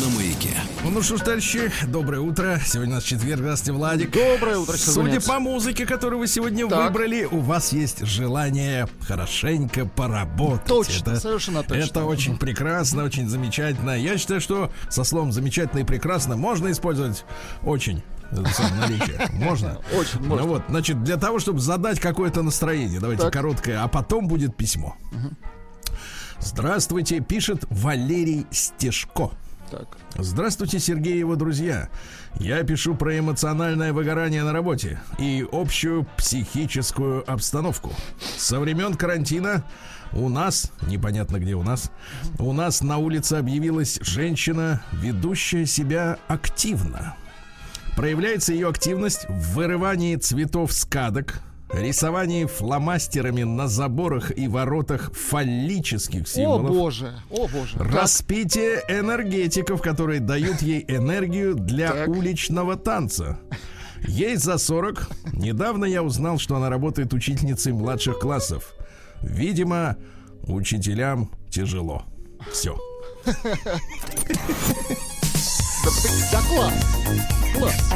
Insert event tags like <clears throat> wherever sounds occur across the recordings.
на маяке. Ну что ж, товарищи, доброе утро. Сегодня у нас четверг, здравствуйте, Владик. Доброе утро, Судя Сергунец. по музыке, которую вы сегодня Так. выбрали, у вас есть желание хорошенько поработать. Точно, Это- совершенно точно. Это очень прекрасно, очень замечательно. Я считаю, что со словом замечательно и прекрасно можно использовать очень это самое наличие. Можно? Очень можно. Ну вот, значит, для того, чтобы задать какое-то настроение, давайте Так. короткое, а потом будет письмо. Здравствуйте, пишет Валерий Стешко. Так. Здравствуйте, Сергей и его друзья. Я пишу про эмоциональное выгорание на работе и общую психическую обстановку. Со времен карантина у нас, непонятно где у нас, у нас на улице объявилась женщина, ведущая себя активно. Проявляется ее активность в вырывании цветов с кадок, рисовании фломастерами на заборах и воротах фаллических О символов. боже, о боже. Распитие энергетиков, которые дают ей энергию для Так. уличного танца. Ей за 40. Недавно я узнал, что она работает учительницей младших классов. Видимо, учителям тяжело. Все. Да класс. Класс.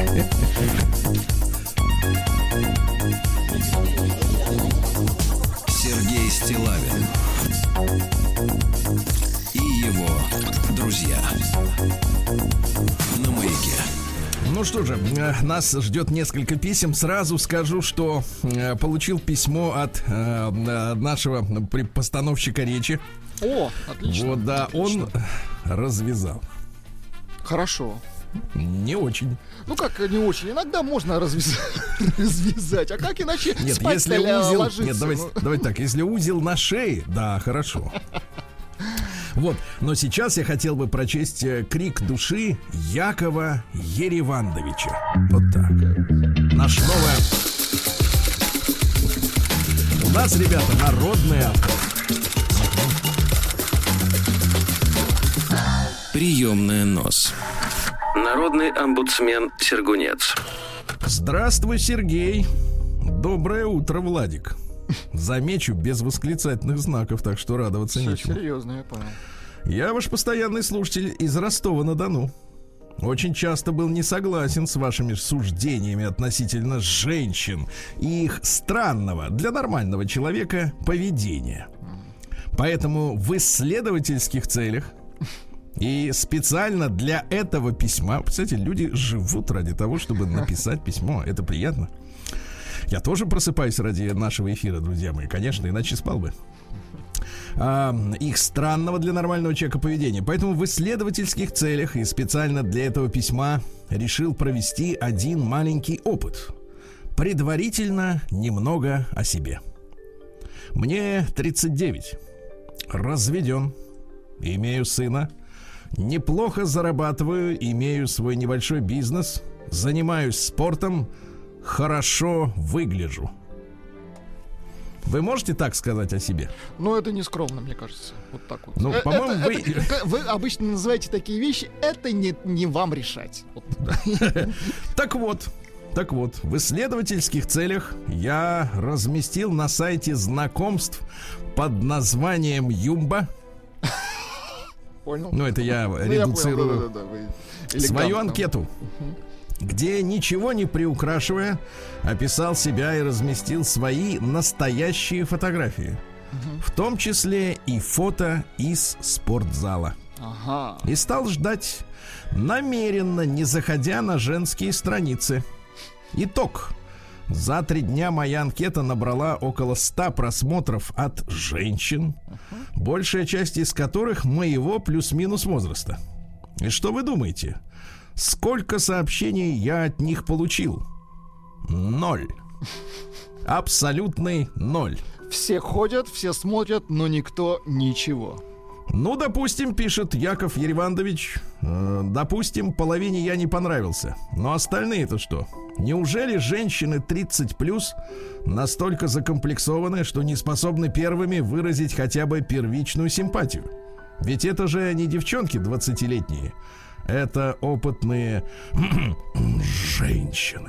Стилавин и его друзья на маяке. Ну что же, э, нас ждет несколько писем. Сразу скажу, что э, получил письмо от э, нашего постановщика речи. О, отлично. Вот да, он отлично. развязал. Хорошо. Не очень. Ну как не очень. Иногда можно развязать, <laughs> развязать. А как иначе Нет, спать если узел... ложиться? Нет, давайте, Ну, давайте так. Если узел на шее, да, хорошо. Вот, но сейчас я хотел бы прочесть э, крик души Якова Еревандовича. Вот так. Наш новое... У нас, ребята, народный автор. Приемная нос. Народный омбудсмен Сергунец. Здравствуй, Сергей. Доброе утро, Владик. Замечу без восклицательных знаков, так что радоваться всё нечему. серьезно, я понял. Я ваш постоянный слушатель из Ростова-на-Дону. Очень часто был не согласен с вашими суждениями относительно женщин и их странного для нормального человека поведения. Поэтому в исследовательских целях и специально для этого письма, кстати, люди живут ради того, чтобы написать <laughs> письмо. Это приятно. Я тоже просыпаюсь ради нашего эфира, друзья мои, конечно, иначе спал бы а, их странного для нормального человека поведения. Поэтому в исследовательских целях и специально для этого письма решил провести один маленький опыт. Предварительно немного о себе. Мне 39. Разведен. Имею сына. Неплохо зарабатываю, имею свой небольшой бизнес. Занимаюсь спортом. Хорошо выгляжу. Вы можете так сказать о себе? Но это не скромно, мне кажется. Вот так вот. Ну, Э, по-моему, вы- это- вы обычно называете такие вещи, это не, не вам решать. <laughs> Так вот, так вот, в исследовательских целях я разместил на сайте знакомств под названием Юмба. Понял? Ну, это я <laughs> Ну, я понял, редуцирую да-да-да, вы свою анкету, где ничего не приукрашивая, описал себя и разместил свои настоящие фотографии. В том числе и фото из спортзала. Ага. И стал ждать, намеренно не заходя на женские страницы. Итог. За три дня моя анкета набрала около 100 просмотров от женщин, большая часть из которых моего плюс-минус возраста. И что вы думаете? Сколько сообщений я от них получил? Ноль. Абсолютный ноль. Все ходят, все смотрят, но никто ничего. Ну, допустим, пишет Яков Еревандович, э, допустим, половине я не понравился. Но остальные-то что? Неужели женщины 30 плюс настолько закомплексованы, что не способны первыми выразить хотя бы первичную симпатию? Ведь это же не девчонки 20-летние. Это опытные <clears throat> женщины,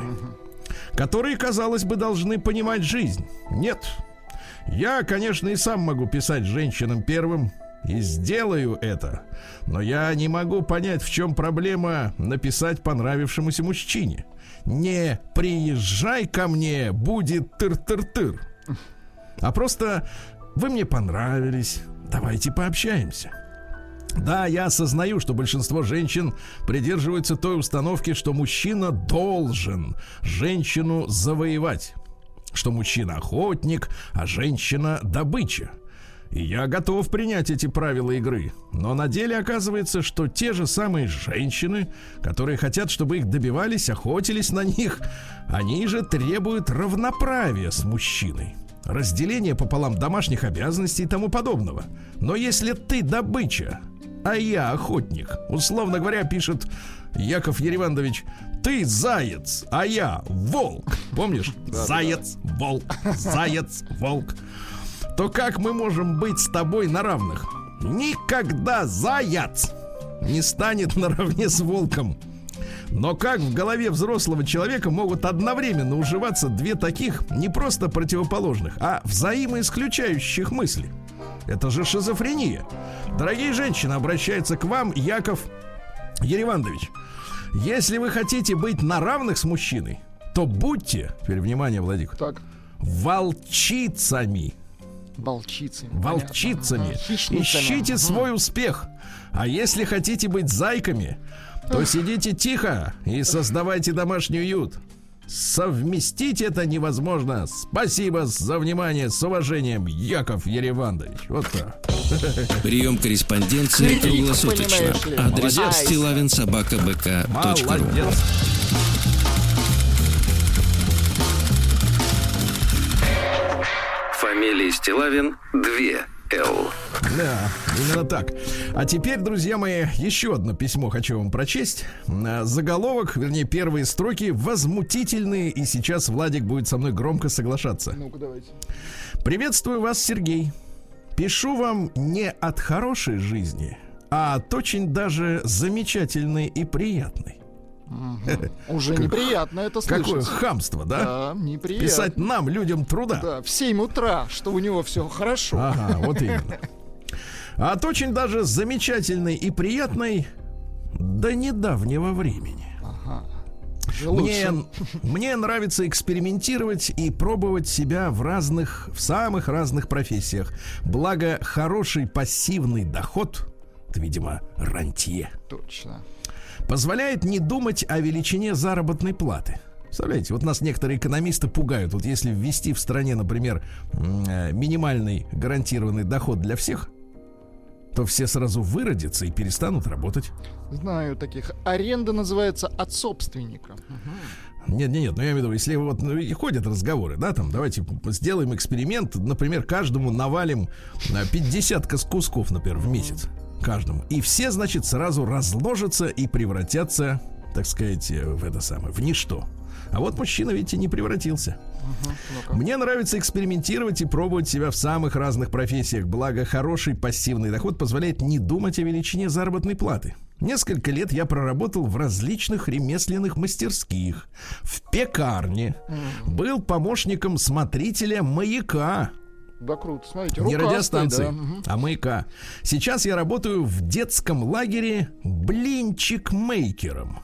которые, казалось бы, должны понимать жизнь. Нет. Я, конечно, и сам могу писать женщинам первым, и сделаю это. Но я не могу понять, в чем проблема написать понравившемуся мужчине. Не приезжай ко мне, будет тыр-тыр-тыр. А просто вы мне понравились, давайте пообщаемся. Да, я осознаю, что большинство женщин придерживаются той установки, что мужчина должен женщину завоевать. Что мужчина охотник, а женщина добыча. Я готов принять эти правила игры. Но на деле оказывается, что те же самые женщины, которые хотят, чтобы их добивались, охотились на них, они же требуют равноправия с мужчиной. Разделение пополам домашних обязанностей и тому подобного. Но если ты добыча, а я охотник, условно говоря, пишет Яков Еревандович, ты заяц, а я волк. Помнишь? Заяц, волк, заяц, волк то как мы можем быть с тобой на равных? Никогда заяц не станет <laughs> наравне с волком. Но как в голове взрослого человека могут одновременно уживаться две таких не просто противоположных, а взаимоисключающих мысли? Это же шизофрения. Дорогие женщины, обращается к вам Яков Еревандович. Если вы хотите быть на равных с мужчиной, то будьте, теперь внимание, Владик, так. волчицами. Волчицами. Волчицами. Ищите свой успех. А если хотите быть зайками, то сидите тихо и создавайте домашний уют. Совместить это невозможно. Спасибо за внимание. С уважением, Яков Еревандович. Вот так. Прием корреспонденции круглосуточно. Адрес стилавинсобакабк.ру Молодец. Фамилия Стилавин 2 Л. Да, именно так. А теперь, друзья мои, еще одно письмо хочу вам прочесть. А, заголовок, вернее, первые строки возмутительные, и сейчас Владик будет со мной громко соглашаться. Ну-ка, давайте. Приветствую вас, Сергей. Пишу вам не от хорошей жизни, а от очень даже замечательной и приятной. Угу. Уже неприятно это слышать. Какое хамство, да? Да, неприятно. Писать нам, людям труда. Да, в 7 утра, что у него все хорошо. Ага, вот именно. От очень даже замечательной и приятной до недавнего времени. Ага. Мне, мне нравится экспериментировать и пробовать себя в разных, в самых разных профессиях. Благо, хороший пассивный доход, это, видимо, рантье. Точно позволяет не думать о величине заработной платы. Представляете, вот нас некоторые экономисты пугают. Вот если ввести в стране, например, э, минимальный гарантированный доход для всех, то все сразу выродятся и перестанут работать. Знаю таких. Аренда называется от собственника. Нет, нет, нет, ну я имею в виду, если вот ну, и ходят разговоры, да, там, давайте сделаем эксперимент, например, каждому навалим 50 э, кусков, например, в месяц каждому. И все, значит, сразу разложатся и превратятся, так сказать, в это самое, в ничто. А вот мужчина, видите, не превратился. Uh-huh. Мне нравится экспериментировать и пробовать себя в самых разных профессиях. Благо, хороший пассивный доход позволяет не думать о величине заработной платы. Несколько лет я проработал в различных ремесленных мастерских, в пекарне, был помощником смотрителя маяка да, круто. Смотрите, Не радиостанции, да. а маяка. Сейчас я работаю в детском лагере блинчик-мейкером.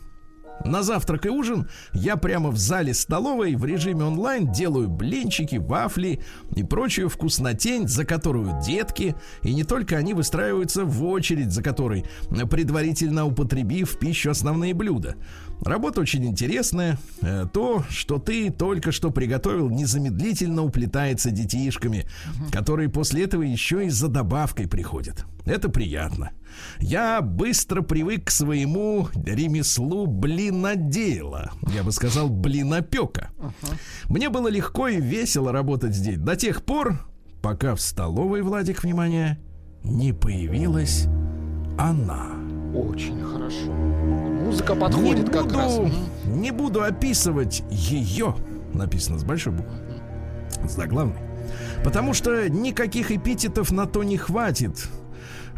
На завтрак и ужин я прямо в зале столовой в режиме онлайн делаю блинчики, вафли и прочую вкуснотень, за которую детки, и не только они выстраиваются в очередь, за которой, предварительно употребив в пищу основные блюда. Работа очень интересная. Э, то, что ты только что приготовил, незамедлительно уплетается детишками, которые после этого еще и за добавкой приходят. Это приятно. Я быстро привык к своему ремеслу блинодела. Я бы сказал, блинопека. Мне было легко и весело работать здесь до тех пор, пока в столовой, Владик, внимание, не появилась она. Очень хорошо. Музыка подходит не как буду, раз. Не буду описывать ее, написано с большой буквы, заглавной, потому что никаких эпитетов на то не хватит.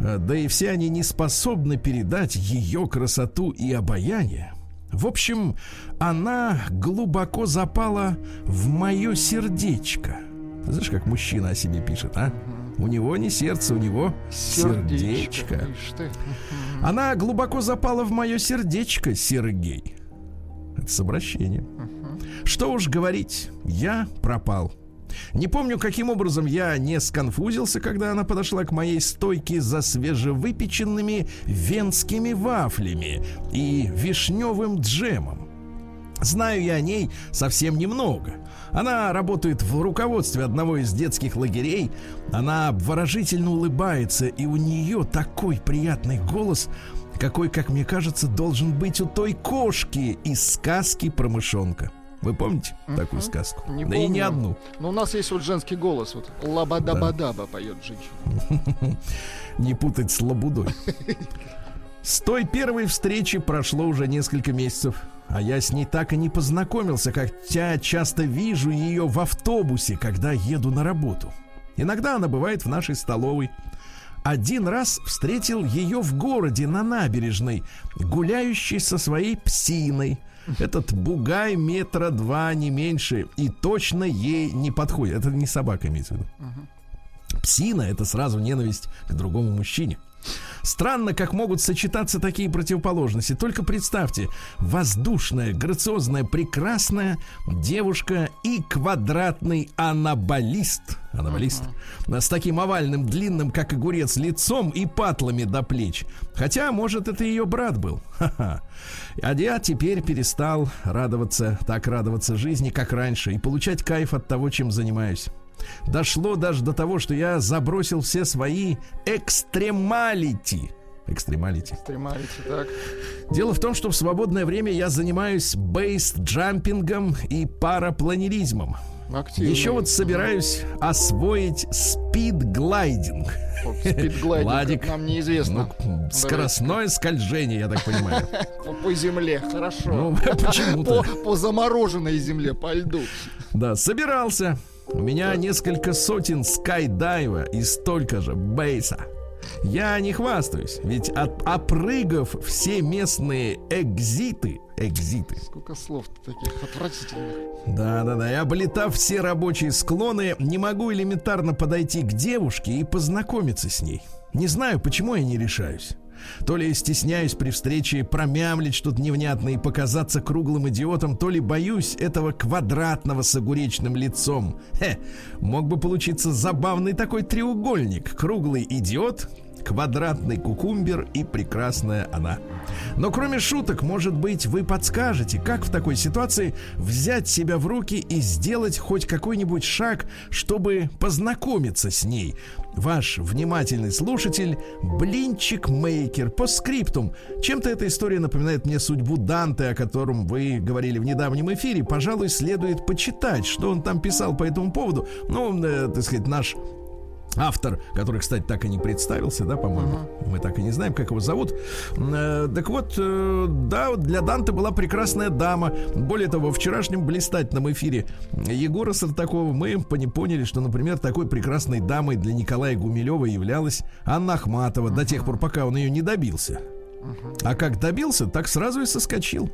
Э, да и все они не способны передать ее красоту и обаяние. В общем, она глубоко запала в мое сердечко. знаешь, как мужчина о себе пишет, а? У него не сердце, у него сердечко. сердечко. <laughs> Она глубоко запала в мое сердечко, Сергей. Это с обращением. Что уж говорить, я пропал. Не помню, каким образом я не сконфузился, когда она подошла к моей стойке за свежевыпеченными венскими вафлями и вишневым джемом. Знаю я о ней совсем немного. Она работает в руководстве одного из детских лагерей. Она обворожительно улыбается, и у нее такой приятный голос, какой, как мне кажется, должен быть у той кошки из сказки про мышонка. Вы помните uh-huh. такую сказку? Не да помню. и не одну. Но у нас есть вот женский голос. Вот лабадаба-даба поет женщина. <laughs> Не путать с лабудой. <laughs> С той первой встречи прошло уже несколько месяцев, а я с ней так и не познакомился, хотя часто вижу ее в автобусе, когда еду на работу. Иногда она бывает в нашей столовой. Один раз встретил ее в городе на набережной, гуляющей со своей псиной – этот бугай метра два, не меньше, и точно ей не подходит. Это не собака имеется в виду. Псина это сразу ненависть к другому мужчине. Странно, как могут сочетаться такие противоположности. Только представьте, воздушная, грациозная, прекрасная девушка и квадратный анаболист. Анаболист. Uh-huh. С таким овальным, длинным, как огурец, лицом и патлами до плеч. Хотя, может, это ее брат был. Ха-ха. А я теперь перестал радоваться, так радоваться жизни, как раньше, и получать кайф от того, чем занимаюсь. Дошло даже до того, что я забросил все свои экстремалити. Экстремалити. Экстремалити, так. Дело в том, что в свободное время я занимаюсь бейст-джампингом и парапланеризмом. Активно. Еще вот собираюсь освоить спид-глайдинг. Спид-глайдинг нам неизвестно. Ну, скоростное скольжение, я так понимаю. <laughs> По земле, хорошо. Ну, <laughs> почему-то. По замороженной земле, по льду. Да, собирался. У меня несколько сотен скайдайва и столько же бейса. Я не хвастаюсь, ведь от, опрыгав все местные экзиты, экзиты. Сколько слов таких отвратительных. Да-да-да, и облетав все рабочие склоны, не могу элементарно подойти к девушке и познакомиться с ней. Не знаю, почему я не решаюсь. То ли стесняюсь при встрече промямлить что-то невнятное и показаться круглым идиотом, то ли боюсь этого квадратного с огуречным лицом. Хе, мог бы получиться забавный такой треугольник. Круглый идиот, квадратный кукумбер и прекрасная она. Но кроме шуток, может быть, вы подскажете, как в такой ситуации взять себя в руки и сделать хоть какой-нибудь шаг, чтобы познакомиться с ней. Ваш внимательный слушатель Блинчик Мейкер по скриптум. Чем-то эта история напоминает мне судьбу Данте, о котором вы говорили в недавнем эфире. Пожалуй, следует почитать, что он там писал по этому поводу. Ну, э, так сказать, наш Автор, который, кстати, так и не представился, да, по-моему. Uh-huh. Мы так и не знаем, как его зовут. Э, так вот, э, да, для Данте была прекрасная дама. Более того, во вчерашнем блистательном эфире Егора Сартакова мы поняли, что, например, такой прекрасной дамой для Николая Гумилева являлась Анна Ахматова uh-huh. до тех пор, пока он ее не добился. Uh-huh. А как добился, так сразу и соскочил.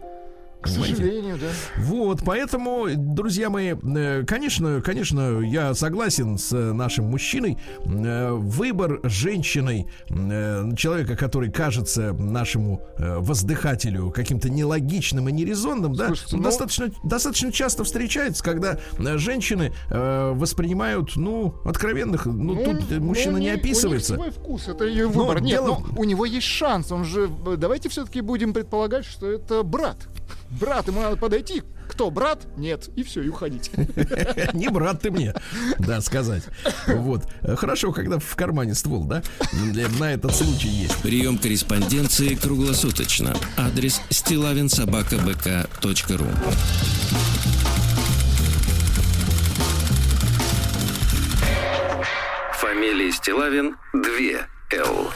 К сожалению, да. Вот, поэтому, друзья мои, э, конечно, конечно, я согласен с нашим мужчиной. Э, выбор женщиной, э, человека, который кажется нашему воздыхателю каким-то нелогичным и нерезонным, Слушайте, да, ну... достаточно, достаточно часто встречается, когда женщины воспринимают, ну, откровенных, ну, ну тут ну, мужчина не описывается. У них свой вкус, это ее выбор. Но Нет, дело... но у него есть шанс, он же, давайте все-таки будем предполагать, что это брат. Брат, ему надо подойти. Кто, брат? Нет. И все, и уходить. <laughs> Не брат ты мне, да, сказать. Вот. Хорошо, когда в кармане ствол, да? На этот случай есть. Прием корреспонденции круглосуточно. Адрес стилавинсобакабк.ру Фамилия Стилавин 2 Л.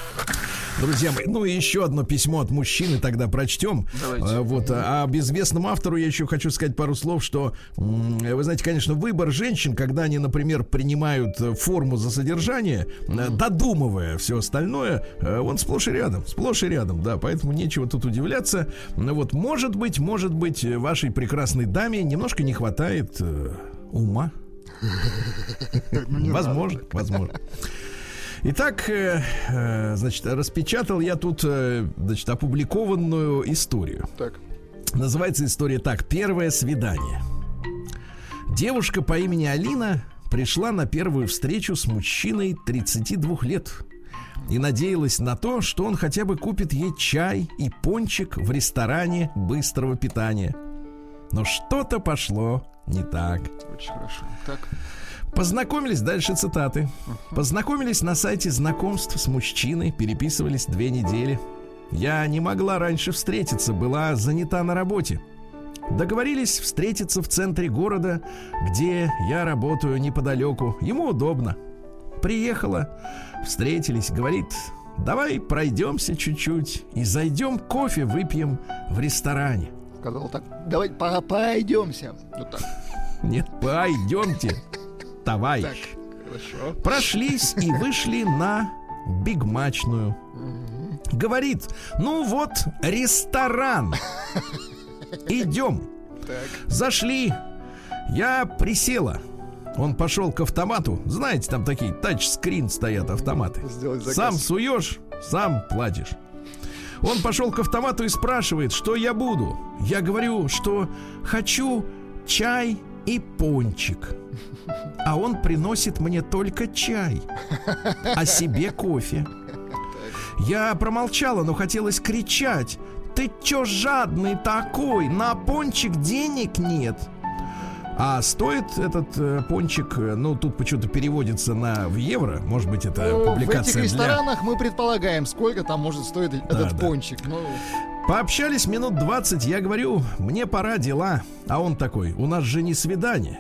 Друзья мои, ну и еще одно письмо от мужчины тогда прочтем. Давайте. А, вот, а безвестному автору я еще хочу сказать пару слов, что, вы знаете, конечно, выбор женщин, когда они, например, принимают э, форму за содержание, mm-hmm. додумывая все остальное, э, он сплошь и рядом, сплошь и рядом, да, поэтому нечего тут удивляться. Вот, может быть, может быть, вашей прекрасной даме немножко не хватает э, ума. Ну, возможно, возможно. Итак, э, э, значит, распечатал я тут, э, значит, опубликованную историю. Так. Называется история так. Первое свидание. Девушка по имени Алина пришла на первую встречу с мужчиной 32 лет и надеялась на то, что он хотя бы купит ей чай и пончик в ресторане быстрого питания. Но что-то пошло не так. Очень хорошо. Так. Познакомились, дальше цитаты. Познакомились на сайте знакомств с мужчиной, переписывались две недели. Я не могла раньше встретиться, была занята на работе. Договорились встретиться в центре города, где я работаю неподалеку. Ему удобно. Приехала, встретились, говорит, давай пройдемся чуть-чуть и зайдем кофе выпьем в ресторане. Сказал так, давай пойдемся. Вот так. Нет, пойдемте товарищ. Так, хорошо. Прошлись и <laughs> вышли на бигмачную. Говорит, ну вот ресторан. Идем. Зашли. Я присела. Он пошел к автомату. Знаете, там такие тачскрин стоят автоматы. Сам суешь, сам платишь. Он пошел к автомату и спрашивает, что я буду. Я говорю, что хочу чай и пончик. <laughs> А он приносит мне только чай, а себе кофе. Я промолчала, но хотелось кричать. Ты чё жадный такой? На пончик денег нет. А стоит этот э, пончик, э, ну тут почему-то переводится на в евро, может быть это ну, публикация. В этих ресторанах для... мы предполагаем, сколько там может стоить да, этот да. пончик. Ну... Пообщались минут 20, я говорю, мне пора дела. А он такой, у нас же не свидание.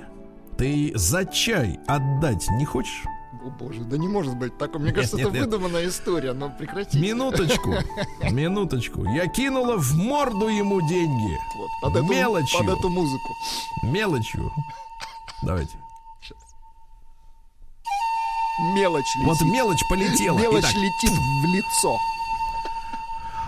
Ты за чай отдать не хочешь? О боже, да не может быть такое. Мне кажется, нет, это нет. выдуманная история, но прекратите. Минуточку, <laughs> минуточку. Я кинула в морду ему деньги. Вот, под эту, Мелочью. Под эту музыку. Мелочью. Давайте. Сейчас. Мелочь летит. Вот мелочь полетела. Мелочь Итак. летит в лицо.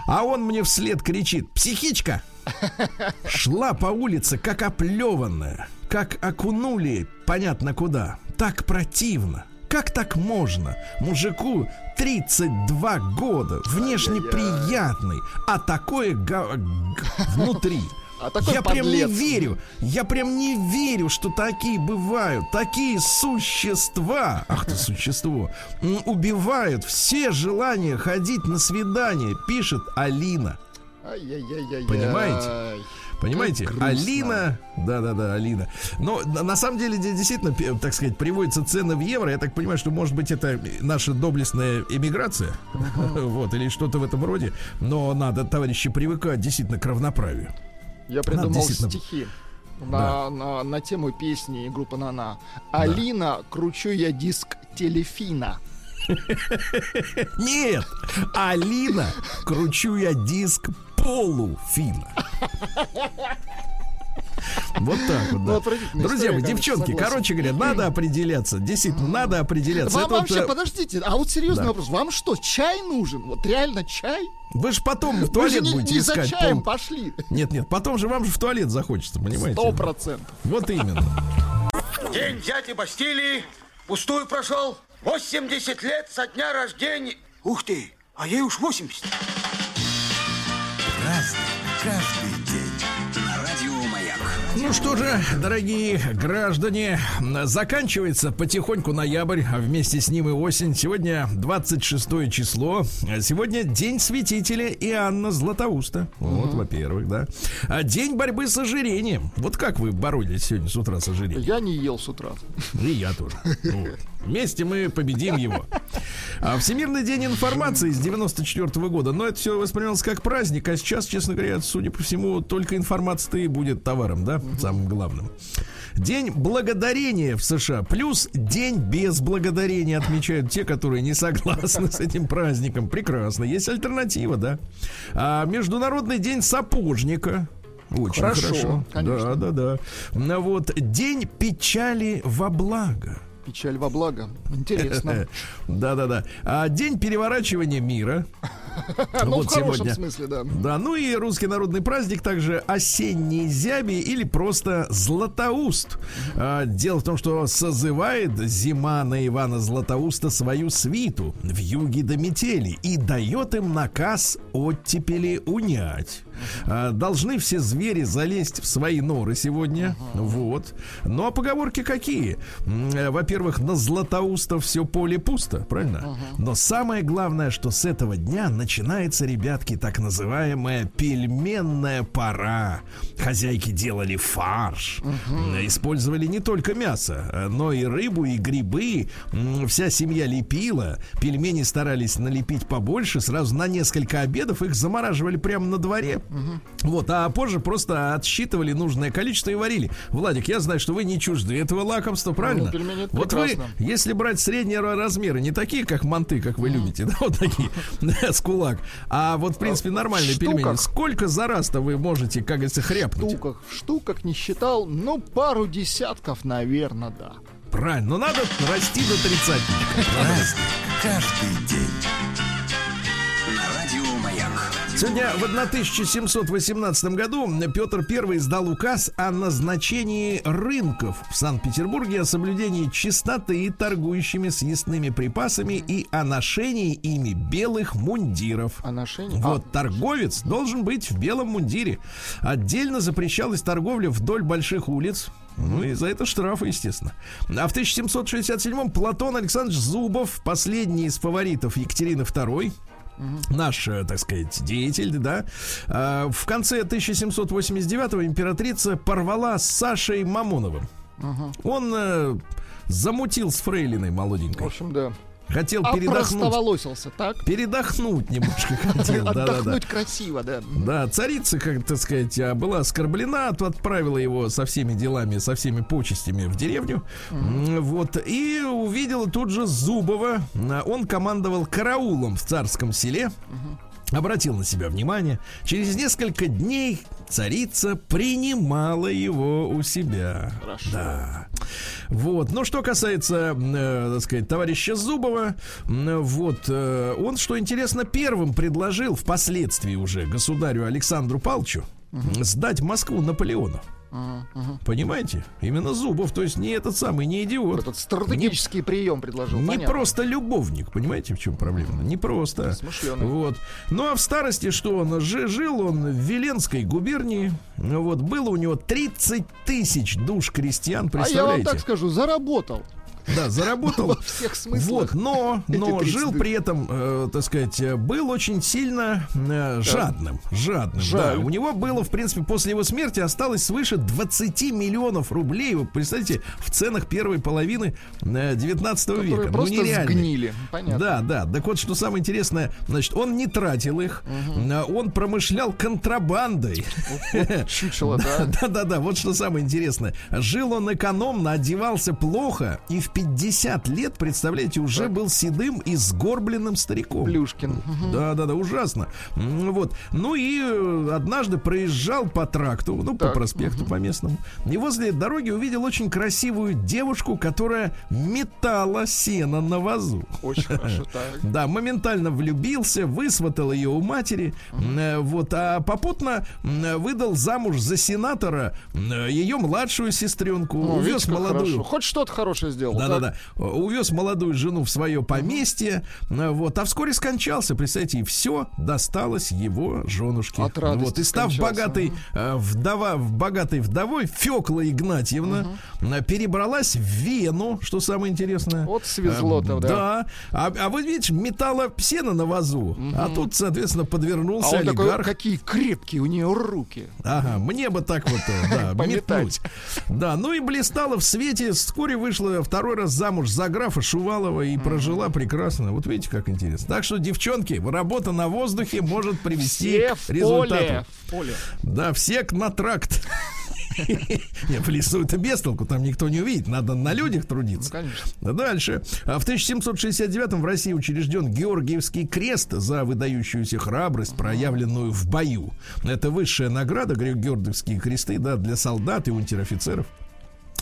А он мне вслед кричит, психичка! <laughs> Шла по улице, как оплеванная, как окунули, понятно куда. Так противно. Как так можно? Мужику 32 года, внешне приятный, а такое га- га- внутри. А такой я подлец. прям не верю, я прям не верю, что такие бывают, такие существа, ах ты существо, убивают все желания ходить на свидание, пишет Алина. Понимаете? Понимаете? Алина, да-да-да, Алина. Но на самом деле действительно, так сказать, приводятся цены в евро. Я так понимаю, что может быть это наша доблестная эмиграция, <laughs> вот или что-то в этом роде. Но надо, товарищи, привыкать действительно к равноправию. Я придумал действительно... стихи. На, да. на, на тему песни группы Нана. Алина, да. кручу я диск телефина. <laughs> Нет, Алина, кручу я диск полуфина. Вот так вот, да. Ну, Друзья мои, девчонки, согласен. короче говоря, надо определяться. Действительно, надо определяться. Вам Это вообще, вот, э, подождите, а вот серьезный да. вопрос. Вам что, чай нужен? Вот реально чай? Вы же потом в туалет Вы же будете не искать. за чаем пол... пошли. Нет, нет, потом же вам же в туалет захочется, понимаете? Сто процентов. Вот именно. День дяди Бастилии пустую прошел. 80 лет со дня рождения. Ух ты, а ей уж 80. Ну что же, дорогие граждане, заканчивается потихоньку ноябрь, а вместе с ним и осень. Сегодня 26 число. Сегодня день святителя Иоанна Златоуста. Вот, угу. во-первых, да. А день борьбы с ожирением. Вот как вы боролись сегодня с утра с ожирением? Я не ел с утра. И я тоже. Вот. Вместе мы победим его. А Всемирный день информации с 94 -го года. Но это все воспринималось как праздник, а сейчас, честно говоря, судя по всему, только информация-то и будет товаром, да, самым главным. День благодарения в США. Плюс день без благодарения отмечают те, которые не согласны с этим праздником. Прекрасно. Есть альтернатива, да. А, Международный день сапожника. Очень хорошо. хорошо. Конечно. Да, да, да. Вот день печали во благо. Печаль во благо. Интересно. <laughs> Да-да-да. А день переворачивания мира. <laughs> Ну, в хорошем смысле, да. Да, ну и русский народный праздник также осенние зяби или просто Златоуст. А, дело в том, что созывает зима на Ивана Златоуста свою свиту в юге до метели и дает им наказ оттепели унять. А, должны все звери залезть в свои норы сегодня. Вот. Ну а поговорки какие? Э, во-первых, на Златоуста все поле пусто, правильно? Но самое главное, что с этого дня начинается, ребятки, так называемая пельменная пора. Хозяйки делали фарш, использовали не только мясо, но и рыбу, и грибы. Вся семья лепила. Пельмени старались налепить побольше, сразу на несколько обедов их замораживали прямо на дворе. Угу. Вот, а позже просто отсчитывали нужное количество и варили. Владик, я знаю, что вы не чужды этого лакомства, правильно? Ну, вот прекрасно. вы, если брать среднего размера, не такие, как манты, как вы любите, <laughs> да, вот такие, <laughs> с кулак, а вот, в принципе, нормальные пельмени. Сколько за раз-то вы можете, как говорится, хряпнуть? В штуках, в штуках не считал, ну, пару десятков, наверное, да. Правильно, но надо расти до тридцатника. Каждый день. Сегодня в 1718 году Петр I издал указ о назначении рынков в Санкт-Петербурге, о соблюдении чистоты торгующими съестными припасами и о ношении ими белых мундиров. О ношении? Вот, а. торговец должен быть в белом мундире. Отдельно запрещалась торговля вдоль больших улиц, ну и за это штрафы, естественно. А в 1767-м Платон Александрович Зубов, последний из фаворитов Екатерины II, Угу. Наш, э, так сказать, деятель, да. А, в конце 1789-го императрица порвала с Сашей Мамоновым. Угу. Он э, замутил с фрейлиной молоденькой. В общем, да. Хотел а передохнуть. так? Передохнуть немножко хотел. <laughs> Отдохнуть красиво, да. Да, царица, как так сказать, а, была оскорблена, отправила его со всеми делами, со всеми почестями в деревню. Вот. И увидела тут же Зубова. Он командовал караулом в царском селе обратил на себя внимание. Через несколько дней царица принимала его у себя. Хорошо. Да. Вот. Но что касается, э, так сказать, товарища Зубова, э, вот э, он, что интересно, первым предложил впоследствии уже государю Александру Палчу угу. сдать Москву Наполеону. Угу. Понимаете? Именно Зубов, то есть не этот самый, не идиот. Этот стратегический не, прием предложил. Не понятно. просто любовник, понимаете, в чем проблема? Не просто. Смышленый. Вот. Ну а в старости что он? Жил он в Веленской губернии. Вот. Было у него 30 тысяч душ крестьян, представляете? А я вам так скажу, заработал. Да, заработал. <laughs> Во всех смыслах. Вот, но, но жил при этом, э, так сказать, был очень сильно э, жадным. Жадным, Жаль. да. У него было, в принципе, после его смерти осталось свыше 20 миллионов рублей. Вы представляете, в ценах первой половины э, 19 Которые века. Ну, просто ну, нереально. сгнили. Понятно. Да, да. Так вот, что самое интересное, значит, он не тратил их, угу. он промышлял контрабандой. Чучело, <laughs> да? Да, да, да. Вот что самое интересное. Жил он экономно, одевался плохо и в 50 лет, представляете, уже был седым и сгорбленным стариком. Плюшкин. Да, да, да, ужасно. Вот. Ну и э, однажды проезжал по тракту, ну, так. по проспекту, по местному. И возле дороги увидел очень красивую девушку, которая метала сено на вазу. Очень <laughs> хорошо, так. Да, моментально влюбился, высватал ее у матери. Э, вот, а попутно выдал замуж за сенатора э, ее младшую сестренку. Ну, увез молодую. Хорошо. Хоть что-то хорошее сделал. Да-да-да. Увез молодую жену в свое поместье. Вот. А вскоре скончался. Представьте, и все досталось его женушке. От вот. И став богатой э, вдова, богатой вдовой, Фекла Игнатьевна угу. перебралась в Вену, что самое интересное. Вот свезло-то, э, да. Да. А, а вы видите, металла псена на вазу. Угу. А тут, соответственно, подвернулся а он олигарх. Такой, какие крепкие у нее руки. Ага, мне бы так вот, э, да, <laughs> метнуть. Да, ну и блистала в свете. Вскоре вышла второй второй раз замуж за графа Шувалова и прожила прекрасно. Вот видите, как интересно. Так что, девчонки, работа на воздухе может привести все к результату. Поле. Да, все на тракт. <laughs> Не, в лесу это без толку, там никто не увидит, надо на людях трудиться. Ну, конечно. Дальше. А В 1769 в России учрежден Георгиевский крест за выдающуюся храбрость, проявленную в бою. Это высшая награда, Георгиевские кресты, да, для солдат и унтер-офицеров.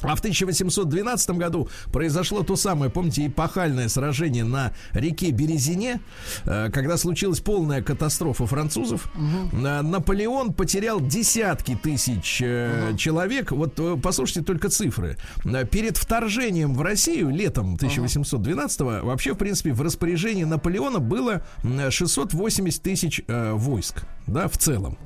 А в 1812 году произошло то самое, помните, эпохальное сражение на реке Березине, э, когда случилась полная катастрофа французов. Э, Наполеон потерял десятки тысяч э, человек. Вот послушайте только цифры. Перед вторжением в Россию летом 1812 вообще, в принципе, в распоряжении Наполеона было м, 680 тысяч э, войск, да, в целом.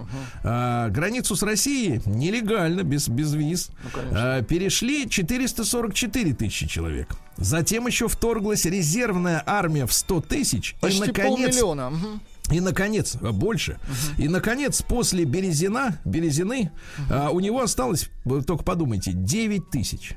А, границу с Россией нелегально, без, без виз, а, перешли 444 тысячи человек. Затем еще вторглась резервная армия в 100 тысяч. Почти и, наконец, полмиллиона. И, наконец, а, больше. И, наконец, после Березина, Березины, а, у него осталось, вы только подумайте, 9 тысяч.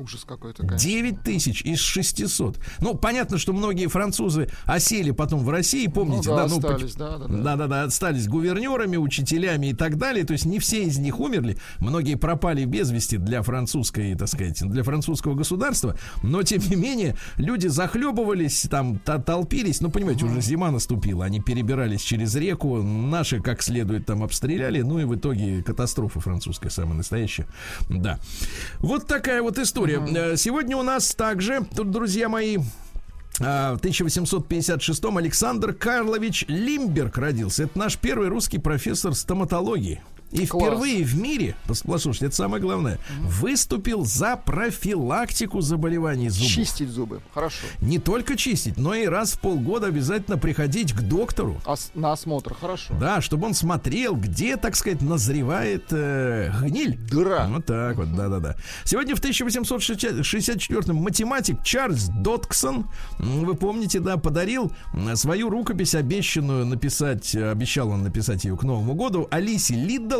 Ужас какой-то, конечно. 9 тысяч из 600. Ну, понятно, что многие французы осели потом в России, помните, Ну да, да, ну, остались, да, да, да. да-да-да, остались гувернерами, учителями и так далее. То есть не все из них умерли. Многие пропали без вести для французской, так сказать, для французского государства. Но, тем не менее, люди захлебывались, там, то- толпились. Ну, понимаете, уже зима наступила. Они перебирались через реку. Наши как следует там обстреляли. Ну, и в итоге катастрофа французская самая настоящая. Да. Вот такая вот история. Э, Сегодня у нас также, тут, друзья мои, а, В 1856-м Александр Карлович Лимберг родился. Это наш первый русский профессор стоматологии. И Класс. впервые в мире, пос- послушайте, это самое главное, выступил за профилактику заболеваний зубов. Чистить зубы. Хорошо. Не только чистить, но и раз в полгода обязательно приходить к доктору. Ос- на осмотр. Хорошо. Да, чтобы он смотрел, где, так сказать, назревает э, гниль. Дыра. Вот так вот, да-да-да. Сегодня в 1864-м математик Чарльз Дотксон, вы помните, да, подарил свою рукопись, обещанную написать, э, обещал он написать ее к Новому году, Алисе Лиддл.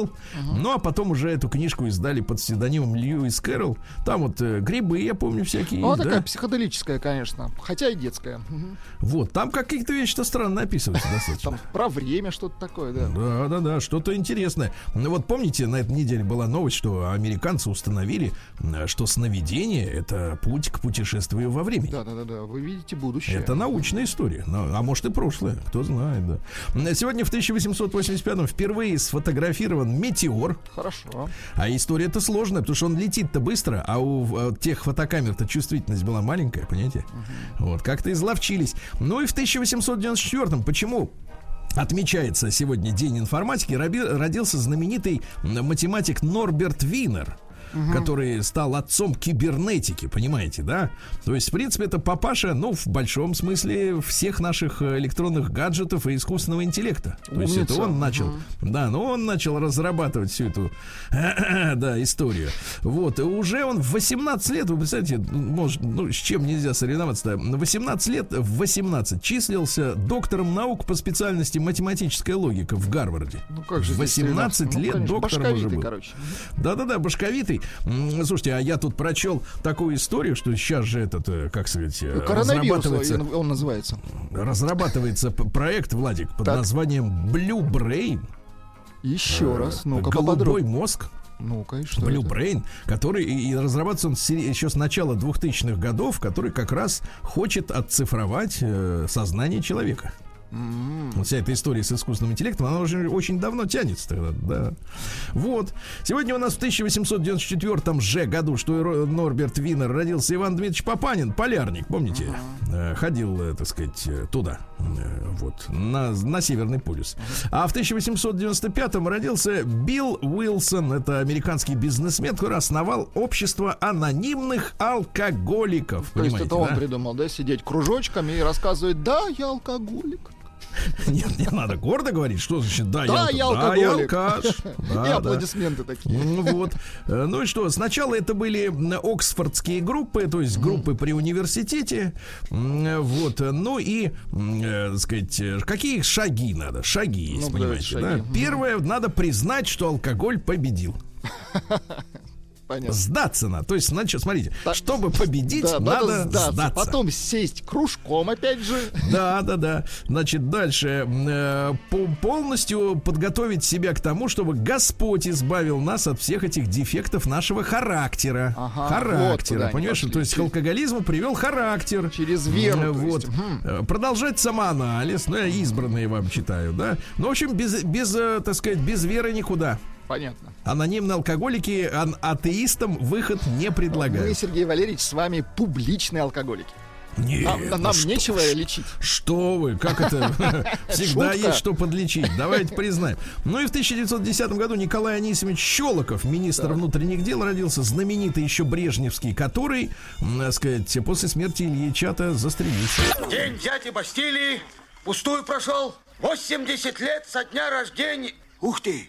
Ну, а потом уже эту книжку издали под псевдонимом Льюис Кэрролл. Там вот э, грибы, я помню, всякие. Ну, такая психоделическая, конечно. Хотя и детская. Вот, там какие-то вещи-то странно описываются <laughs> достаточно. Там про время что-то такое, да. Да, да, да, что-то интересное. Ну вот помните, на этой неделе была новость, что американцы установили, что сновидение это путь к путешествию во времени. Да, да, да, да. Вы видите будущее. Это научная история, Ну, а может и прошлое, кто знает, да. Сегодня в 1885 впервые сфотографирован метеор. Хорошо. А история-то сложная, потому что он летит-то быстро, а у э, тех фотокамер-то чувствительность была маленькая, понимаете? Вот, как-то изловчились. Ну и в 1894-м, почему отмечается сегодня День информатики, родился знаменитый математик Норберт Винер который стал отцом кибернетики, понимаете, да? То есть, в принципе, это папаша, ну, в большом смысле всех наших э, электронных гаджетов и искусственного интеллекта. То есть, это Умница. он начал, да, но он начал разрабатывать всю эту, <clears throat> да, историю. Вот, и уже он в 18 лет, вы представляете, может, ну, с чем нельзя соревноваться-то, в 18 лет, в 18 числился доктором наук по специальности математическая логика в Гарварде. Ну как же В здесь 18 соревноваться? лет ну, конечно, доктором уже был. Да-да-да, башковитый. Слушайте, а я тут прочел такую историю, что сейчас же этот, э, как сказать, э, Коронавирус разрабатывается, он называется. разрабатывается проект, Владик, под Так. названием Blue Brain. Еще раз. Ну-ка, Голубой мозг. Ну-ка, и что Blue это? Brain, который и, и разрабатывается он с- еще с начала 2000-х годов, который как раз хочет отцифровать э, сознание человека. Вот вся эта история с искусственным интеллектом, она уже очень давно тянется тогда, да. Вот. Сегодня у нас в 1894 же году, что Норберт Винер родился Иван Дмитриевич Папанин, полярник, помните? Э, Ходил, э, так сказать, э, туда, вот, на, на Северный полюс. А в 1895 родился Билл Уилсон, это американский бизнесмен, который основал общество анонимных алкоголиков. То есть это он да? придумал, да, сидеть кружочками и рассказывать, да, я алкоголик. <laughs> Нет, не надо гордо говорить, что значит да, Да, я, я алко- да, я алкоголик. алкаш. <laughs> И Да, да. аплодисменты такие. Ну вот. Э, Ну и что, сначала это были оксфордские группы, то есть группы при университете. Э, Вот. Ну и, м, э, так сказать, какие шаги надо? Шаги есть, Ну, понимаете, да? шаги. Мгм. Первое, надо признать, что алкоголь победил. <laughs> Понятно. Сдаться надо. То есть, значит, смотрите, так, чтобы победить, да, надо, надо сдаться. сдаться. Потом сесть кружком, опять же. Да, да, да. Значит, дальше. Э, полностью подготовить себя к тому, чтобы Господь избавил нас от всех этих дефектов нашего характера. Ага, характера. Вот понимаешь? То есть к алкоголизму привел характер. Через веру. Вот. Угу. Продолжать самоанализ. Ну, я избранные вам читаю, да. Ну, в общем, без, без, э, так сказать, без веры никуда. Понятно. Анонимные алкоголики а- атеистам выход не предлагают. Мы, Сергей Валерьевич, с вами публичные алкоголики. Нет, нам, ну нам что, нечего лечить. Что вы, как это? <laughs> Всегда есть что подлечить. Давайте признаем. Ну и в 1910 году Николай Анисимович Щелоков, министр внутренних дел, родился знаменитый еще Брежневский, который, так сказать, после смерти Ильича-то застрелился. День дяди Бастилии пустую прошел. 80 лет со дня рождения. Ух ты!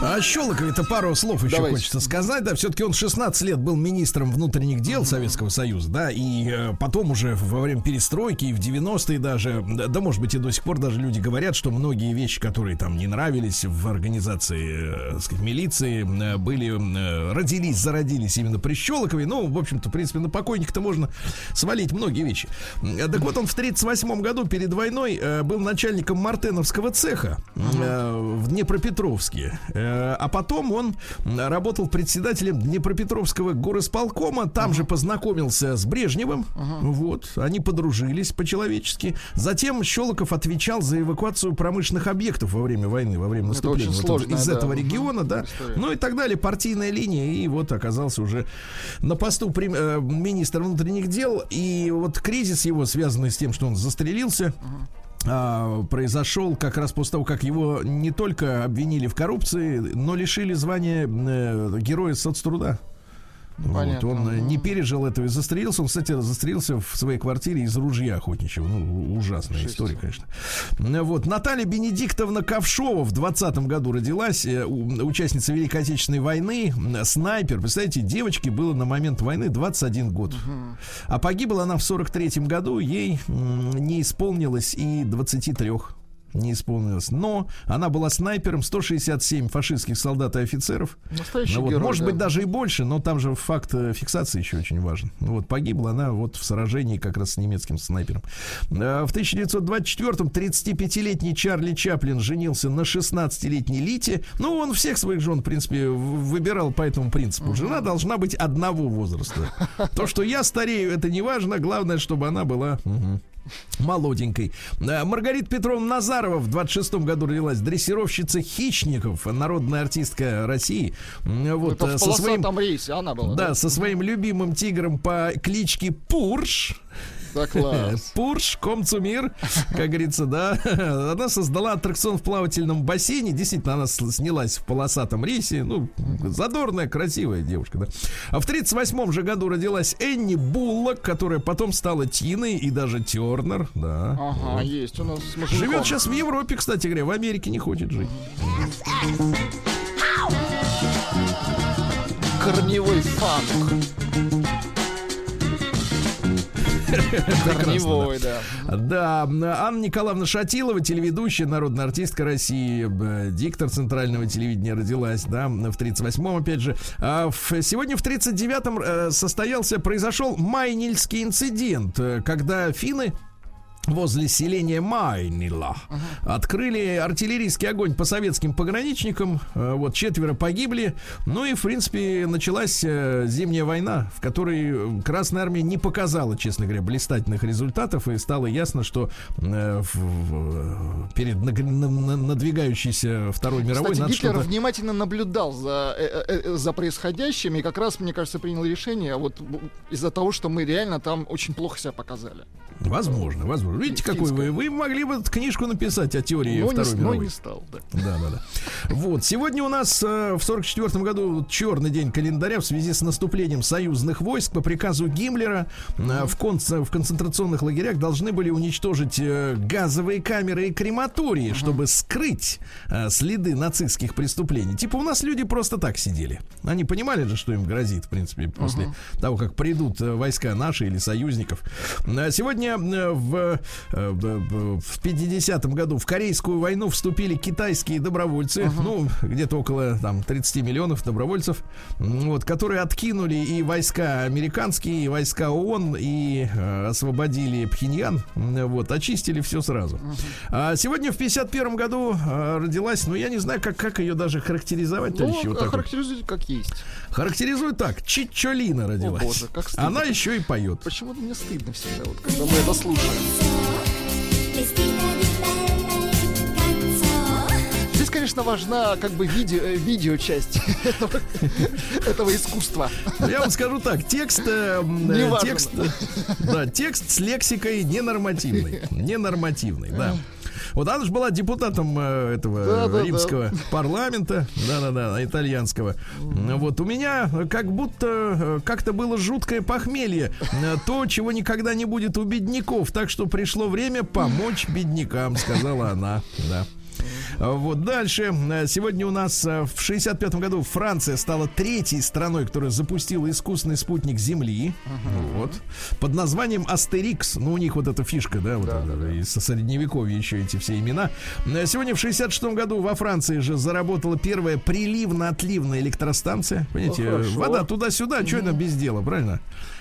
а Щелокове-то пару слов еще Давайте. хочется сказать. Да, все-таки он 16 лет был министром внутренних дел Советского Союза, да, и э, потом уже во время перестройки и в 90-е даже, да, да, может быть, и до сих пор даже люди говорят, что многие вещи, которые там не нравились в организации, э, сказать, милиции, э, были, э, родились, зародились именно при Щелокове. Ну, в общем-то, в принципе, на покойника-то можно свалить многие вещи. Так вот, он в 38 году перед войной э, был начальником Мартеновского цеха э, в Днепропетровске. Э, а потом он работал председателем Днепропетровского горосполкома. Там uh-huh. же познакомился с Брежневым. Uh-huh. Вот. Они подружились по-человечески. Затем Щелоков отвечал за эвакуацию промышленных объектов во время войны, во время наступления вот из да. этого региона, да. История. Ну и так далее. Партийная линия. И вот оказался уже на посту при, э, министра внутренних дел. И вот кризис его, связанный с тем, что он застрелился. А, произошел как раз после того, как его не только обвинили в коррупции, но лишили звания э, героя соцтруда. Вот, он э, не пережил этого и застрелился. Он, кстати, застрелился в своей квартире из ружья охотничьего. Ну, ужасная Шесть. история, конечно. Вот. Наталья Бенедиктовна Ковшова в 20 году родилась, э, участница Великой Отечественной войны, снайпер. Представляете, девочке было на момент войны 21 год. Угу. А погибла она в 43 году, ей не исполнилось и 23 не исполнилось. Но она была снайпером 167 фашистских солдат и офицеров. Настоящий ну, вот, герой, может да. быть, даже и больше, но там же факт э, фиксации еще очень важен. Вот погибла она вот в сражении как раз с немецким снайпером. Э, в 1924-м 35-летний Чарли Чаплин женился на 16-летней Лите. Ну, он всех своих жен, в принципе, выбирал по этому принципу. Жена должна быть одного возраста. То, что я старею, это не важно. Главное, чтобы она была... Угу молоденькой. Э, Маргарита Петровна Назарова в 26-м году родилась. Дрессировщица хищников, народная артистка России. Вот, Это э, со своим, рейсе она была. Да, да, со своим любимым тигром по кличке Пурш. Да, класс. <laughs> Пурш, Комцумир, как говорится, да. <laughs> Она создала аттракцион в плавательном бассейне. Действительно, она снялась в полосатом рейсе. Ну, задорная, красивая девушка, да. А в 38-м же году родилась Энни Буллок, которая потом стала Тиной и даже Тернер, да. Ага, вот. есть у нас Живет сейчас в Европе, кстати говоря, в Америке не хочет жить. Корневой фанк. Корневой, да. Да, Анна Николаевна Шатилова, телеведущая, народная артистка России, диктор центрального телевидения родилась, да, в 38-м, опять же. А в, сегодня в 39-м э, состоялся, произошел Майнильский инцидент, э, когда финны возле селения Майнила. Uh-huh. Открыли артиллерийский огонь по советским пограничникам. Э, вот четверо погибли. Ну и, в принципе, началась э, зимняя война, в которой Красная Армия не показала, честно говоря, блистательных результатов. И стало ясно, что э, в, перед надвигающейся Второй мировой... Кстати, Гитлер внимательно наблюдал за, за происходящим и как раз, мне кажется, принял решение вот из-за того, что мы реально там очень плохо себя показали. Возможно, возможно. Видите, какой вы. Вы могли бы книжку написать о теории но Второй не, мировой. Но не стал, да. Да, да, да. Вот. Сегодня у нас э, в 44 году черный день календаря в связи с наступлением союзных войск по приказу Гиммлера э, в, кон в концентрационных лагерях должны были уничтожить э, газовые камеры и крематории, uh-huh. чтобы скрыть э, следы нацистских преступлений. Типа у нас люди просто так сидели. Они понимали же, что им грозит, в принципе, после uh-huh. того, как придут э, войска наши или союзников. Э, сегодня э, в в 50-м году в Корейскую войну вступили китайские добровольцы, uh-huh. ну, где-то около там 30 миллионов добровольцев, вот, которые откинули и войска американские, и войска ООН, и э, освободили Пхеньян, вот, очистили все сразу. Uh-huh. А сегодня в 51 году э, родилась, ну, я не знаю, как, как ее даже характеризовать, ну, товарищи, вот характеризует как есть. Характеризует так, Чичолина родилась. О, боже, как стыдно. Она еще и поет. Почему-то мне стыдно всегда, вот, когда мы это слушаем. Здесь, конечно, важна как бы видео, э, видео часть <laughs> этого, этого искусства. Я вам скажу так, текст, э, э текст, да, текст с лексикой ненормативный, ненормативный, да. Вот она же была депутатом э, этого да, да, римского да. парламента, да-да-да, итальянского. Вот у меня как будто э, как-то было жуткое похмелье, э, то, чего никогда не будет у бедняков, так что пришло время помочь беднякам, сказала она, да. Вот дальше. Сегодня у нас э, в 65 году Франция стала третьей страной, которая запустила искусственный спутник Земли. Uh-huh. Вот. Под названием Астерикс. Ну, у них вот эта фишка, да, вот да, это, да. из средневековья еще эти все имена. Сегодня в 66 году во Франции же заработала первая приливно-отливная электростанция. Понимаете, oh, вода туда-сюда, uh-huh. что это без дела, правильно?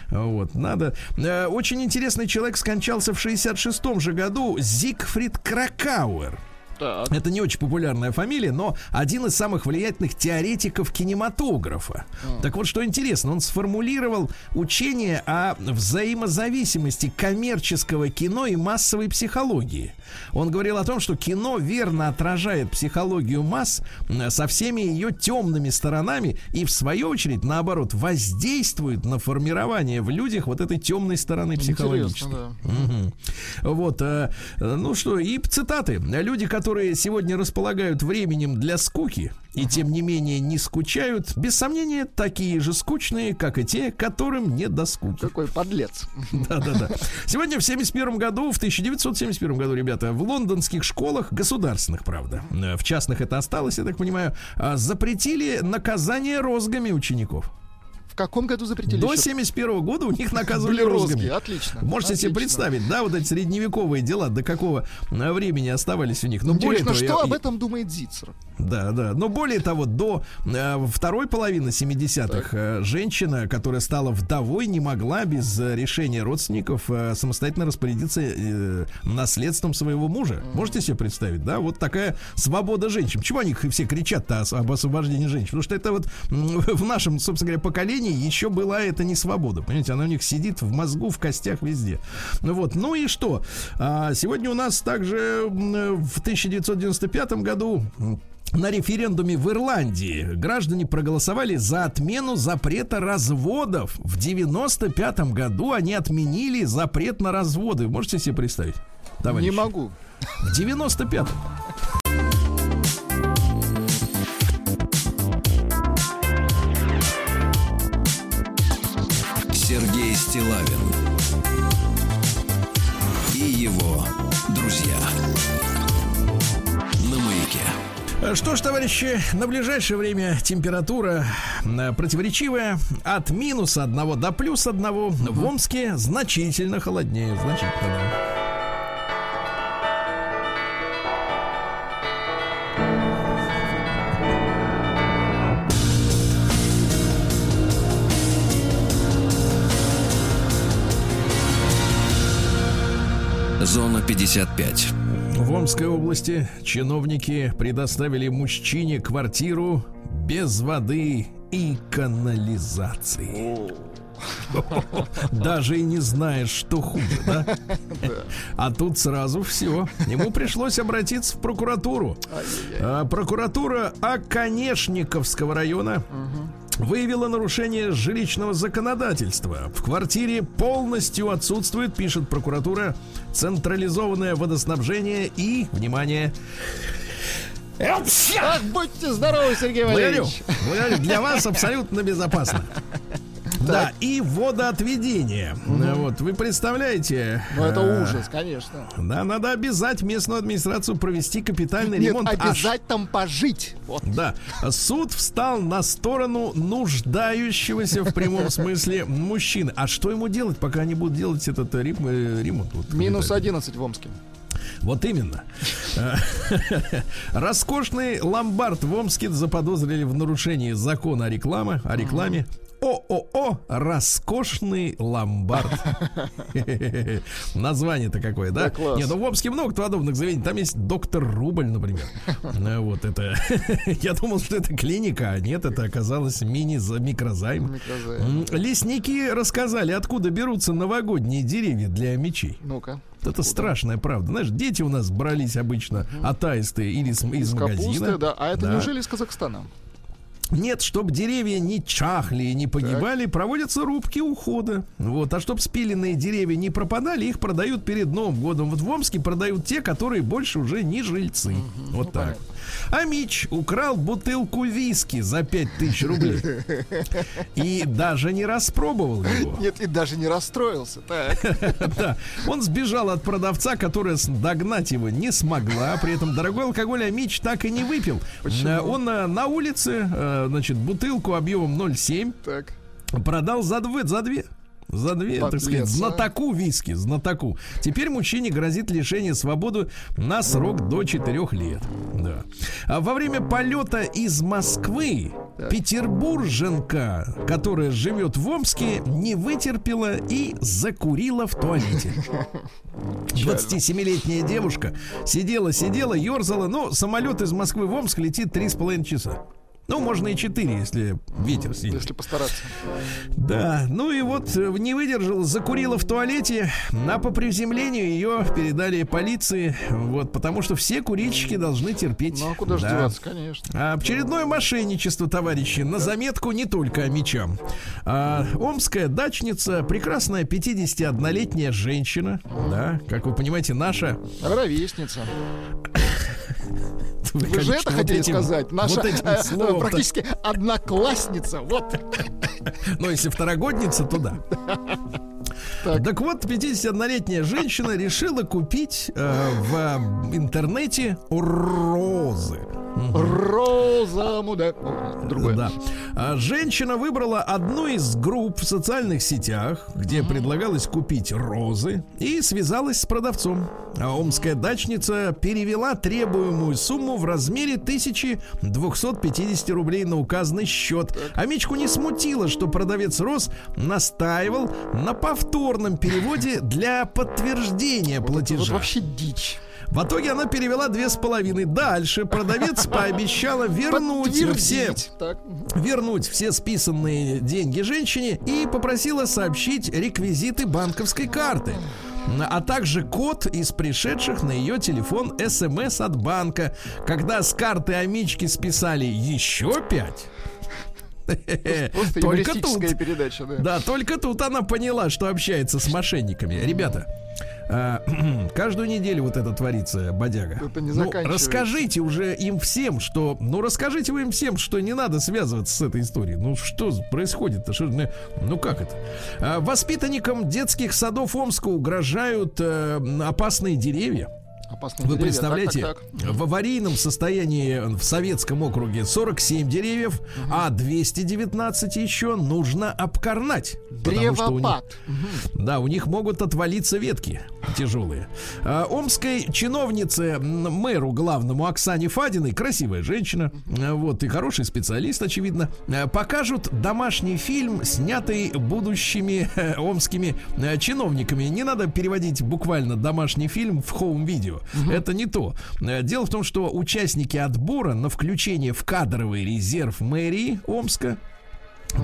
Вот, надо. Э, очень интересный человек скончался в 66 же году. Зигфрид Кракауэр. Так. Это не очень популярная фамилия, но один из самых влиятельных теоретиков кинематографа. Mm. Так вот, что интересно, он сформулировал учение о взаимозависимости коммерческого кино и массовой психологии. Он говорил о том, что кино верно отражает психологию масс со всеми ее темными сторонами и, в свою очередь, наоборот, воздействует на формирование в людях вот этой темной стороны психологической. Да. Угу. Вот, э, ну что, и цитаты. Люди, которые которые сегодня располагают временем для скуки и тем не менее не скучают, без сомнения, такие же скучные, как и те, которым не до скуки. Какой подлец. Да-да-да. Сегодня в 71 году, в 1971 году, ребята, в лондонских школах, государственных, правда, в частных это осталось, я так понимаю, а, запретили наказание розгами учеников каком году запретили? До 71 года у них наказывали розгами. Отлично. Можете отлично. себе представить, да, вот эти средневековые дела, до какого времени оставались у них. Но Интересно, более что того, об этом думает Зицер? Да, да. Но более того, до э, второй половины 70-х э, женщина, которая стала вдовой, не могла без э, решения родственников э, самостоятельно распорядиться э, наследством своего мужа. Можете себе представить, да? Вот такая свобода женщин. Почему они все кричат-то об освобождении женщин? Потому что это вот <laughs> в нашем, собственно говоря, поколении еще была это не свобода. Понимаете, она у них сидит в мозгу, в костях, везде. Ну вот. Ну и что? А, сегодня у нас также в 1995 году на референдуме в Ирландии граждане проголосовали за отмену запрета разводов. В 95 году они отменили запрет на разводы. Можете себе представить? Товарищи? Не могу. В 95-м. Стилавин и его друзья. Что ж, товарищи, на ближайшее время температура э, противоречивая. От минус одного до плюс одного. В Омске значительно холоднее. Значительно, 55. В Омской области чиновники предоставили мужчине квартиру без воды и канализации. Даже и не знаешь, что хуже, да? А тут сразу все. Ему пришлось обратиться в прокуратуру. А, прокуратура Оконешниковского района выявила нарушение жилищного законодательства. В квартире полностью отсутствует, пишет прокуратура, централизованное водоснабжение и, внимание, Ах, будьте здоровы, Сергей Валерьевич. Благодарю. Благодарю. Для вас абсолютно безопасно. Да, и водоотведение. Вот, вы представляете? Ну, это э, ужас, конечно. Да, надо обязать местную администрацию провести капитальный ремонт. обязать там пожить. Да, суд встал на сторону нуждающегося в прямом <laughs> смысле мужчины. А что ему делать, пока они будут делать этот э, э, ремонт? Минус капитальный? 11 в Омске. Вот именно. <laughs> Роскошный ломбард в Омске заподозрили в нарушении закона о рекламе, о рекламе. ООО «Роскошный ломбард». <laughs> Название-то какое, да? Нет, ну в Омске много подобных заведений. Там есть доктор Рубль, например. Ну, <laughs> Вот это. <laughs> Я думал, что это клиника, а нет, это оказалось мини-микрозайм. Микрозайм. Лесники рассказали, откуда берутся новогодние деревья для мечей. Ну-ка. Это страшная правда. Знаешь, дети у нас брались обычно атаистые или из, из магазина. Капуста, да. А это Да. неужели из Казахстана? Нет, чтобы деревья не чахли и не погибали, проводятся рубки ухода. Вот. А чтобы спиленные деревья не пропадали, их продают перед Новым годом. Вот в Омске продают те, которые больше уже не жильцы. Вот так. А Мич украл бутылку виски за 5000 рублей. И даже не распробовал его. Нет, и даже не расстроился. <laughs> Да. Он сбежал от продавца, которая догнать его не смогла. При этом дорогой алкоголь Амич так и не выпил. Э, Он э, на улице, э, значит, бутылку объемом 0,7 Так. продал за две, за две. За две, так Подлец, сказать, а. знатоку виски, знатоку. Теперь мужчине грозит лишение свободы на срок до 4 лет. Да. А во время полета из Москвы петербурженка, которая живет в Омске, не вытерпела и закурила в туалете. <laughs> 27-летняя девушка сидела, сидела, ерзала. Но самолет из Москвы в Омск летит 3,5 часа. Ну, можно и 4, если ветер сильный. Если постараться. Да, ну и вот э, не выдержала, закурила в туалете. На по приземлению ее передали полиции. Вот, потому что все курильщики должны терпеть. Ну а куда же Да. деваться, конечно. А Очередное мошенничество, товарищи, на заметку не только о мечам. А, омская дачница, прекрасная 51-летняя женщина, да, как вы понимаете, наша. Ровесница. <laughs> Вы же конечно, это вот хотели этим- сказать? Наша вот этим э, практически одноклассница. Вот. Но если второгодница, то да. <laughs> Так. Так вот, 51-летняя женщина решила купить э, в интернете розы. Роза муда. О, Другое. Да. А Женщина выбрала одну из групп в социальных сетях, где предлагалось купить розы, и связалась с продавцом. А омская дачница перевела требуемую сумму в размере 1250 рублей на указанный счет. А Мичку не смутило, что продавец роз настаивал на повторном переводе для подтверждения Вот платежа. вообще дичь. В итоге она перевела две с половиной. Дальше продавец пообещала вернуть все. Так. вернуть все списанные деньги женщине и попросила сообщить реквизиты банковской карты. А также код из пришедших на ее телефон СМС от банка. Когда с карты Амички списали еще пять. Просто Только тут. передача, да. Да, только тут она поняла, что общается с мошенниками. Ребята, а, <clears throat> каждую неделю вот это творится, бодяга. Это не ну, расскажите уже им всем, что... Ну, расскажите вы им всем, что не надо связываться с этой историей. Ну, что происходит-то? Что, ну, ну, как это? А, воспитанникам детских садов Омска угрожают э, опасные деревья. Опасные Вы деревья. представляете, Так, так, так. в аварийном состоянии в Советском округе 47 деревьев, а 219 еще нужно обкорнать. что у них- Древопад. да, у них могут отвалиться ветки тяжелые. А, Омской чиновнице, мэру главному Оксане Фадиной, красивая женщина, а, вот, и хороший специалист, очевидно, а, покажут домашний фильм, снятый будущими э, омскими э, чиновниками. Не надо переводить буквально домашний фильм в хоум-видео. Это не то. Э, Дело в том, что участники отбора на включение в кадровый резерв мэрии Омска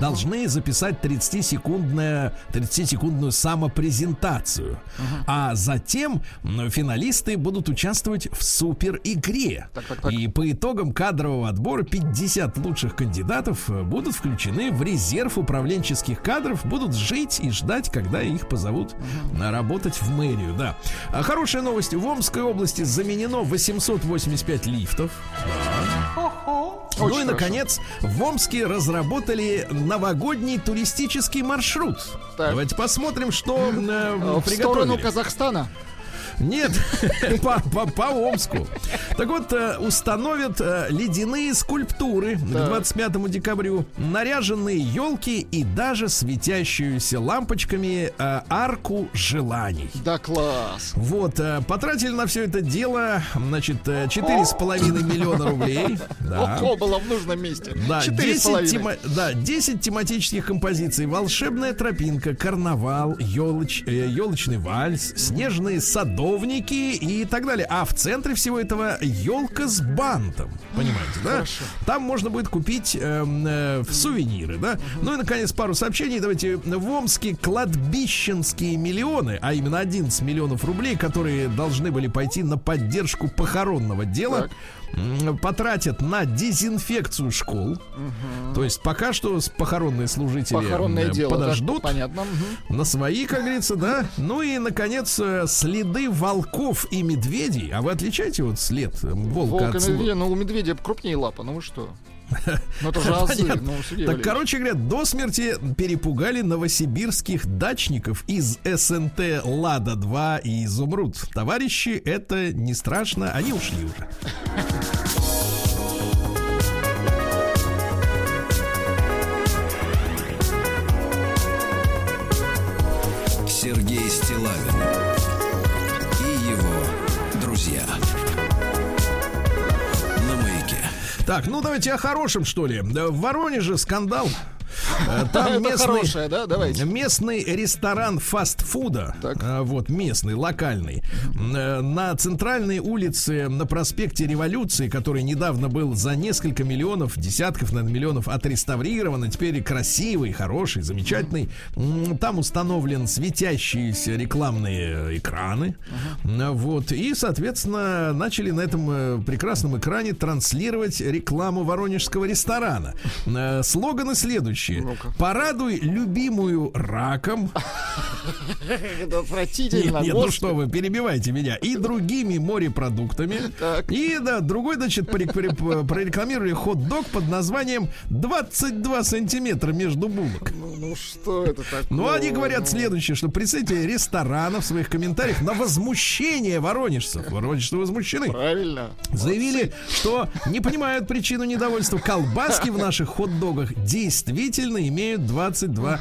должны записать 30-секундную 30-секундную самопрезентацию. А затем финалисты будут участвовать в супер игре. Так, так, так. И по итогам кадрового отбора 50 лучших кандидатов э, будут включены в резерв управленческих кадров, будут жить и ждать, когда их позовут на работать в мэрию. Да. А хорошая новость. В Омской области заменено 885 лифтов. ну и, хорошо. наконец, в Омске разработали новогодний туристический маршрут. Так. Давайте посмотрим, что э, В приготовили. сторону Казахстана. Нет, <laughs> по, по, по Омску. Так вот, э, установят э, ледяные скульптуры к Так. 25 декабрю, наряженные елки и даже светящуюся лампочками э, арку желаний. Да класс. Вот, потратили на все это дело, значит, э, четыре с половиной миллиона рублей. <laughs> Да. Ого, было в нужном месте. Да, Четыре с 10, половиной. тема- да, 10 тематических композиций. Волшебная тропинка, карнавал, елоч, э, елочный вальс, снежные садовники и так далее. А в центре всего этого елка с бантом. Понимаете, да? Хорошо. Там можно будет купить э, в сувениры, да? Ну и, наконец, пару сообщений. Давайте. В Омске кладбищенские миллионы, а именно 11 миллионов рублей, которые должны были пойти на поддержку похоронного дела, Так. Потратят на дезинфекцию школ. То есть пока что похоронные служители Похоронное дело. да, подождут понятно. мгм. на свои, как говорится, да. Ну и, наконец, э, следы волков и медведей. А вы отличаете вот след волка Волк и от слона? медведь, ну у медведя крупнее лапа, ну вы что? Ну это же азы, ну Так, короче говоря, до смерти перепугали новосибирских дачников из СНТ «Лада-2» и «Изумруд». Товарищи, это не страшно, они ушли уже. Сергей Стилавин Так, ну давайте о хорошем, что ли. В Воронеже скандал. Э, Там местный, хорошее, да? Давайте. местный ресторан фастфуда, Так. э, вот местный, локальный, э, на центральной улице на проспекте Революции, который недавно был за несколько миллионов, десятков, наверное, миллионов отреставрирован, и теперь красивый, хороший, замечательный. Там установлен светящиеся рекламные экраны, Э, вот, и, соответственно, начали на этом э, прекрасном экране транслировать рекламу воронежского ресторана. Слоганы следующие. Ну-ка. Порадуй любимую раком. <laughs> Это отвратительно. Нет, ну что вы, перебивайте меня. И другими морепродуктами. И, да, другой, значит, прорекламировали хот-дог под названием 22 сантиметра между булок. Ну, ну что это такое? Ну, они говорят Ну, следующее, что представители ресторана в своих комментариях на возмущение воронежцев. Воронежцы возмущены. Правильно. Заявили, что не понимают причину недовольства. Колбаски в наших хот-догах действительно имеют 22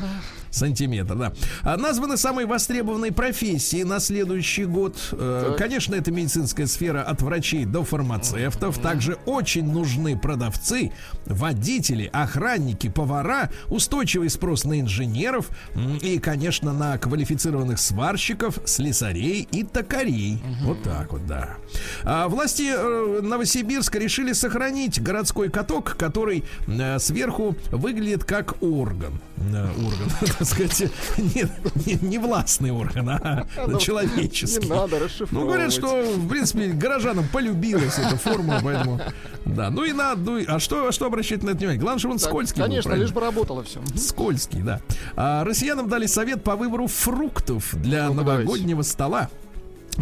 сантиметра, да. А названы самые востребованные профессии на следующий год. Э, Так. Конечно, это медицинская сфера от врачей до фармацевтов. Также очень нужны продавцы, водители, охранники, повара, устойчивый спрос на инженеров и, конечно, на квалифицированных сварщиков, слесарей и токарей. Вот так вот, да. А власти э, Новосибирска решили сохранить городской каток, который э, сверху выглядит как орган. Орган, <laughs> сказать, <laughs> не, не, не властный орган, а <laughs> Ну, человеческий. Не надо расшифровывать. Ну, говорят, что, в принципе, горожанам полюбилась эта форма, поэтому... Да, ну и на... Ну, и- а что, а что обращать на это внимание? Главное, что он Так, скользкий был, Конечно, правильно? лишь бы работало все. Скользкий, да. А, россиянам дали совет по выбору фруктов для Ну-ка, новогоднего стола.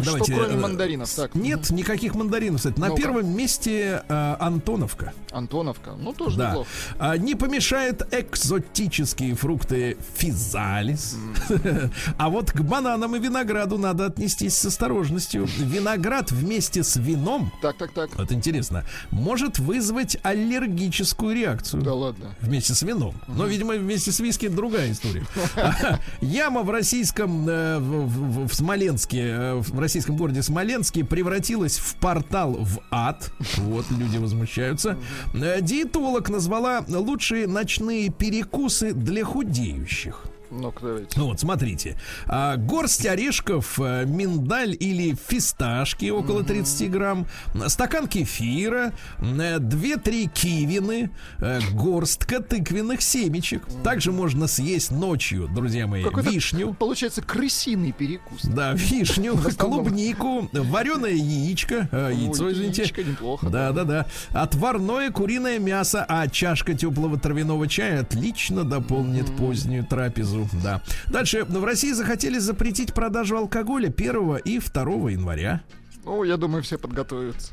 Что кроме э, мандаринов? Так, Нет, никаких мандаринов. кстати. На Ну-ка. первом месте э, Антоновка. Антоновка. Ну, тоже Да. неплохо. А, не помешают экзотические фрукты физалис. <laughs> А вот к бананам и винограду надо отнестись с осторожностью. Виноград вместе с вином, Так, так, так. вот интересно, может вызвать аллергическую реакцию. Да ладно. Вместе с вином. Но, видимо, вместе с виски другая история. <laughs> <laughs> Яма в российском, э, в, в- в Смоленске, э, в российском городе Смоленске превратилась в портал в ад. Вот, люди возмущаются. Э, Диетолог назвала лучшие ночные перекусы для худеющих. Давайте. Ну вот, смотрите. А, горсть орешков, э, миндаль или фисташки около 30 грамм, стакан кефира, э, 2-3 кивины, э, горстка тыквенных семечек. Также можно съесть ночью, друзья мои, Какой-то, вишню. Получается крысиный перекус. Да, вишню, <laughs> клубнику, вареное яичко, э, яйцо, Ой, извините. яичко неплохо, Да, да, да. Отварное куриное мясо, а чашка теплого травяного чая отлично дополнит позднюю трапезу. Да. Дальше. В России захотели запретить продажу алкоголя 1 и 2 января. Ну, я думаю, все подготовятся.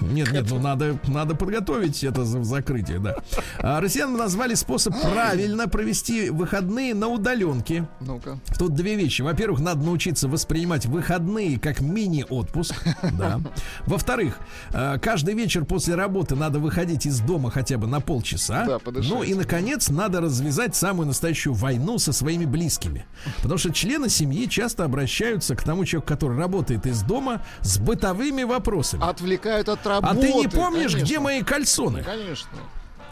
Нет, нет, ну надо, надо подготовить это закрытие, да. А, россиян назвали способ правильно провести выходные на удаленке. Ну-ка. Тут две вещи. Во-первых, надо научиться воспринимать выходные как мини-отпуск. <laughs> Да. Во-вторых, а, каждый вечер после работы надо выходить из дома хотя бы на полчаса. Да, подышать. ну и, наконец, надо развязать самую настоящую войну со своими близкими. Потому что члены семьи часто обращаются к тому человеку, который работает из дома, с бытовыми вопросами. Отвлекают от А работы. ты не помнишь, конечно. где мои кальсоны? Конечно.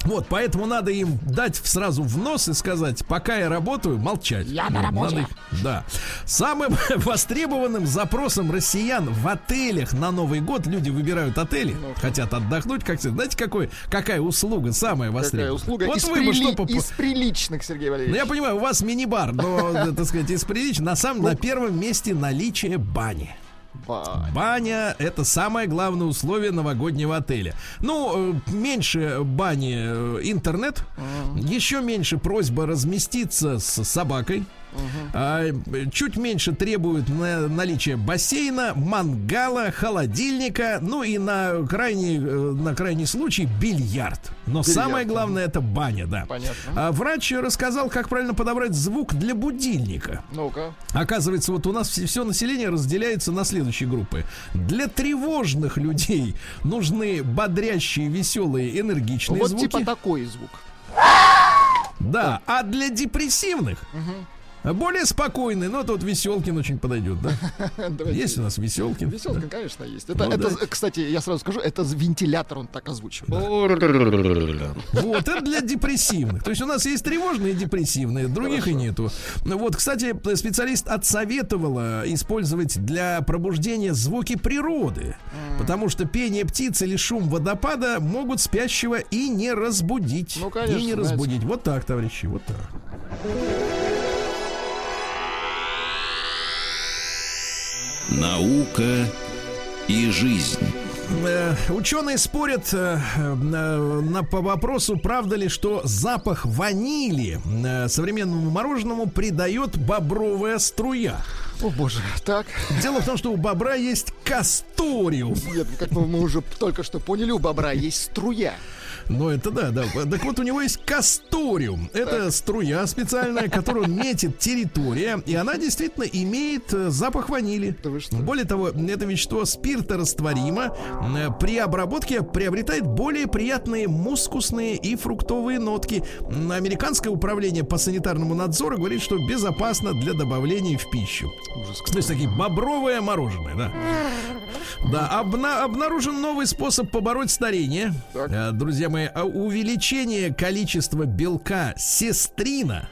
Вот, поэтому надо им дать сразу в нос и сказать, пока я работаю, молчать. Я на работе. Надо их- да. Самым <laughs> востребованным запросом россиян в отелях на Новый год люди выбирают отели, Ну. хотят отдохнуть, как сказать, знаете, какой, какая услуга самая Какая востребованная? услуга Вот из, вы прили- что поп- из приличных, Сергей Ну, Валерьевич. я понимаю, у вас мини-бар, но, <laughs> э, так сказать, из приличия. На самом на первом месте наличие бани. Ба- Баня это самое главное условие новогоднего отеля. Ну, э, меньше бани э, интернет, еще меньше просьба разместиться с собакой. Э, чуть меньше требует на- наличие бассейна, мангала, холодильника, ну и на крайний, э, на крайний случай бильярд. Но самое главное это баня, да. Понятно. А врач рассказал, как правильно подобрать звук для будильника. Ну-ка. Оказывается, вот у нас все, население разделяется на следующие группы. Для тревожных людей нужны бодрящие, веселые, энергичные вот звуки. типа такой звук. Да, а для депрессивных более спокойные. Ну, тут Веселкин очень подойдет, да? <laughs> Есть у нас Веселкин. Веселка, конечно, есть. Это, Ну это, кстати, я сразу скажу, это вентилятор он так озвучивает. Вот, это для депрессивных. То есть у нас есть тревожные и депрессивные, других и нету. Ну Вот, кстати, специалист отсоветовала использовать для пробуждения звуки природы. Потому что пение птиц или шум водопада могут спящего и не разбудить. Ну, конечно, и не разбудить. Вот так, товарищи, вот так. Наука и жизнь. Э, Ученые спорят э, э, на, по вопросу, правда ли, что запах ванили современному мороженому придает бобровая струя. О боже, так. Дело в том, что у бобра есть касториум. Нет, как мы уже только что поняли, у бобра есть струя. Ну, это да, да. Так вот, у него есть касториум. Это струя специальная, которую метит территория, и она действительно имеет э, запах ванили. Да? Более того, это вещество спирторастворимо. Э, При обработке приобретает более приятные мускусные и фруктовые нотки. Американское управление по санитарному надзору говорит, что безопасно для добавления в пищу. То есть такие бобровое мороженое, да. Да, обна- обнаружен новый способ побороть старение. Так. Э, Друзья мои, а увеличение количества белка сестрина.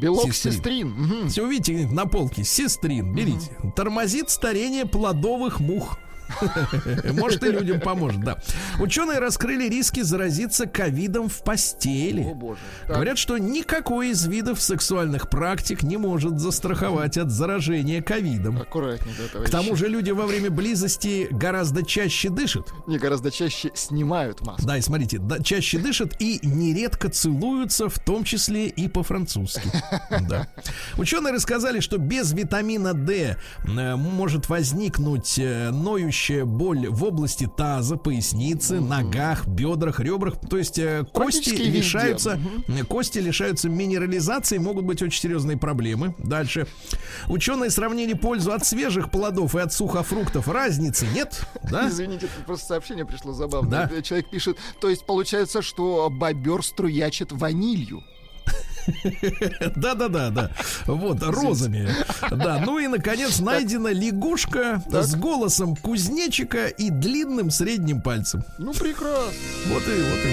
Белок Сестрин. сестрин. Мгм. Все увидите на полке, сестрин, берите. Тормозит старение плодовых мух. <laughs> Может, и людям поможет, да. Ученые раскрыли риски заразиться ковидом в постели. О боже. Говорят, что никакой из видов сексуальных практик не может застраховать от заражения ковидом. Аккуратнее, да, К товарищи. тому же люди во время близости гораздо чаще дышат. Не, гораздо чаще снимают маску. Да, и смотрите, да, чаще дышат и нередко целуются, в том числе и по-французски. <laughs> Да. Ученые рассказали, что без витамина D э, может возникнуть э, ноющая боль в области таза, поясницы, ногах, бедрах, ребрах. То есть э, кости везде. лишаются, э, кости лишаются минерализации, могут быть очень серьезные проблемы. Дальше. Ученые сравнили пользу от свежих плодов и от сухофруктов. Разницы нет, да? Извините, просто сообщение пришло забавно. Да. Человек пишет, то есть получается, что бобер струячит ванилью. Да-да-да, да. Вот, розами. Да, ну и, наконец, найдена лягушка с голосом кузнечика и длинным средним пальцем. Ну, прекрасно. Вот и вот и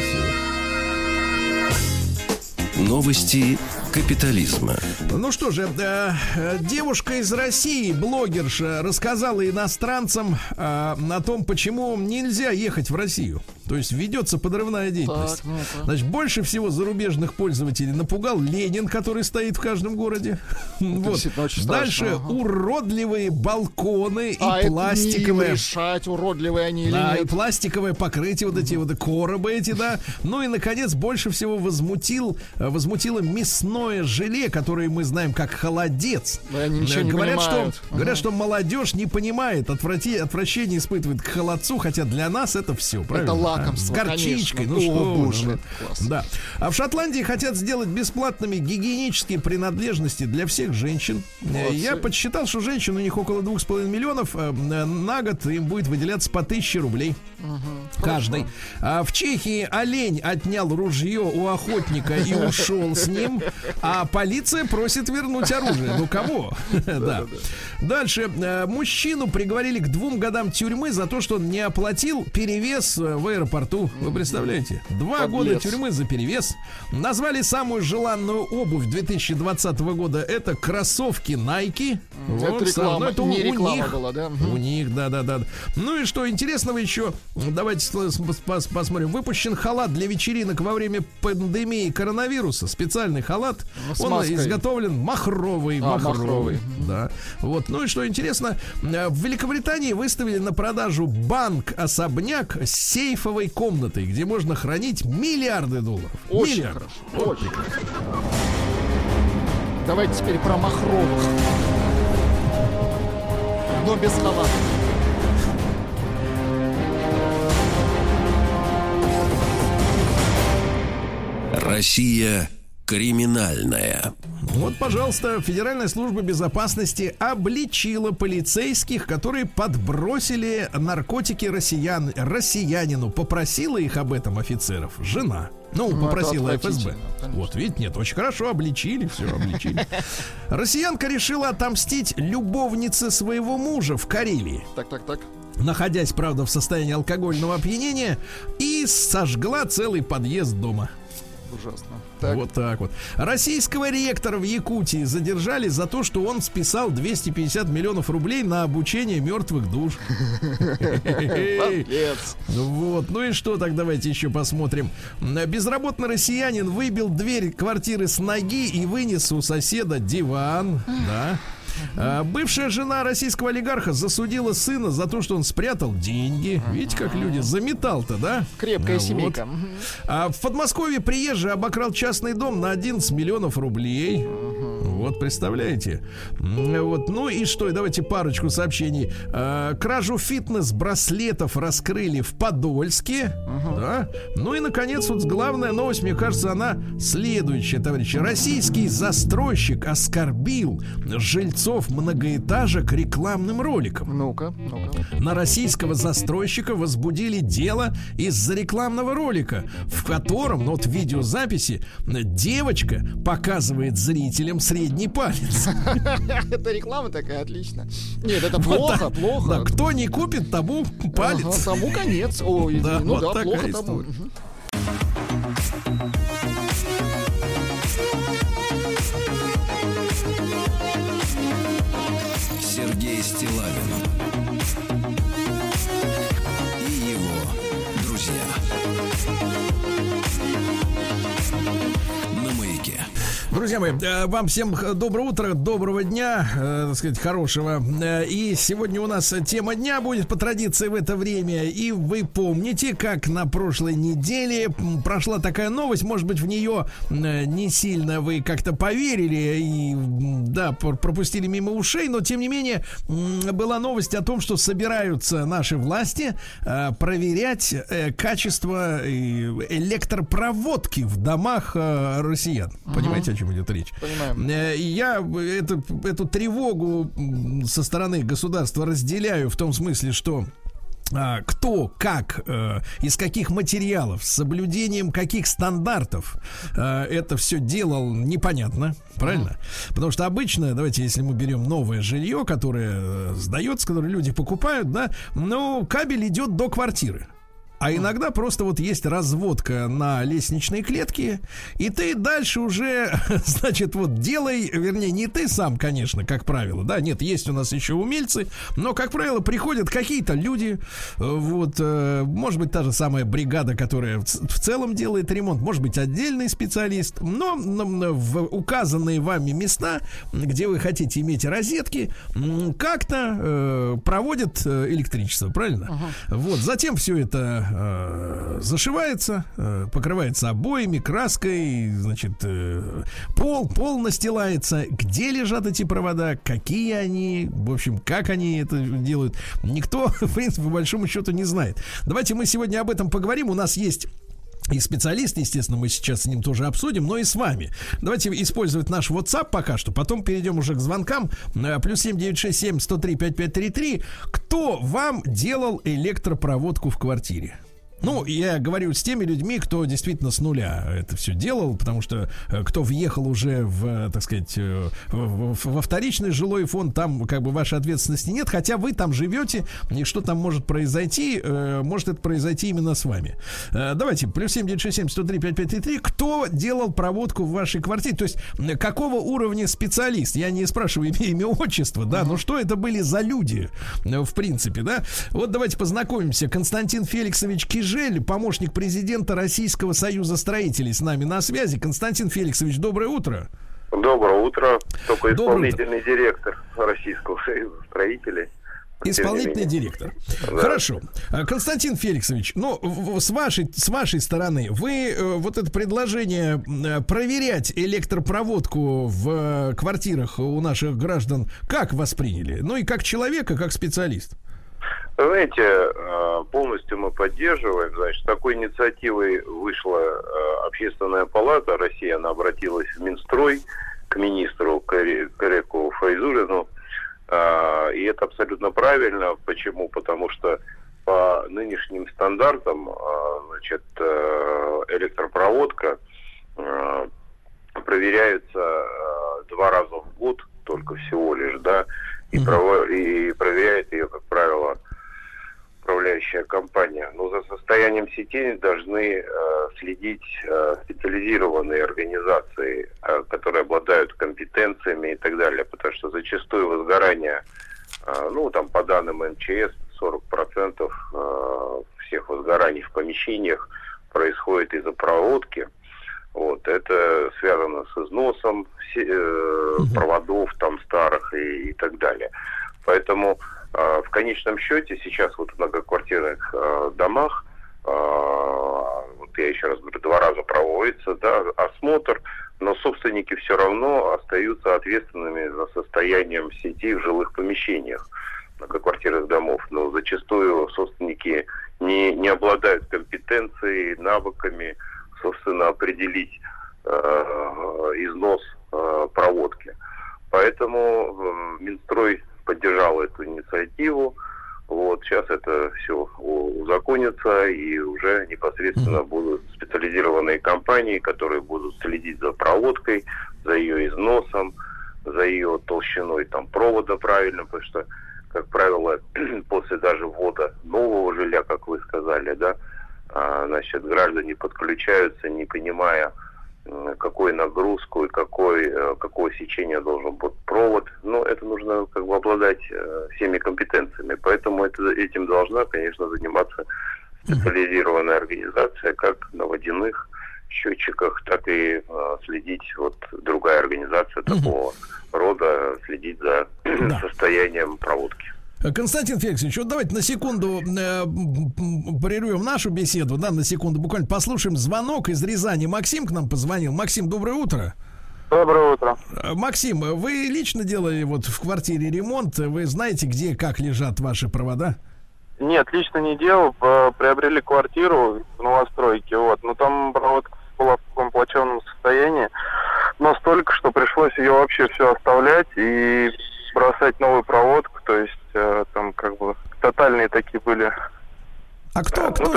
все. Новости капитализма. Ну что же, э, э, девушка из России, блогерша, рассказала иностранцам э, о том, почему нельзя ехать в Россию. То есть ведется подрывная деятельность. Так, ну Значит, больше всего зарубежных пользователей напугал Ленин, который стоит в каждом городе. <laughs> Вот. Дальше ага. уродливые балконы а и пластиковые. решать, уродливые они да, или нет. и пластиковое покрытие, вот эти вот коробы эти, да. Ну и, наконец, больше всего возмутил, э, возмутило мясное желе, которое мы знаем как холодец. Ничего не говорят, понимают. что, говорят, что молодежь не понимает, отврати, отвращение испытывает к холодцу, хотя для нас это все, правильно? Это лакомство, С горчичкой, конечно. ну О, что боже. Да. А в Шотландии хотят сделать бесплатными гигиенические принадлежности для всех женщин. Молодцы. Я подсчитал, что женщин у них около двух с половиной миллионов. Э, на год им будет выделяться по тысяче рублей. Угу, каждый. А в Чехии олень отнял ружье у охотника и <laughs> ушел с ним, а полиция просит вернуть оружие. Ну кого? <laughs> <laughs> Да. Дальше. Э, мужчину приговорили к двум годам тюрьмы за то, что он не оплатил перевес э, в аэропорту. Вы представляете? Два года тюрьмы за перевес. Назвали самую желанную обувь 2020 года. Это кроссовки Nike. Это реклама. Это не. Была, да? У них, да, да, да. Ну и что интересного еще? Давайте посмотрим. Выпущен халат для вечеринок во время пандемии коронавируса. Специальный халат. Ну, Он маской. изготовлен махровый. А, махровый. махровый. Да. Вот. Ну и что интересно, э, в Великобритании выставили на продажу банк-особняк с сейфовой комнатой, где можно хранить миллиарды долларов. Очень Миллиард. хорошо. Очень. Давайте теперь про махровых. Но без халата. Россия криминальная. Вот, пожалуйста, Федеральная служба безопасности обличила полицейских, которые подбросили наркотики россиян, россиянину. Попросила их об этом офицеров жена. Ну, ну попросила ФСБ. Конечно. Вот, видите, нет, очень хорошо, обличили, все, обличили. <laughs> Россиянка решила отомстить любовнице своего мужа в Карелии. Так, так, так находясь, правда, в состоянии алкогольного опьянения, и сожгла целый подъезд дома ужасно. Так. Вот так вот. Российского ректора в Якутии задержали за то, что он списал 250 миллионов рублей на обучение мертвых душ. Вот. Ну и что так давайте еще посмотрим. Безработный россиянин выбил дверь квартиры с ноги и вынес у соседа диван. Да. А, бывшая жена российского олигарха засудила сына за то, что он спрятал деньги. Видите, как люди заметал-то, да? Крепкая а, семейка. Вот. А в Подмосковье приезжий обокрал частный дом на 11 миллионов рублей. Вот, представляете? Вот, ну и что? Давайте парочку сообщений. А, кражу фитнес-браслетов раскрыли в Подольске. Uh-huh. Да? Ну и, наконец, вот главная новость, мне кажется, она следующая, товарищи. Российский застройщик оскорбил жильцов многоэтажек рекламным роликом. Ну-ка, ну-ка. На российского застройщика возбудили дело из-за рекламного ролика, в котором, ну вот в видеозаписи, девочка показывает зрителям средний палец. <laughs> Это реклама такая, отлично. Нет, это плохо, плохо. Кто не купит, тому палец. Тому конец. Ой, ну да, плохо тому. Стилавин Друзья мои, э, вам всем доброе утро, доброго дня, э, так сказать, хорошего. Э, и сегодня у нас тема дня будет по традиции в это время. И вы помните, как на прошлой неделе прошла такая новость, может быть, в нее не сильно вы как-то поверили и, да, пропустили мимо ушей, но, тем не менее, была новость о том, что собираются наши власти проверять качество электропроводки в домах россиян. Понимаете, о чем идет речь. Понимаем. Э, я эту, эту тревогу со стороны государства разделяю в том смысле, что а, кто, как, э, из каких материалов, с соблюдением каких стандартов э, это все делал, непонятно, правильно? Mm-hmm. Потому что обычно, давайте, если мы берем новое жилье, которое э, сдается, которое люди покупают, да, ну, кабель идет до квартиры. А иногда просто вот есть разводка на лестничной клетке, и ты дальше уже, <laughs> значит, вот делай, вернее, не ты сам, конечно, как правило, да, нет, есть у нас еще умельцы, но, как правило, приходят какие-то люди, вот, э, может быть, та же самая бригада, которая в целом делает ремонт, может быть, отдельный специалист, но в указанные вами места, где вы хотите иметь розетки, как-то э, проводят э, электричество, правильно? Uh-huh. Вот, затем все это э, зашивается, э, покрывается обоями, краской, значит, э, пол, пол настилается. Где лежат эти провода, какие они, в общем, как они это делают, никто, <laughs> в принципе, по большому счету не знает. Давайте мы сегодня об этом поговорим. У нас есть и специалист, естественно, мы сейчас с ним тоже обсудим, но и с вами. Давайте использовать наш WhatsApp пока что, потом перейдем уже к звонкам. Э, плюс 7967 103 5533. Кто вам делал электропроводку в квартире? Ну, я говорю с теми людьми, кто действительно с нуля это все делал, потому что э, кто въехал уже в, так сказать, э, во вторичный жилой фонд, там как бы вашей ответственности нет, хотя вы там живете, и что там может произойти, э, может это произойти именно с вами. Давайте, плюс 7967 103 5533. Кто делал проводку в вашей квартире? То есть, какого уровня специалист? Я не спрашиваю имя, имя отчество, да, но что это были за люди, в принципе, да? Вот давайте познакомимся. Константин Феликсович Кижи Жель, помощник президента Российского союза строителей, с нами на связи. Константин Феликсович, доброе утро. Доброе утро. Только исполнительный утро. директор Российского союза строителей. Исполнительный директор. Да. Хорошо. А, Константин Феликсович, ну, с вашей, с вашей стороны, вы э, вот это предложение э, проверять электропроводку в э, квартирах у наших граждан как восприняли? Ну и как человека, как специалист? Знаете, э, полностью мы поддерживаем. Значит, такой инициативой вышла э, Общественная палата России. Она обратилась в Минстрой к министру Кареку Файзулину. Э, и это абсолютно правильно. Почему? Потому что по нынешним стандартам значит, электропроводка проверяется два раза в год только всего лишь, да, и, mm и проверяет ее, как правило, управляющая компания. Но за состоянием сетей должны э, следить э, специализированные организации, э, которые обладают компетенциями и так далее. Потому что зачастую возгорание, э, ну там по данным МЧС, 40% э, всех возгораний в помещениях происходит из-за проводки. Вот, это связано с износом э, проводов там старых и, и так далее. Поэтому э, в конечном счете сейчас вот в многоквартирных э, домах, э, вот я еще раз говорю, два раза проводится да, осмотр, но собственники все равно остаются ответственными за состоянием сети в жилых помещениях многоквартирных домов. Но зачастую собственники не, не обладают компетенцией, навыками, собственно, определить э, износ э, проводки. Поэтому э, Минстрой поддержал эту инициативу. Вот сейчас это все узаконится, и уже непосредственно mm-hmm. будут специализированные компании, которые будут следить за проводкой, за ее износом, за ее толщиной там провода правильно, потому что, как правило, после даже ввода нового жилья, как вы сказали, да, а, значит, граждане подключаются, не понимая, какую нагрузку и какой, э, какое сечение должен быть провод. Но это нужно как бы обладать э, всеми компетенциями. Поэтому это, этим должна, конечно, заниматься специализированная организация, как на водяных счетчиках, так и э, следить вот другая организация такого рода, следить за состоянием проводки. Константин Феликсович, вот давайте на секунду э, прервем нашу беседу, да, на секунду буквально послушаем звонок из Рязани. Максим к нам позвонил. Максим, доброе утро. Доброе утро. Э, Максим, вы лично делали вот в квартире ремонт? Вы знаете, где, как лежат ваши провода? Нет, лично не делал. Приобрели квартиру в новостройке, вот. Но там проводка была в таком плачевном состоянии. Настолько, что пришлось ее вообще все оставлять и бросать новую проводку. То есть э, там как бы тотальные такие были. А кто, кто ну,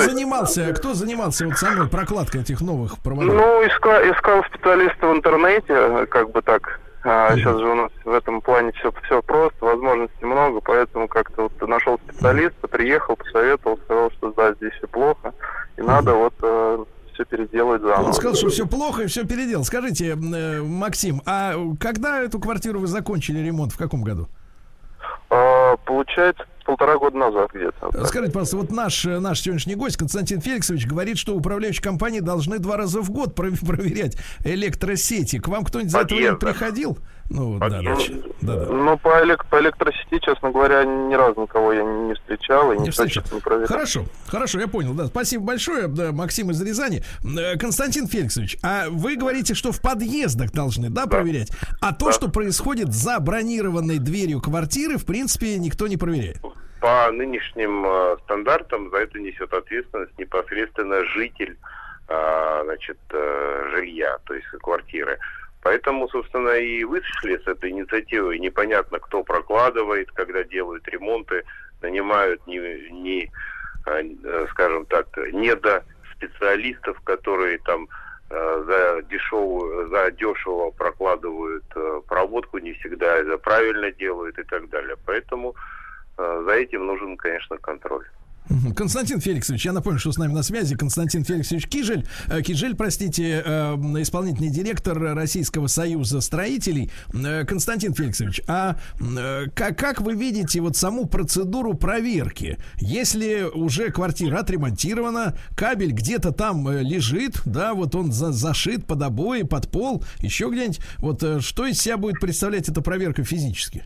занимался, кто занимался вот самой прокладкой этих новых проводов? Ну, искал, искал специалиста в интернете, как бы так, А сейчас же у нас в этом плане все, все просто, возможностей много, поэтому как-то вот нашел специалиста, приехал, посоветовал, сказал, что да, здесь все плохо, и надо вот э, все переделать заново. Он сказал, что все плохо и все переделал. Скажите, э, Максим, а когда эту квартиру вы закончили ремонт? В каком году? А, получается, полтора года назад где-то. Пожалуйста, вот наш, наш сегодняшний гость, Константин Феликсович, говорит, что управляющие компании должны два раза в год <laughs> проверять электросети. К вам кто-нибудь за это время приходил? Ну, да, да, да, да. Ну, по, элек- по электросети, честно говоря, ни разу никого я не, не встречал и не, встречал. не проверял. Хорошо, хорошо, я понял, да. Спасибо большое, да, Максим из Рязани. Э, Константин Феликсович, а вы говорите, что в подъездах должны, да, да. проверять? А то, да. что происходит за бронированной дверью квартиры, в принципе, никто не проверяет? По нынешним э, стандартам за это несет ответственность непосредственно житель э, значит, э, жилья, то есть квартиры. Поэтому, собственно, и вышли с этой инициативой. Непонятно, кто прокладывает, когда делают ремонты, нанимают не, не скажем так, не специалистов, которые там за дешевую, за дешево прокладывают проводку, не всегда это правильно делают и так далее. Поэтому за этим нужен, конечно, контроль. Константин Феликсович, я напомню, что с нами на связи Константин Феликсович Кижель, э, Кижель, простите, э, исполнительный директор Российского союза строителей. Э, Константин Феликсович, а как, как вы видите вот саму процедуру проверки? Если уже квартира отремонтирована, кабель где-то там лежит, да, вот он за, зашит под обои, под пол, еще где-нибудь, вот что из себя будет представлять эта проверка физически?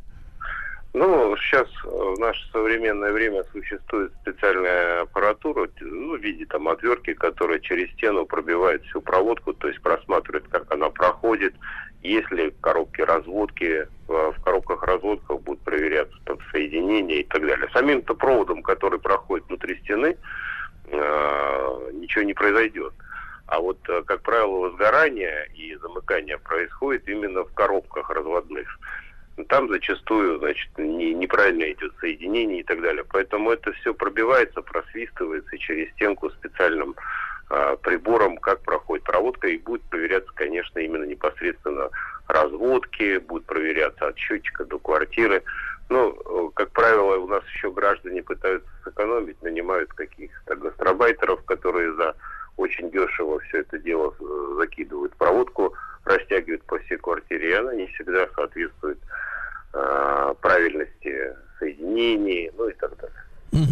Ну, сейчас э, в наше современное время существует специальная аппаратура, ну, в виде там отвертки, которая через стену пробивает всю проводку, то есть просматривает, как она проходит. Если коробки разводки, э, в коробках разводках будут проверяться там соединения и так далее. Самим-то проводом, который проходит внутри стены, э, ничего не произойдет. А вот, как правило, возгорание и замыкание происходит именно в коробках разводных там зачастую, значит, не, неправильно идет соединение и так далее. Поэтому это все пробивается, просвистывается через стенку специальным э, прибором, как проходит проводка, и будет проверяться, конечно, именно непосредственно разводки, будет проверяться от счетчика до квартиры. Ну, как правило, у нас еще граждане пытаются сэкономить, нанимают каких-то гастробайтеров, которые за очень дешево все это дело э, закидывают проводку, растягивают по всей квартире, и она не всегда соответствует э, правильности соединений, ну и так далее. Угу.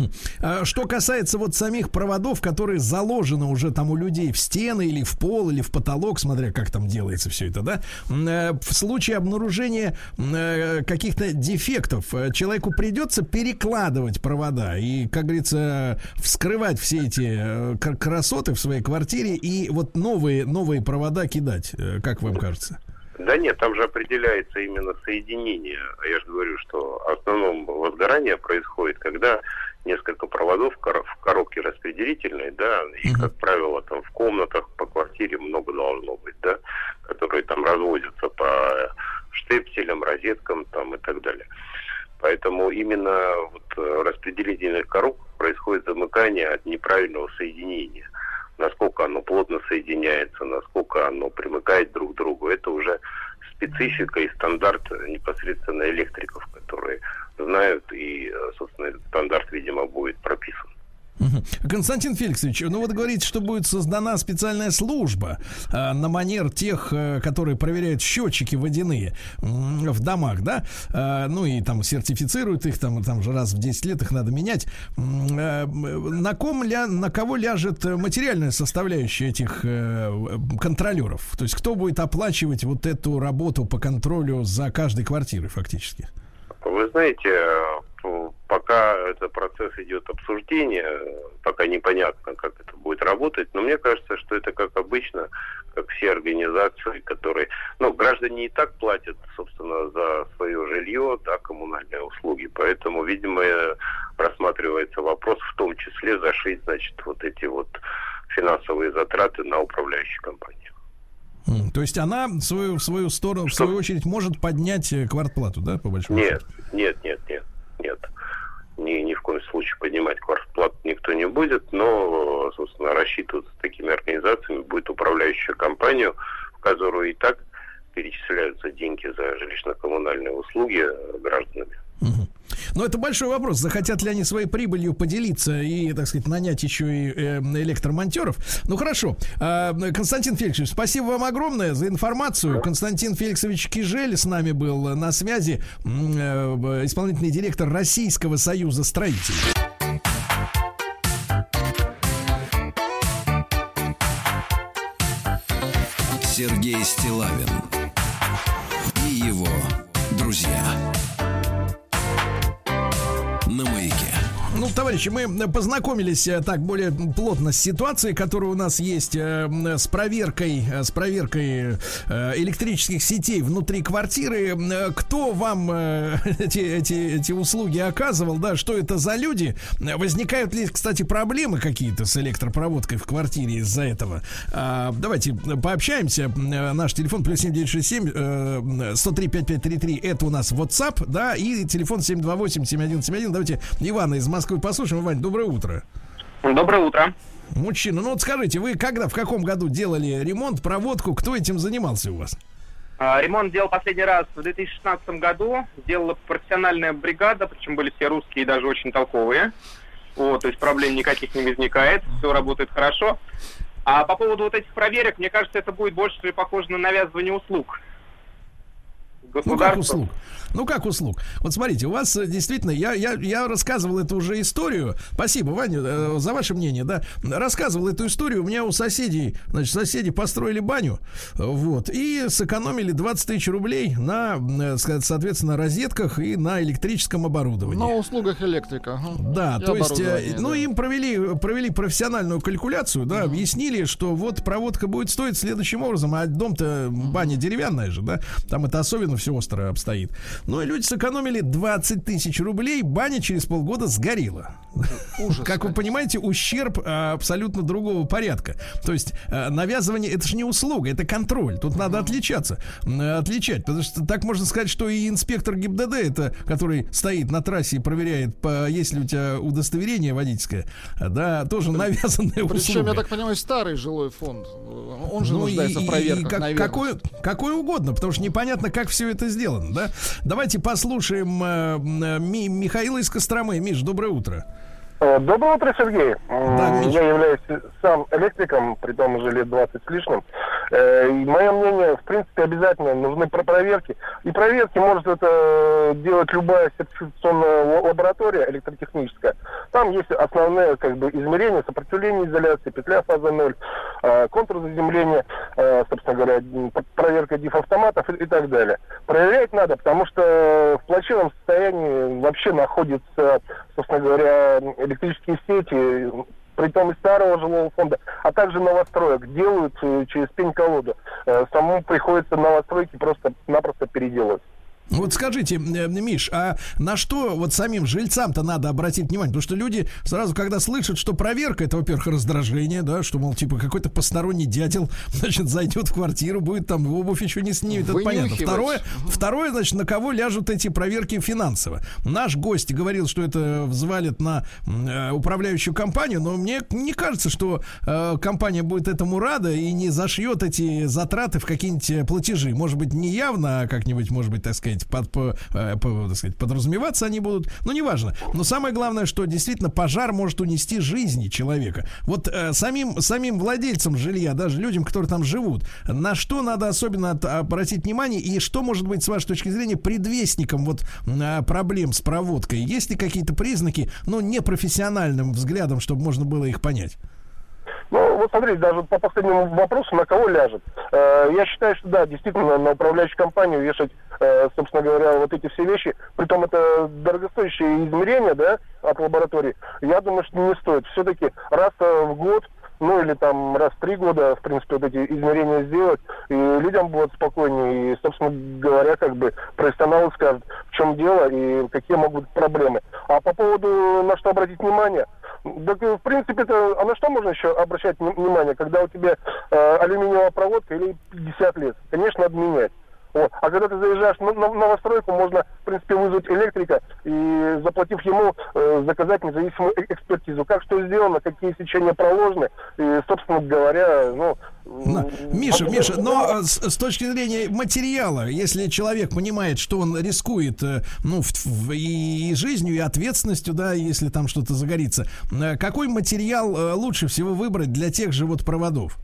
Что касается вот самих проводов, которые заложены уже там у людей в стены или в пол или в потолок, смотря как там делается все это, да, э, в случае обнаружения э, каких-то дефектов э, человеку придется перекладывать провода и, как говорится, вскрывать все эти красоты в своей квартире и вот новые новые провода кидать, как вам кажется? Да нет, там же определяется именно соединение. А я же говорю, что в основном возгорание происходит, когда несколько проводов в коробке распределительной, да, и, как правило, там в комнатах по квартире много должно быть, да, которые там разводятся по штепселям, розеткам там и так далее. Поэтому именно вот в распределительных коробках происходит замыкание от неправильного соединения насколько оно плотно соединяется, насколько оно примыкает друг к другу, это уже специфика и стандарт непосредственно электриков, которые знают, и, собственно, этот стандарт, видимо, будет прописан. Константин Феликсович, ну вот говорите, что будет создана специальная служба э, на манер тех, э, которые проверяют счетчики водяные э, в домах, да, э, ну и там сертифицируют их, там, там же раз в 10 лет их надо менять. Э, на, ком ля, на кого ляжет материальная составляющая этих э, контролеров? То есть кто будет оплачивать вот эту работу по контролю за каждой квартирой фактически? Вы знаете, пока этот процесс идет обсуждения, пока непонятно, как это будет работать, но мне кажется, что это как обычно, как все организации, которые... Ну, граждане и так платят, собственно, за свое жилье, да, коммунальные услуги, поэтому, видимо, рассматривается вопрос в том числе зашить, значит, вот эти вот финансовые затраты на управляющие компании. То есть она в свою, в свою сторону, Что? в свою очередь, может поднять э, квартплату, да, по большому нет, счету? Нет, нет, нет, нет ни, ни в коем случае поднимать квартплату никто не будет, но, собственно, рассчитываться с такими организациями будет управляющая компания, в которую и так перечисляются деньги за жилищно-коммунальные услуги гражданами. Угу. Но это большой вопрос. Захотят ли они своей прибылью поделиться и, так сказать, нанять еще и э, электромонтеров? Ну хорошо. Э, Константин Феликсович, спасибо вам огромное за информацию. Константин Феликсович Кижель с нами был на связи, э, исполнительный директор Российского союза строителей. Сергей Стилавин и его друзья на маяке. Ну, товарищи, мы познакомились э, так более плотно с ситуацией, которая у нас есть э, с проверкой, э, с проверкой электрических сетей внутри квартиры. Кто вам <laughs> эти, эти, эти услуги оказывал, да, что это за люди? Возникают ли, кстати, проблемы какие-то с электропроводкой в квартире из-за этого? А, давайте пообщаемся. Наш телефон плюс 7967 103 5533 это у нас WhatsApp, да, и телефон 728 7171. Давайте Ивана из Москвы Москвы послушаем. Вань, доброе утро. Доброе утро. Мужчина, ну вот скажите, вы когда, в каком году делали ремонт, проводку, кто этим занимался у вас? А, ремонт делал последний раз в 2016 году. Делала профессиональная бригада, причем были все русские и даже очень толковые. Вот, то есть проблем никаких не возникает, все работает хорошо. А по поводу вот этих проверок, мне кажется, это будет больше похоже на навязывание услуг. Ну как услуг? Ну, как услуг? Вот смотрите, у вас э, действительно, я, я, я рассказывал эту уже историю. Спасибо, Ваня, э, за ваше мнение, да. Рассказывал эту историю. У меня у соседей, значит, соседи построили баню, вот, и сэкономили 20 тысяч рублей на, э, соответственно, розетках и на электрическом оборудовании. На услугах электрика. Да, и то есть, ну, да. им провели, провели профессиональную калькуляцию, да, угу. объяснили, что вот проводка будет стоить следующим образом, а дом-то баня деревянная же, да, там это особенно все остро обстоит. Ну и люди сэкономили 20 тысяч рублей, баня через полгода сгорела. Ужас. Как вы понимаете, ущерб а, абсолютно другого порядка. То есть а, навязывание это же не услуга, это контроль. Тут надо отличаться, отличать, потому что так можно сказать, что и инспектор ГИБДД, это который стоит на трассе и проверяет, по, есть ли у тебя удостоверение водительское, да, тоже Причем, услуга. Причем, я так понимаю, старый жилой фонд. Он же ну нуждается и, в проверках, и как, какой, какой угодно, потому что непонятно, как все это сделано, да. Давайте послушаем э, э, Михаила из Костромы. Миш, доброе утро. Э, доброе утро, Сергей. Да, Я являюсь сам электриком, при том уже лет 20 с лишним. Э, мое мнение, в принципе, обязательно нужны проверки. И проверки может это делать любая сертификационная лаборатория электротехническая. Там есть основные как бы, измерения, сопротивление изоляции, петля фаза 0, э, контур заземления, собственно говоря, проверка диф-автоматов и, и так далее. Проверять надо, потому что в плачевном состоянии вообще находится, собственно говоря, электрические сети, при том и старого жилого фонда, а также новостроек делают э, через пень-колоду. Э, самому приходится новостройки просто-напросто переделывать. Вот скажите, э, Миш, а на что вот самим жильцам-то надо обратить внимание? Потому что люди сразу, когда слышат, что проверка, это, во-первых, раздражение, да, что, мол, типа, какой-то посторонний дятел, <laughs> значит, зайдет в квартиру, будет там обувь еще не снимет, это понятно. Второе, второе, значит, на кого ляжут эти проверки финансово. Наш гость говорил, что это взвалит на э, управляющую компанию, но мне не кажется, что э, компания будет этому рада и не зашьет эти затраты в какие-нибудь платежи. Может быть, не явно, а как-нибудь, может быть, так сказать, сказать, под, по, э, по, так сказать, подразумеваться они будут. Ну, неважно. Но самое главное, что действительно пожар может унести жизни человека. Вот э, самим, самим владельцам жилья, даже людям, которые там живут, на что надо особенно от, обратить внимание и что может быть, с вашей точки зрения, предвестником вот э, проблем с проводкой? Есть ли какие-то признаки, ну, непрофессиональным взглядом, чтобы можно было их понять? Ну, вот смотрите, даже по последнему вопросу, на кого ляжет. Э, я считаю, что да, действительно, на управляющую компанию вешать, э, собственно говоря, вот эти все вещи, притом это дорогостоящие измерения, да, от лаборатории, я думаю, что не стоит. Все-таки раз в год ну или там раз в три года, в принципе, вот эти измерения сделать, и людям будет спокойнее, и, собственно говоря, как бы профессионалы скажут, в чем дело и какие могут быть проблемы. А по поводу на что обратить внимание – так, в принципе, это, а на что можно еще обращать внимание, когда у тебя э, алюминиевая проводка или 50 лет? Конечно, надо менять. Вот. А когда ты заезжаешь на, новостройку, можно, в принципе, вызвать электрика и, заплатив ему, э, заказать независимую э, экспертизу. Как что сделано, какие сечения проложены, и, собственно говоря, ну... Миша, а, Миша, но с, с точки зрения материала, если человек понимает, что он рискует, ну, в, в, и жизнью, и ответственностью, да, если там что-то загорится, какой материал лучше всего выбрать для тех же вот проводов?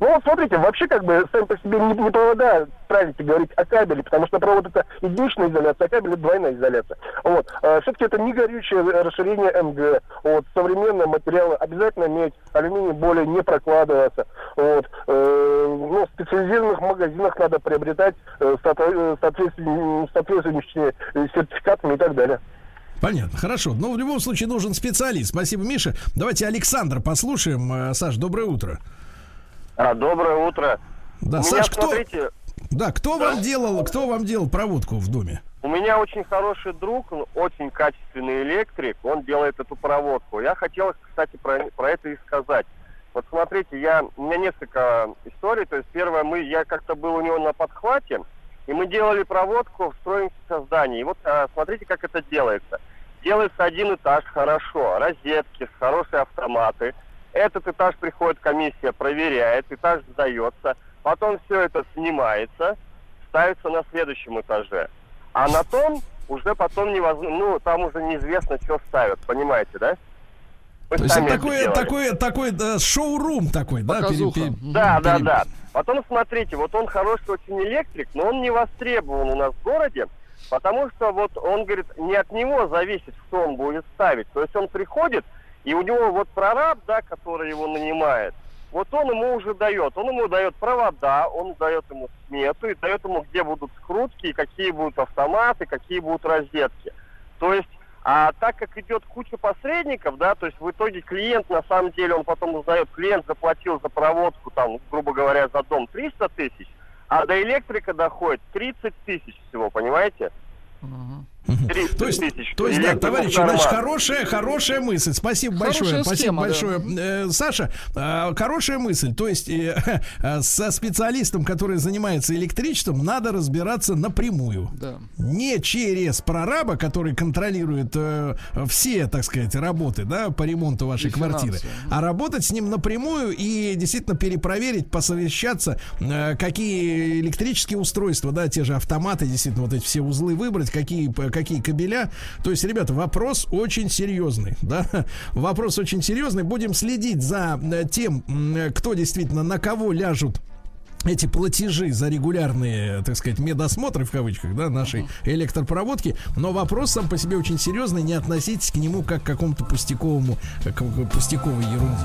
Ну вот смотрите, вообще как бы сами по себе не, не провода правильно говорить о кабеле, потому что провод это единичная изоляция, а кабель это двойная изоляция. Вот. А, все-таки это не горючее расширение МГ. Вот. Современные материалы обязательно медь, алюминий более не прокладываться. Вот. Э, ну, в специализированных магазинах надо приобретать э, э соответствующими сертификатами и так далее. Понятно, хорошо. Но в любом случае нужен специалист. Спасибо, Миша. Давайте Александра послушаем. Э, Саш, доброе утро. А, доброе утро. Да, У Саш, меня, смотрите... Да, кто да. вам делал, кто вам делал проводку в доме? У меня очень хороший друг, он очень качественный электрик, он делает эту проводку. Я хотел, кстати, про, про это и сказать. Вот смотрите, я, у меня несколько историй. То есть первое, мы, я как-то был у него на подхвате, и мы делали проводку в строимся здании. И вот а, смотрите, как это делается. Делается один этаж хорошо, розетки, хорошие автоматы – этот этаж приходит комиссия, проверяет, этаж сдается, потом все это снимается, ставится на следующем этаже. А на том уже потом невозможно, ну, там уже неизвестно, что ставят, понимаете, да? Мы То есть это такой, такой, такой да, шоу-рум такой, да? Пере, пере, да, да, да. Потом смотрите, вот он хороший очень электрик, но он не востребован у нас в городе, потому что вот он говорит, не от него зависит, что он будет ставить. То есть он приходит, и у него вот прораб, да, который его нанимает, вот он ему уже дает. Он ему дает провода, он дает ему смету и дает ему, где будут скрутки, какие будут автоматы, какие будут розетки. То есть, а так как идет куча посредников, да, то есть в итоге клиент, на самом деле, он потом узнает, клиент заплатил за проводку, там, грубо говоря, за дом 300 тысяч, а до электрика доходит 30 тысяч всего, понимаете? Uh-huh. То есть, то есть, да, товарищи, значит, хорошая, хорошая мысль. Спасибо хорошая большое. Спасибо схема, большое. Да. Э, Саша, э, хорошая мысль. То есть, э, со специалистом, который занимается электричеством, надо разбираться напрямую. Да. Не через прораба, который контролирует все, так сказать, работы, да, по ремонту вашей и квартиры, финансы. а работать с ним напрямую и действительно перепроверить, посовещаться, какие электрические устройства, да, те же автоматы, действительно, вот эти все узлы выбрать, какие какие кабеля. То есть, ребята, вопрос очень серьезный, <laughs> да, вопрос очень серьезный. Будем следить за э, тем, кто действительно на кого ляжут эти платежи за регулярные, так сказать, медосмотры в кавычках, да, нашей электропроводки, но вопрос сам по себе очень серьезный, не относитесь к нему как к какому-то пустяковому, как к пустяковой ерунде.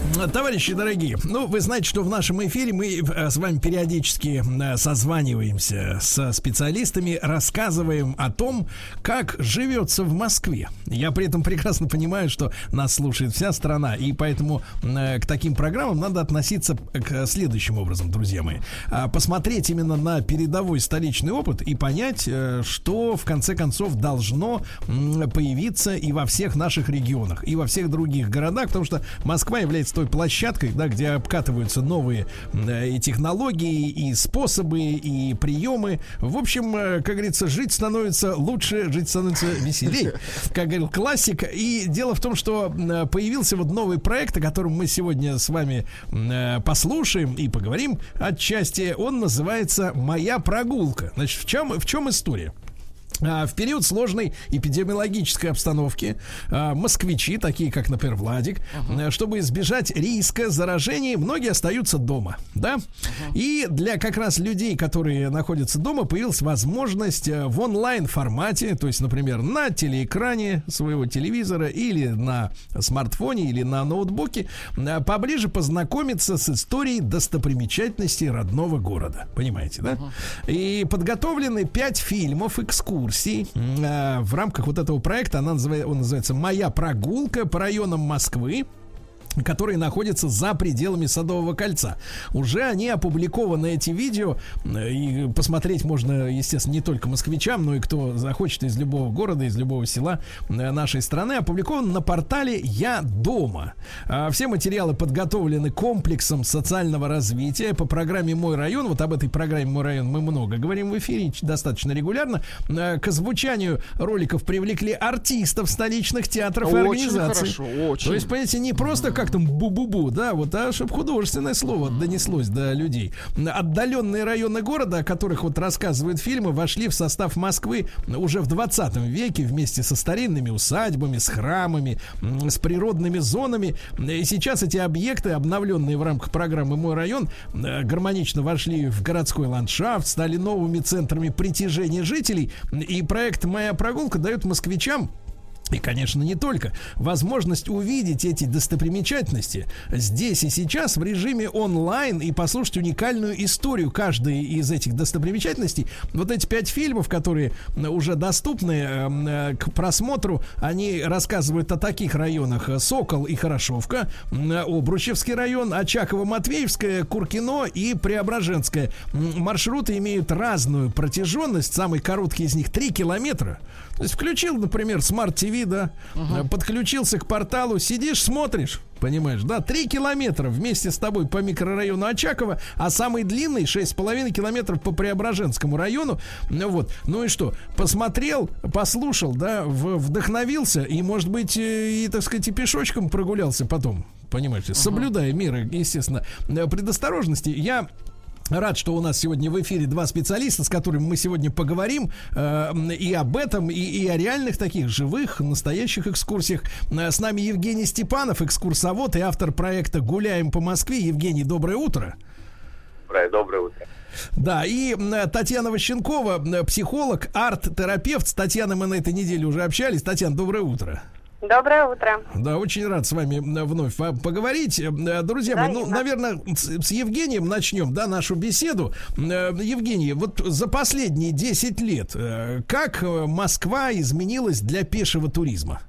Товарищи дорогие, ну, вы знаете, что в нашем эфире мы э, с вами периодически э, созваниваемся со специалистами, рассказываем о том, как живется в Москве. Я при этом прекрасно понимаю, что нас слушает вся страна, и поэтому э, к таким программам надо относиться к следующим образом, друзья мои. А, посмотреть именно на передовой столичный опыт и понять, что в конце концов должно появиться и во всех наших регионах, и во всех других городах, потому что Москва является той площадкой, да, где обкатываются новые э, и технологии, и способы, и приемы. В общем, э, как говорится, жить становится лучше, жить становится веселей, <laughs> как говорил классик. И дело в том, что э, появился вот новый проект, о котором мы сегодня с вами э, послушаем и поговорим отчасти. Он называется «Моя прогулка». Значит, в чем, в чем история? А, в период сложной эпидемиологической обстановки а, москвичи, такие как, например, Владик, uh-huh. чтобы избежать риска заражения, многие остаются дома, да? Uh-huh. И для как раз людей, которые находятся дома, появилась возможность э, в онлайн формате, то есть, например, на телеэкране своего телевизора или на смартфоне или на ноутбуке, поближе познакомиться с историей достопримечательностей родного города, понимаете, да? Uh-huh. И подготовлены пять фильмов экскурсий экскурсий э, в рамках вот этого проекта. Она называется, он называется «Моя прогулка по районам Москвы». Которые находятся за пределами Садового кольца. Уже они опубликованы, эти видео, и посмотреть можно, естественно, не только москвичам, но и кто захочет из любого города, из любого села э, нашей страны, опубликованы на портале «Я дома». А все материалы подготовлены комплексом социального развития по программе «Мой район». Вот об этой программе «Мой район» мы много говорим в эфире, достаточно регулярно. Э, к озвучанию роликов привлекли артистов столичных театров и организаций. Хорошо, очень. То есть, понимаете, не просто как там бу-бу-бу, да, вот, а чтобы художественное слово донеслось до людей. Отдаленные районы города, о которых вот рассказывают фильмы, вошли в состав Москвы уже в 20 веке вместе со старинными усадьбами, с храмами, с природными зонами. И сейчас эти объекты, обновленные в рамках программы «Мой район», э, гармонично вошли в городской ландшафт, стали новыми центрами притяжения жителей. И проект «Моя прогулка» дает москвичам и, конечно, не только. Возможность увидеть эти достопримечательности здесь и сейчас в режиме онлайн и послушать уникальную историю каждой из этих достопримечательностей. Вот эти пять фильмов, которые уже доступны эм, э, к просмотру, они рассказывают о таких районах. Сокол и Хорошовка, Обручевский район, Очаково-Матвеевская, Куркино и Преображенская. Маршруты имеют разную протяженность. Самый короткий из них 3 километра. То есть включил, например, Smart TV, да, угу. подключился к порталу, сидишь, смотришь, понимаешь, да, 3 километра вместе с тобой по микрорайону Очакова, а самый длинный 6,5 километров по Преображенскому району. Ну вот, ну и что, посмотрел, послушал, да, вдохновился и, может быть, э, и, так сказать, и пешочком прогулялся потом понимаете, соблюдая меры, естественно, предосторожности. Я Рад, что у нас сегодня в эфире два специалиста, с которыми мы сегодня поговорим э, и об этом, и, и о реальных таких живых, настоящих экскурсиях. Э, с нами Евгений Степанов, экскурсовод и автор проекта «Гуляем по Москве». Евгений, доброе утро. Доброе, доброе утро. Да, и Татьяна Ващенкова, психолог, арт-терапевт. С Татьяной мы на этой неделе уже общались. Татьяна, доброе утро. Доброе утро. Да, очень рад с вами вновь поговорить. Э, друзья мои, ну, наверное, с Евгением начнем, да, нашу беседу. Э, Евгений, вот за последние 10 лет э, как Москва изменилась для пешего туризма?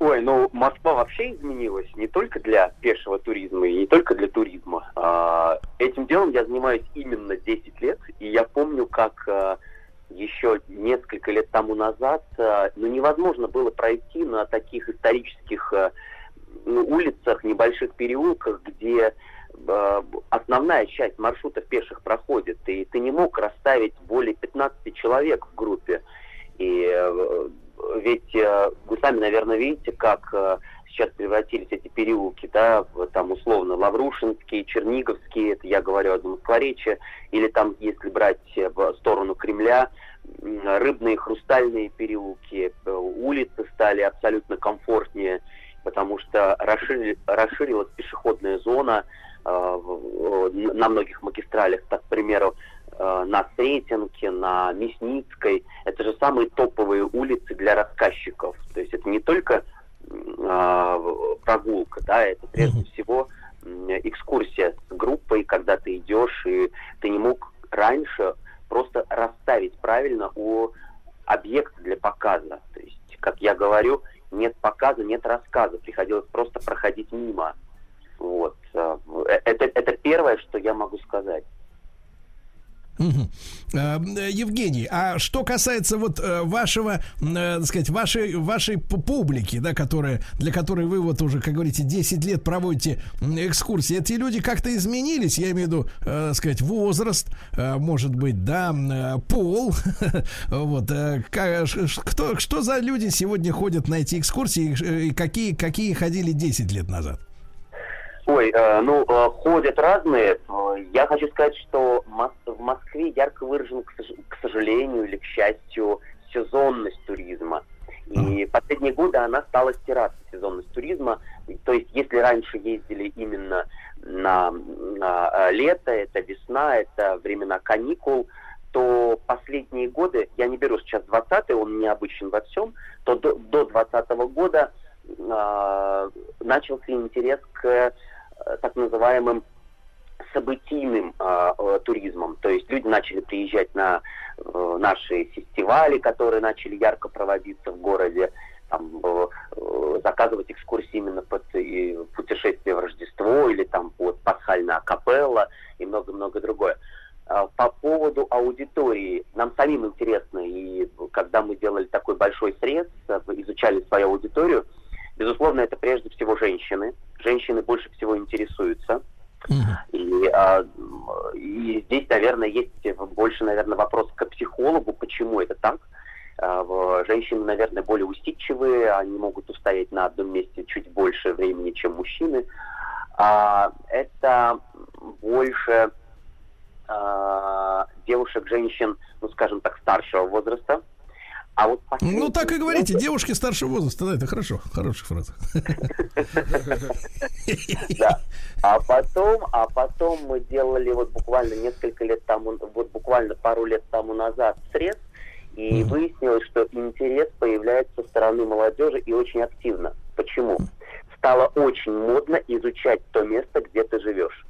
Ой, ну Москва вообще изменилась не только для пешего туризма и не только для туризма. А, этим делом я занимаюсь именно 10 лет, и я помню, как еще несколько лет тому назад э, ну, невозможно было пройти на таких исторических э, ну, улицах, небольших переулках, где э, основная часть маршрутов пеших проходит, и ты не мог расставить более 15 человек в группе. И ведь вы сами, наверное, видите, как сейчас превратились эти переулки, да, там условно Лаврушинские, Черниговские, это я говорю о Москворечье, или там, если брать в сторону Кремля, рыбные хрустальные переулки, э, улицы стали абсолютно комфортнее, потому что расширили, расширилась пешеходная зона э, на многих магистралях, так, к примеру, э, на Сретенке, на Мясницкой. Это же самые топовые улицы для рассказчиков. То есть это не только прогулка, да, это прежде всего экскурсия с группой, когда ты идешь, и ты не мог раньше просто расставить правильно у объекта для показа. То есть, как я говорю, нет показа, нет рассказа, приходилось просто проходить мимо. Вот. Э, это, это первое, что я могу сказать. Э, Евгений, а что касается вот э, вашего, э, так сказать, вашей, вашей публики, да, которая, для которой вы вот уже, как говорите, 10 лет проводите экскурсии, эти люди как-то изменились, я имею в виду, так сказать, возраст, может быть, да, пол, <laughs> вот, кто, что за люди сегодня ходят на эти экскурсии и какие, какие ходили 10 лет назад? Ой, э, ну, э, ходят разные. Э, я хочу сказать, что в Москве ярко выражен, к сожалению или к счастью, сезонность туризма. И последние годы она стала стираться, сезонность туризма. То есть, если раньше ездили именно на, на лето, это весна, это времена каникул, то последние годы, я не беру сейчас 20-й, он необычен во всем, то до, до 20 -го года э, начался интерес к так называемым событийным э, э, туризмом. То есть люди начали приезжать на э, наши фестивали, которые начали ярко проводиться в городе. Там, э, заказывать экскурсии именно под путешествие в Рождество или там под пасхальная капелла и много-много другое. А, по поводу аудитории, нам самим интересно, и когда мы делали такой большой срез, изучали свою аудиторию, безусловно, это прежде всего женщины. Женщины больше всего интересуются. И, а, и здесь, наверное, есть больше, наверное, вопрос к психологу, почему это так. А, женщины, наверное, более усидчивые, они могут устоять на одном месте чуть больше времени, чем мужчины. А, это больше девушек, женщин, ну, скажем так, старшего возраста. А вот ну, так и говорите, девушки старшего возраста, да, это хорошо, хорошая фраза. Да. А потом, а потом мы делали вот буквально несколько лет тому, вот буквально пару лет тому назад срез, и выяснилось, что интерес появляется со стороны молодежи и очень активно. Почему? Стало очень модно изучать то место, где ты живешь.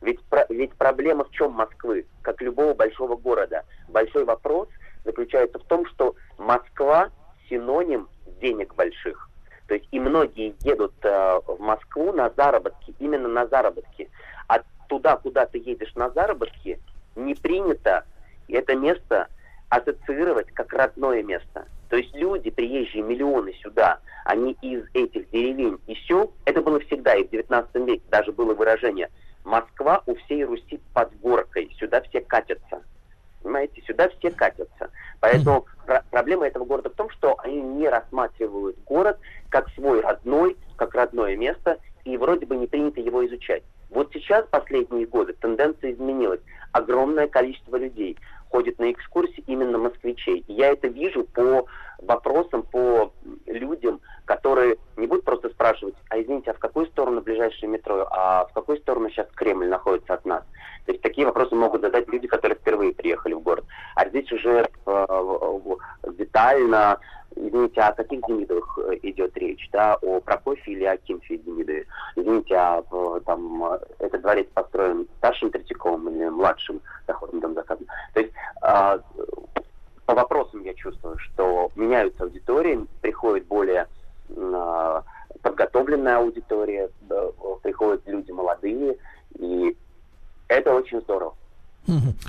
Ведь, ведь проблема в чем Москвы, как любого большого города? Большой вопрос заключается в том, что Москва синоним денег больших. То есть и многие едут э, в Москву на заработки, именно на заработки. А туда, куда ты едешь на заработки, не принято это место ассоциировать как родное место. То есть люди, приезжие миллионы сюда, они из этих деревень и сел, это было всегда, и в 19 веке даже было выражение «Москва у всей Руси под горкой, сюда все катятся». Понимаете, сюда все катятся. Поэтому про- проблема этого города в том, что они не рассматривают город как свой родной, как родное место, и вроде бы не принято его изучать. Вот сейчас, последние годы, тенденция изменилась. Огромное количество людей ходит на экскурсии именно москвичей. И я это вижу по вопросам, по людям, которые не будут просто спрашивать, а извините, а в какую сторону ближайшее метро, а в какую сторону сейчас Кремль находится от нас? То есть такие вопросы могут задать люди, которые впервые приехали в город. А здесь уже э, детально Извините, о каких Демидовых э, идет речь, да, о Прокофье или о Кимфе Демидове? Извините, а там этот дворец построен старшим Третьяковым или младшим доходным домзаказом? То есть э, по вопросам я чувствую, что меняются аудитории, приходит более э, подготовленная аудитория, да, приходят люди молодые, и это очень здорово.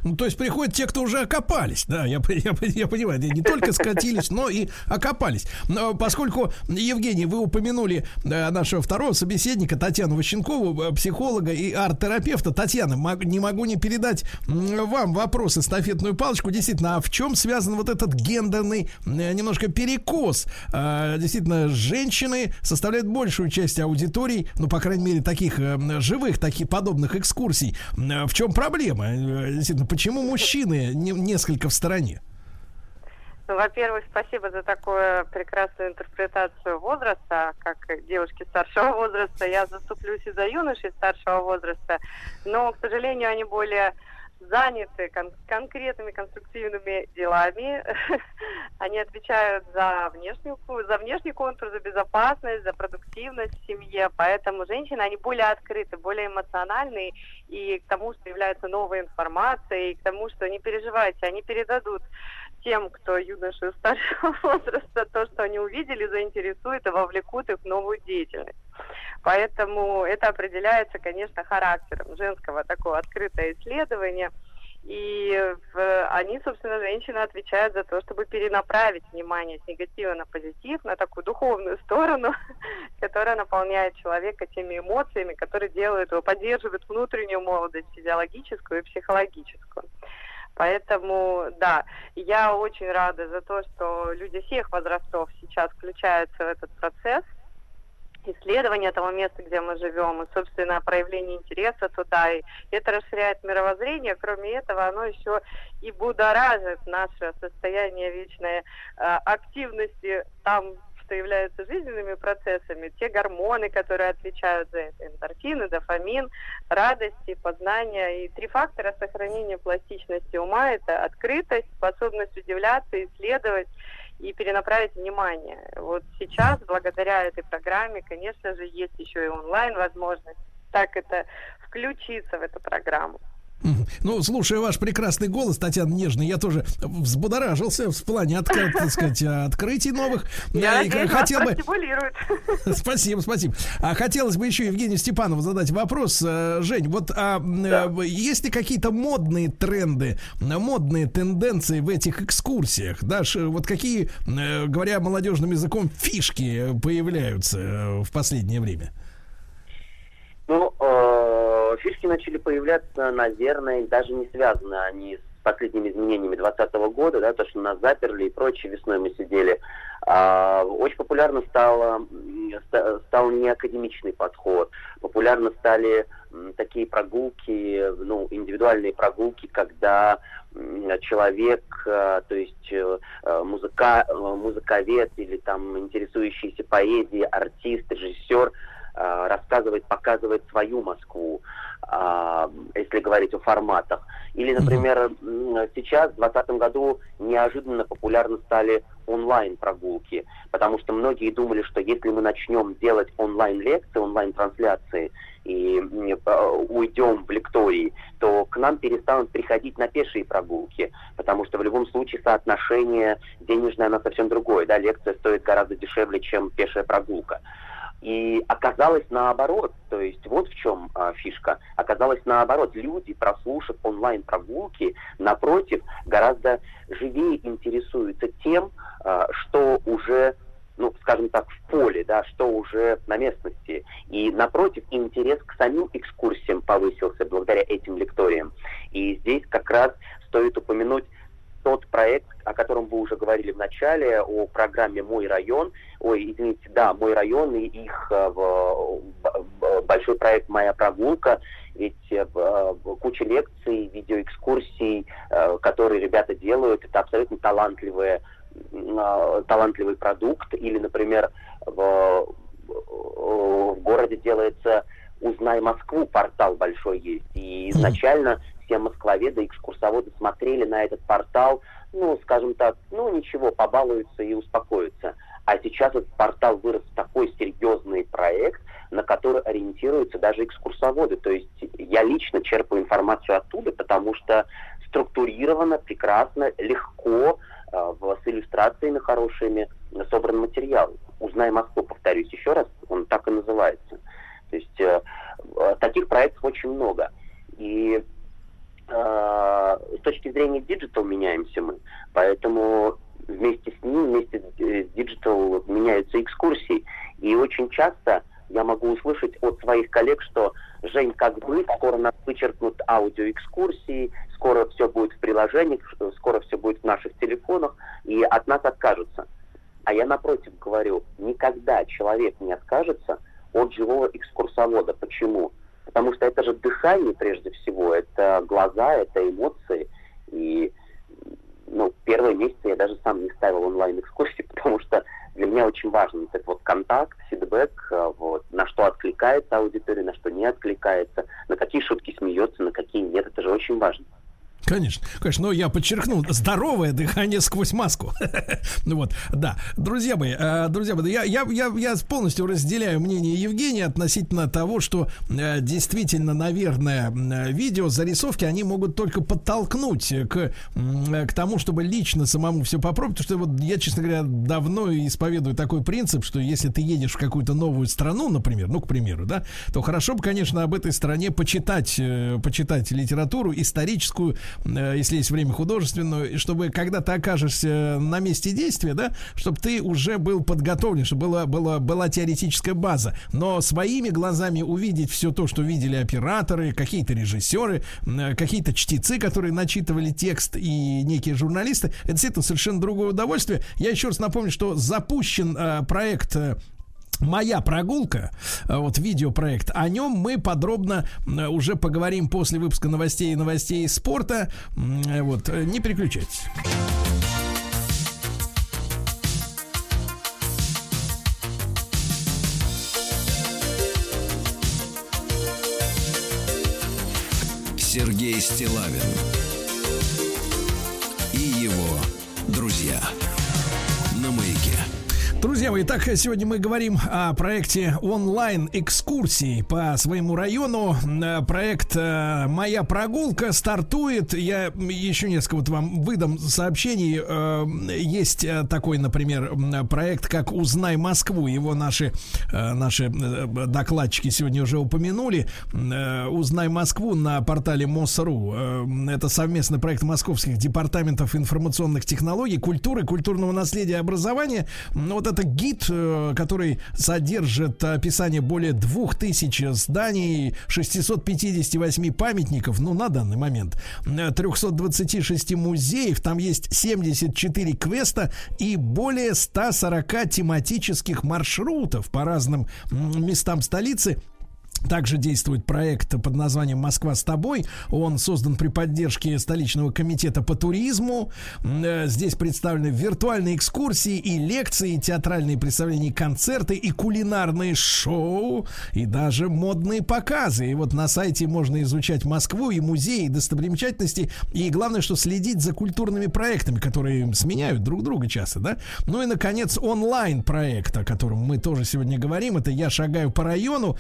Ну, то есть приходят те, кто уже окопались, да, я, <laughs> я, я понимаю, не только скатились, но и окопались. Но поскольку, Евгений, вы упомянули э, нашего второго собеседника, Татьяну Ващенкову, э, психолога и арт-терапевта. Татьяна, мог, не могу не передать вам вопрос, эстафетную палочку. Действительно, а в чем связан вот этот гендерный э, немножко перекос? Действительно, женщины составляют большую часть аудиторий, ну, по крайней мере, таких живых, таких подобных экскурсий. В чем проблема? Действительно, почему мужчины не, несколько в стороне? Ну, во-первых, спасибо за такую прекрасную интерпретацию возраста, как девушки старшего возраста. Я заступлюсь и за юношей старшего возраста, но, к сожалению, они более заняты кон- конкретными конструктивными делами. <laughs> Они отвечают за, внешнюю, за внешний контур, за безопасность, за продуктивность в семье. Поэтому женщины, они более открыты, более эмоциональны и к тому, что является новой информацией, и к тому, что не переживайте, они передадут тем, кто юноши старшего <laughs> возраста, то, что они увидели, заинтересует и вовлекут их в новую деятельность. Поэтому это определяется, конечно, характером женского такого открытого исследования. И в, они, собственно, женщины отвечают за то, чтобы перенаправить внимание с негатива на позитив, на такую духовную <laughs> сторону, которая наполняет человека теми эмоциями, которые делают его, поддерживают внутреннюю молодость физиологическую и психологическую. Поэтому, да, я очень рада за то, что люди всех возрастов сейчас включаются в этот процесс исследования того места, где мы живем, и, собственно, проявление интереса туда. И это расширяет мировоззрение. Кроме этого, оно еще и будоражит наше состояние вечной э, активности там, что являются жизненными процессами, те гормоны, которые отвечают за это, эндорфины, дофамин, радости, познания. И три фактора сохранения пластичности ума – это открытость, способность удивляться, исследовать и перенаправить внимание. Вот сейчас, благодаря этой программе, конечно же, есть еще и онлайн возможность так это включиться в эту программу. Ну, слушая ваш прекрасный голос, Татьяна Нежный, я тоже взбудоражился в плане, от, так сказать, открытий новых. Я надеюсь, хотел бы... <laughs> Спасибо, спасибо. А хотелось бы еще Евгению Степанову задать вопрос. Э, Жень, вот а, да. есть ли какие-то модные тренды, модные тенденции в этих экскурсиях? Да, вот какие, э, говоря молодежным языком, фишки появляются э, в последнее время? Ну, э, фишки начали появляться, наверное, даже не связаны они с последними изменениями 2020 года, да, то, что нас заперли и прочее, весной мы сидели. А, очень популярно стало, стал не академичный подход. Популярно стали такие прогулки, ну, индивидуальные прогулки, когда человек, э, то есть э, музыка, музыковед или там интересующийся поэзией, артист, режиссер – Э, рассказывает, показывает свою Москву, э, если говорить о форматах. Или, например, сейчас, в 2020 году, неожиданно популярны стали онлайн-прогулки, потому что многие думали, что если мы начнем делать онлайн-лекции, онлайн-трансляции, и уйдем в лектории, то к нам перестанут приходить на пешие прогулки, потому что в любом случае соотношение денежное, оно совсем другое. Да? Лекция стоит гораздо дешевле, чем пешая прогулка. И оказалось наоборот, то есть вот в чем а, фишка. Оказалось наоборот, люди, прослушав онлайн-прогулки, напротив, гораздо живее интересуются тем, а, что уже ну, скажем так, в поле, да, что уже на местности. И, напротив, интерес к самим экскурсиям повысился благодаря этим лекториям. И здесь как раз стоит упомянуть тот проект, о котором вы уже говорили в начале, о программе «Мой район», ой, извините, да, «Мой район» и их э, большой проект «Моя прогулка», ведь э, куча лекций, видеоэкскурсий, э, которые ребята делают, это абсолютно талантливые талантливый продукт, или, например, в, в городе делается «Узнай Москву» портал большой есть, и изначально все москвоведы, экскурсоводы смотрели на этот портал, ну, скажем так, ну, ничего, побалуются и успокоятся. А сейчас этот портал вырос в такой серьезный проект, на который ориентируются даже экскурсоводы. То есть я лично черпаю информацию оттуда, потому что структурировано, прекрасно, легко, э, с иллюстрациями хорошими собран материал. «Узнай Москву», повторюсь еще раз, он так и называется. То есть э, э таких проектов очень много. И с точки зрения digital меняемся мы, поэтому вместе с ним, вместе с digital меняются экскурсии. И очень часто я могу услышать от своих коллег, что Жень, как бы, скоро нас вычеркнут аудиоэкскурсии, скоро все будет в приложениях, скоро все будет в наших телефонах, и от нас откажутся. А я напротив говорю, никогда человек не откажется от живого экскурсовода. Почему? Потому что это же дыхание прежде всего, это глаза, это эмоции. И ну, первые месяцы я даже сам не ставил онлайн-экскурсии, <laughs> потому что для меня очень важен этот вот контакт, фидбэк, а, вот, на что откликается аудитория, на что не откликается, на какие шутки смеется, на какие нет. Это же очень важно. Конечно, конечно, но я подчеркнул, здоровое дыхание сквозь маску. <laughs> ну вот, да. Друзья мои, э, друзья мои, я, я, я, я полностью разделяю мнение Евгения относительно того, что э, действительно, наверное, э, видео, зарисовки, они могут только подтолкнуть к, к тому, чтобы лично самому все попробовать. Потому что вот я, честно говоря, давно исповедую такой принцип, что если ты едешь в какую-то новую страну, например, ну, к примеру, да, то хорошо бы, конечно, об этой стране почитать, почитать литературу историческую, Э, если есть время художественную, чтобы когда ты окажешься на месте действия, да, чтобы ты уже был подготовлен, чтобы была, была, была теоретическая база. Но своими глазами увидеть все то, что видели операторы, какие-то режиссеры, э, какие-то чтецы, которые начитывали текст и некие журналисты, это действительно совершенно другое удовольствие. Я еще раз напомню, что запущен э, проект э, Моя прогулка, э, вот видеопроект, о нем мы подробно э, уже поговорим после выпуска новостей и новостей спорта. Э, вот, не переключайтесь. Сергей Стилавин и его друзья на маяке. Друзья мои, итак, сегодня мы говорим о проекте онлайн-экскурсий по своему району. Э, проект э, «Моя прогулка» стартует. Я еще несколько вот вам выдам сообщений. Э, есть такой, например, проект, как «Узнай Москву». Его наши, наши докладчики сегодня уже упомянули. «Узнай Москву» на портале МОСРУ. Это совместный проект московских департаментов информационных технологий, культуры, культурного наследия образования. Ну, вот это гид, э, который содержит описание более 2000 зданий, 658 памятников, ну, на данный момент, 326 музеев, там есть 74 квеста и более 140 тематических маршрутов по разным местам столицы. Также действует проект под названием «Москва с тобой». Он создан при поддержке столичного комитета по туризму. Э, здесь представлены виртуальные экскурсии и лекции, театральные представления, концерты и кулинарные шоу, и даже модные показы. И вот на сайте можно изучать Москву и музеи, и достопримечательности. И главное, что следить за культурными проектами, которые сменяют друг друга часто, да? Ну и, наконец, онлайн-проект, о котором мы тоже сегодня говорим. Это «Я шагаю по району»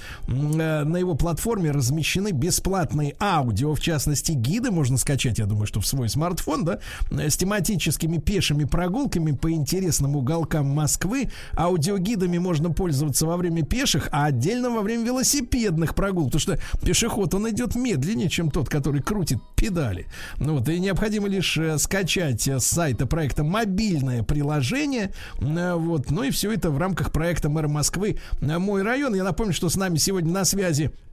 Э, на его платформе размещены бесплатные аудио, в частности, гиды можно скачать, я думаю, что в свой смартфон, да, с тематическими пешими прогулками по интересным уголкам Москвы. Аудиогидами можно пользоваться во время пеших, а отдельно во время велосипедных прогулок, потому что пешеход, он идет медленнее, чем тот, который крутит педали. Ну вот, и необходимо лишь э, скачать с сайта проекта мобильное приложение, э, вот, ну и все это в рамках проекта мэра Москвы «Мой район». Я напомню, что с нами сегодня на связи связи а,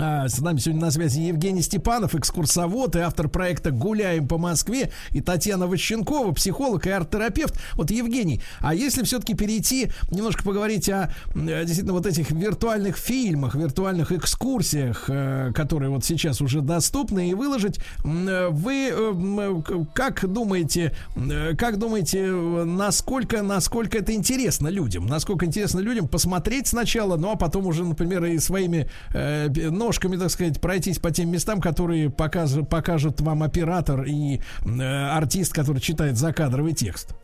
с нами сегодня на связи Евгений Степанов, экскурсовод и автор проекта «Гуляем по Москве» и Татьяна Ващенкова, психолог и арт-терапевт. Вот, Евгений, а если все-таки перейти, немножко поговорить о э, действительно вот этих виртуальных фильмах, виртуальных экскурсиях, э, которые вот сейчас уже доступны, и выложить, э, вы как думаете, как думаете, насколько, насколько это интересно людям? Насколько интересно людям посмотреть сначала, ну а потом уже, например, и своими ножками, так сказать, пройтись по тем местам, которые покажет, покажет вам оператор и э, артист, который читает закадровый текст?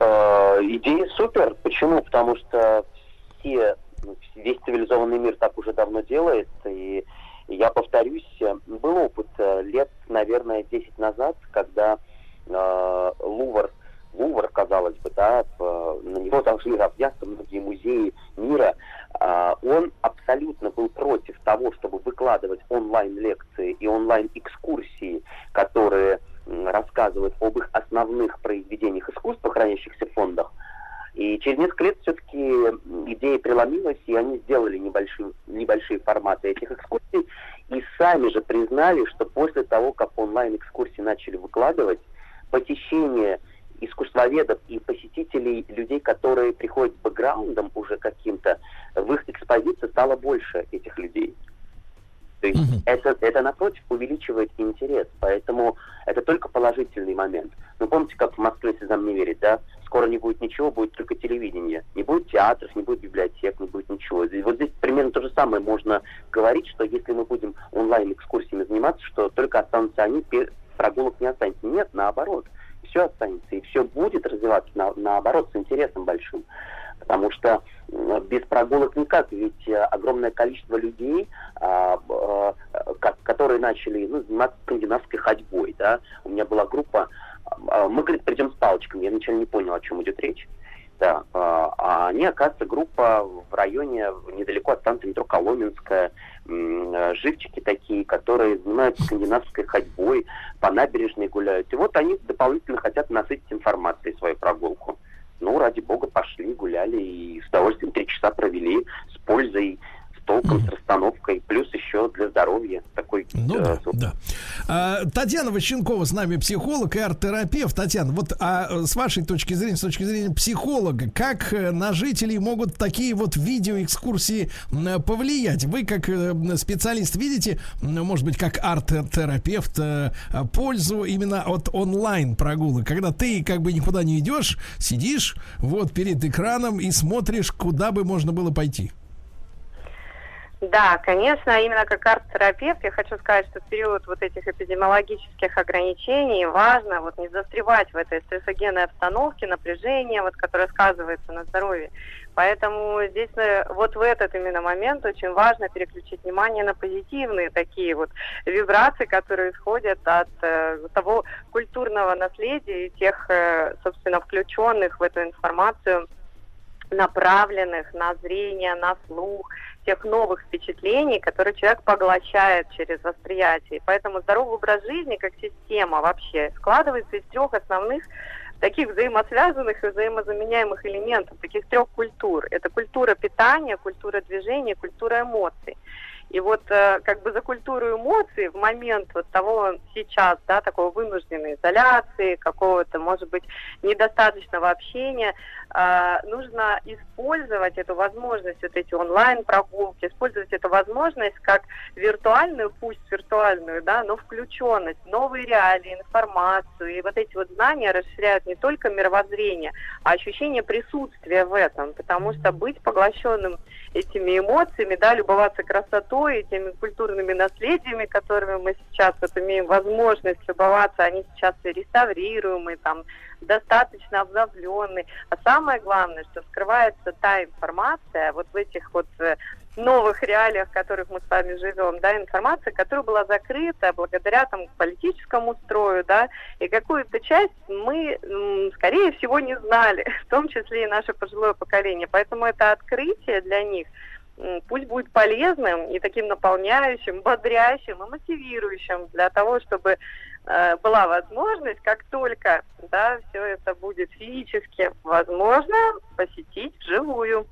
Э, идея супер. Почему? Потому что все, ну, весь цивилизованный мир так уже давно делает. И я повторюсь, был опыт э, лет, наверное, 10 назад, когда э, Лувр Лувр, казалось бы, да, на него должны равняться многие музеи мира, он абсолютно был против того, чтобы выкладывать онлайн-лекции и онлайн-экскурсии, которые рассказывают об их основных произведениях искусства, хранящихся в фондах. И через несколько лет все-таки идея преломилась, и они сделали небольшие, небольшие форматы этих экскурсий, и сами же признали, что после того, как онлайн-экскурсии начали выкладывать, посещение искусствоведов и посетителей, людей, которые приходят с бэкграундом уже каким-то, в их экспозиции стало больше этих людей. То есть mm-hmm. это, это, напротив, увеличивает интерес. Поэтому это только положительный момент. Ну, помните, как в Москве слезам не верит, да? Скоро не будет ничего, будет только телевидение. Не будет театров, не будет библиотек, не будет ничего. И вот здесь примерно то же самое можно говорить, что если мы будем онлайн-экскурсиями заниматься, что только останутся они, прогулок не останется. Нет, наоборот все останется, и все будет развиваться на, наоборот с интересом большим. Потому что без прогулок никак, ведь э, огромное количество людей, а, а, которые начали ну, заниматься скандинавской ходьбой, да, у меня была группа, а, мы, говорит, придем с палочками, я вначале не понял, о чем идет речь. Да, а они, оказывается, группа в районе, недалеко от станции метро Коломенская, Э, живчики такие, которые занимаются скандинавской ходьбой, по набережной гуляют. И вот они дополнительно хотят насытить информацией свою прогулку. Ну, ради бога, пошли, гуляли и с удовольствием три часа провели с пользой толком, с расстановкой, плюс еще для здоровья такой. Ну э, да, да. А, Татьяна Ващенкова с нами психолог и арт-терапевт. Татьяна, вот а с вашей точки зрения, с точки зрения психолога, как э, на жителей могут такие вот видеоэкскурсии повлиять? Вы как э, специалист видите, может быть, как арт-терапевт, пользу именно от онлайн прогулок, когда ты как бы никуда не идешь, сидишь вот перед экраном и смотришь, куда бы можно было пойти? Да, конечно, именно как арт-терапевт я хочу сказать, что в период вот этих эпидемиологических ограничений важно вот не застревать в этой стрессогенной обстановке, напряжения, вот, которое сказывается на здоровье. Поэтому здесь э, вот в этот именно момент очень важно переключить внимание на позитивные такие вот вибрации, которые исходят от э, того культурного наследия и тех, э, собственно, включенных в эту информацию направленных на зрение, на слух, тех новых впечатлений, которые человек поглощает через восприятие. поэтому здоровый образ жизни как система вообще складывается из трех основных таких взаимосвязанных и взаимозаменяемых элементов, таких трех культур. Это культура питания, культура движения, культура эмоций. И вот э, как бы за культуру эмоций в момент вот того сейчас, да, такого вынужденной изоляции, какого-то, может быть, недостаточного общения, нужно использовать эту возможность, вот эти онлайн-прогулки, использовать эту возможность как виртуальную, пусть виртуальную, да, но включенность, новые реалии, информацию. И вот эти вот знания расширяют не только мировоззрение, а ощущение присутствия в этом, потому что быть поглощенным этими эмоциями, да, любоваться красотой и теми культурными наследиями, которыми мы сейчас вот имеем возможность любоваться, они сейчас реставрируемые, там, достаточно обновленные. А самое главное, что скрывается та информация вот в этих вот э, новых реалиях, в которых мы с вами живем, да, информация, которая была закрыта благодаря там политическому строю, да, и какую-то часть мы, скорее всего, не знали, <laughs> в том числе и наше пожилое поколение. Поэтому это открытие для них пусть будет полезным и таким наполняющим, бодрящим и мотивирующим для того, чтобы была возможность, как только да, все это будет физически возможно, посетить вживую.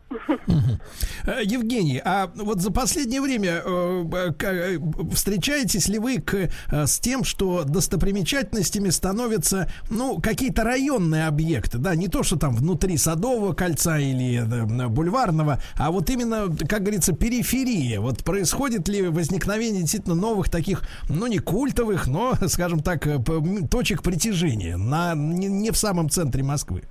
Э, Евгений, а вот за последнее время э, встречаетесь ли вы к, с тем, что достопримечательностями становятся, ну, какие-то районные объекты, да, не то, что там внутри Садового кольца или Бульварного, а вот именно, как говорится, периферия. Вот происходит ли возникновение действительно новых таких, ну, не культовых, но, <laughs> скажем так, э, точек притяжения на, не, не в самом центре Москвы?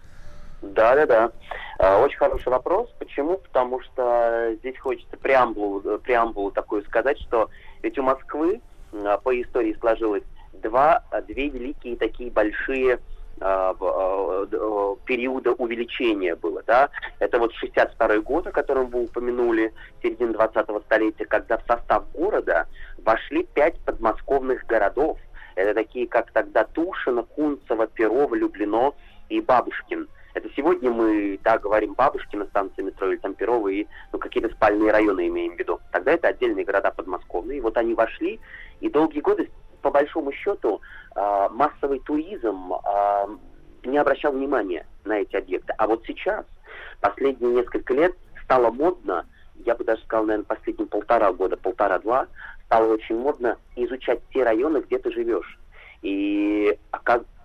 Да, да, да. А, очень хороший вопрос. Почему? Потому что здесь хочется преамбулу, э, преамбулу такую сказать, что ведь у Москвы а, по истории сложилось два, две великие такие большие а, периода увеличения было, да. Это вот 62 год, о котором вы упомянули, середина 20-го столетия, когда в состав города вошли пять подмосковных городов – это такие, как тогда Тушино, Кунцево, Перово, Люблино и Бабушкин. Это сегодня мы, да, говорим Бабушкина, станция метро или там Перово, и ну, какие-то спальные районы имеем в виду. Тогда это отдельные города подмосковные. И вот они вошли, и долгие годы, по большому счету, э, массовый туризм э, не обращал внимания на эти объекты. А вот сейчас, последние несколько лет, стало модно, я бы даже сказал, наверное, последние полтора года, полтора-два, стало очень модно изучать те районы, где ты живешь. И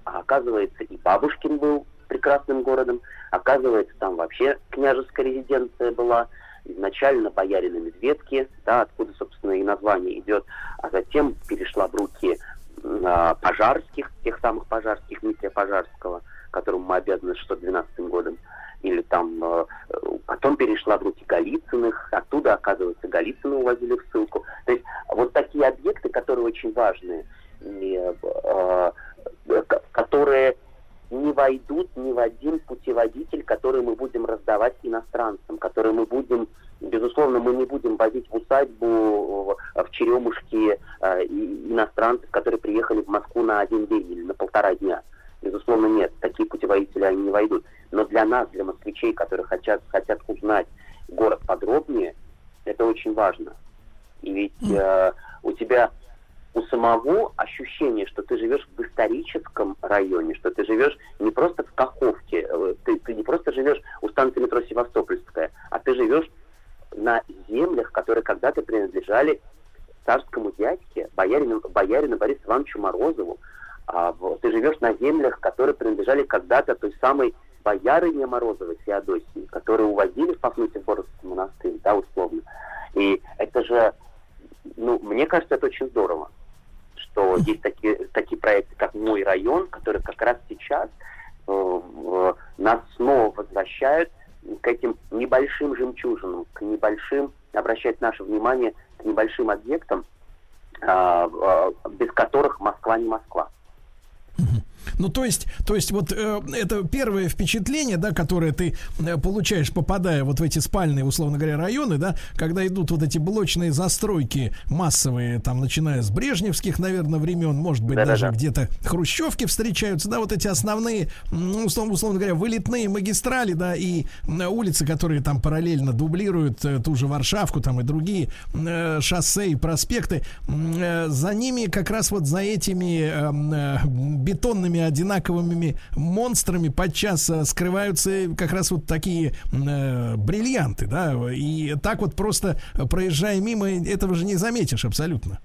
оказывается, и Бабушкин был прекрасным городом, оказывается, там вообще княжеская резиденция была, изначально боярина Медведки, да, откуда, собственно, и название идет, а затем перешла в руки э, пожарских, тех самых пожарских, Дмитрия Пожарского, которому мы обязаны 612 годом или там э, потом перешла в руки Голицыных, оттуда, оказывается, Голицыны увозили в ссылку. То есть вот такие объекты, которые очень важные, э, э, которые не войдут ни в один путеводитель, который мы будем раздавать иностранцам, который мы будем, безусловно, мы не будем возить в усадьбу в Черемушке иностранцев, которые приехали в Москву на один день или на полтора дня. Безусловно, нет. Такие путеводители они не войдут. Но для нас, для москвичей, которые хотят, хотят узнать город подробнее, это очень важно. И ведь э, у тебя у самого ощущение, что ты живешь в историческом районе, что ты живешь не просто в Каховке, э, ты, ты не просто живешь у станции метро Севастопольская, а ты живешь на землях, которые когда-то принадлежали царскому дядьке, боярину, боярину Борису Ивановичу Морозову, а, ты живешь на землях, которые принадлежали когда-то той самой боярыне Морозовой Феодосии, которые увозили в Пафнутий-Боровский монастырь, да, условно. И это же, ну, мне кажется, это очень здорово, что есть такие, такие проекты, как «Мой район», которые как раз сейчас э, нас снова возвращают к этим небольшим жемчужинам, к небольшим, обращать наше внимание к небольшим объектам, а, а, без которых Москва не Москва. Ну, то есть, то есть вот э, это первое впечатление, да, которое ты э, получаешь, попадая вот в эти спальные, условно говоря, районы, да, когда идут вот эти блочные застройки массовые, там, начиная с брежневских, наверное, времен, может быть, да, даже да. где-то хрущевки встречаются, да, вот эти основные, ну, условно, условно говоря, вылетные магистрали, да, и улицы, которые там параллельно дублируют э, ту же Варшавку, там и другие э, шоссе и проспекты, э, за ними как раз вот за этими эм, э, бетонными одинаковыми монстрами подчас э, скрываются как раз вот такие э, бриллианты, да, и так вот просто проезжая мимо, этого же не заметишь абсолютно.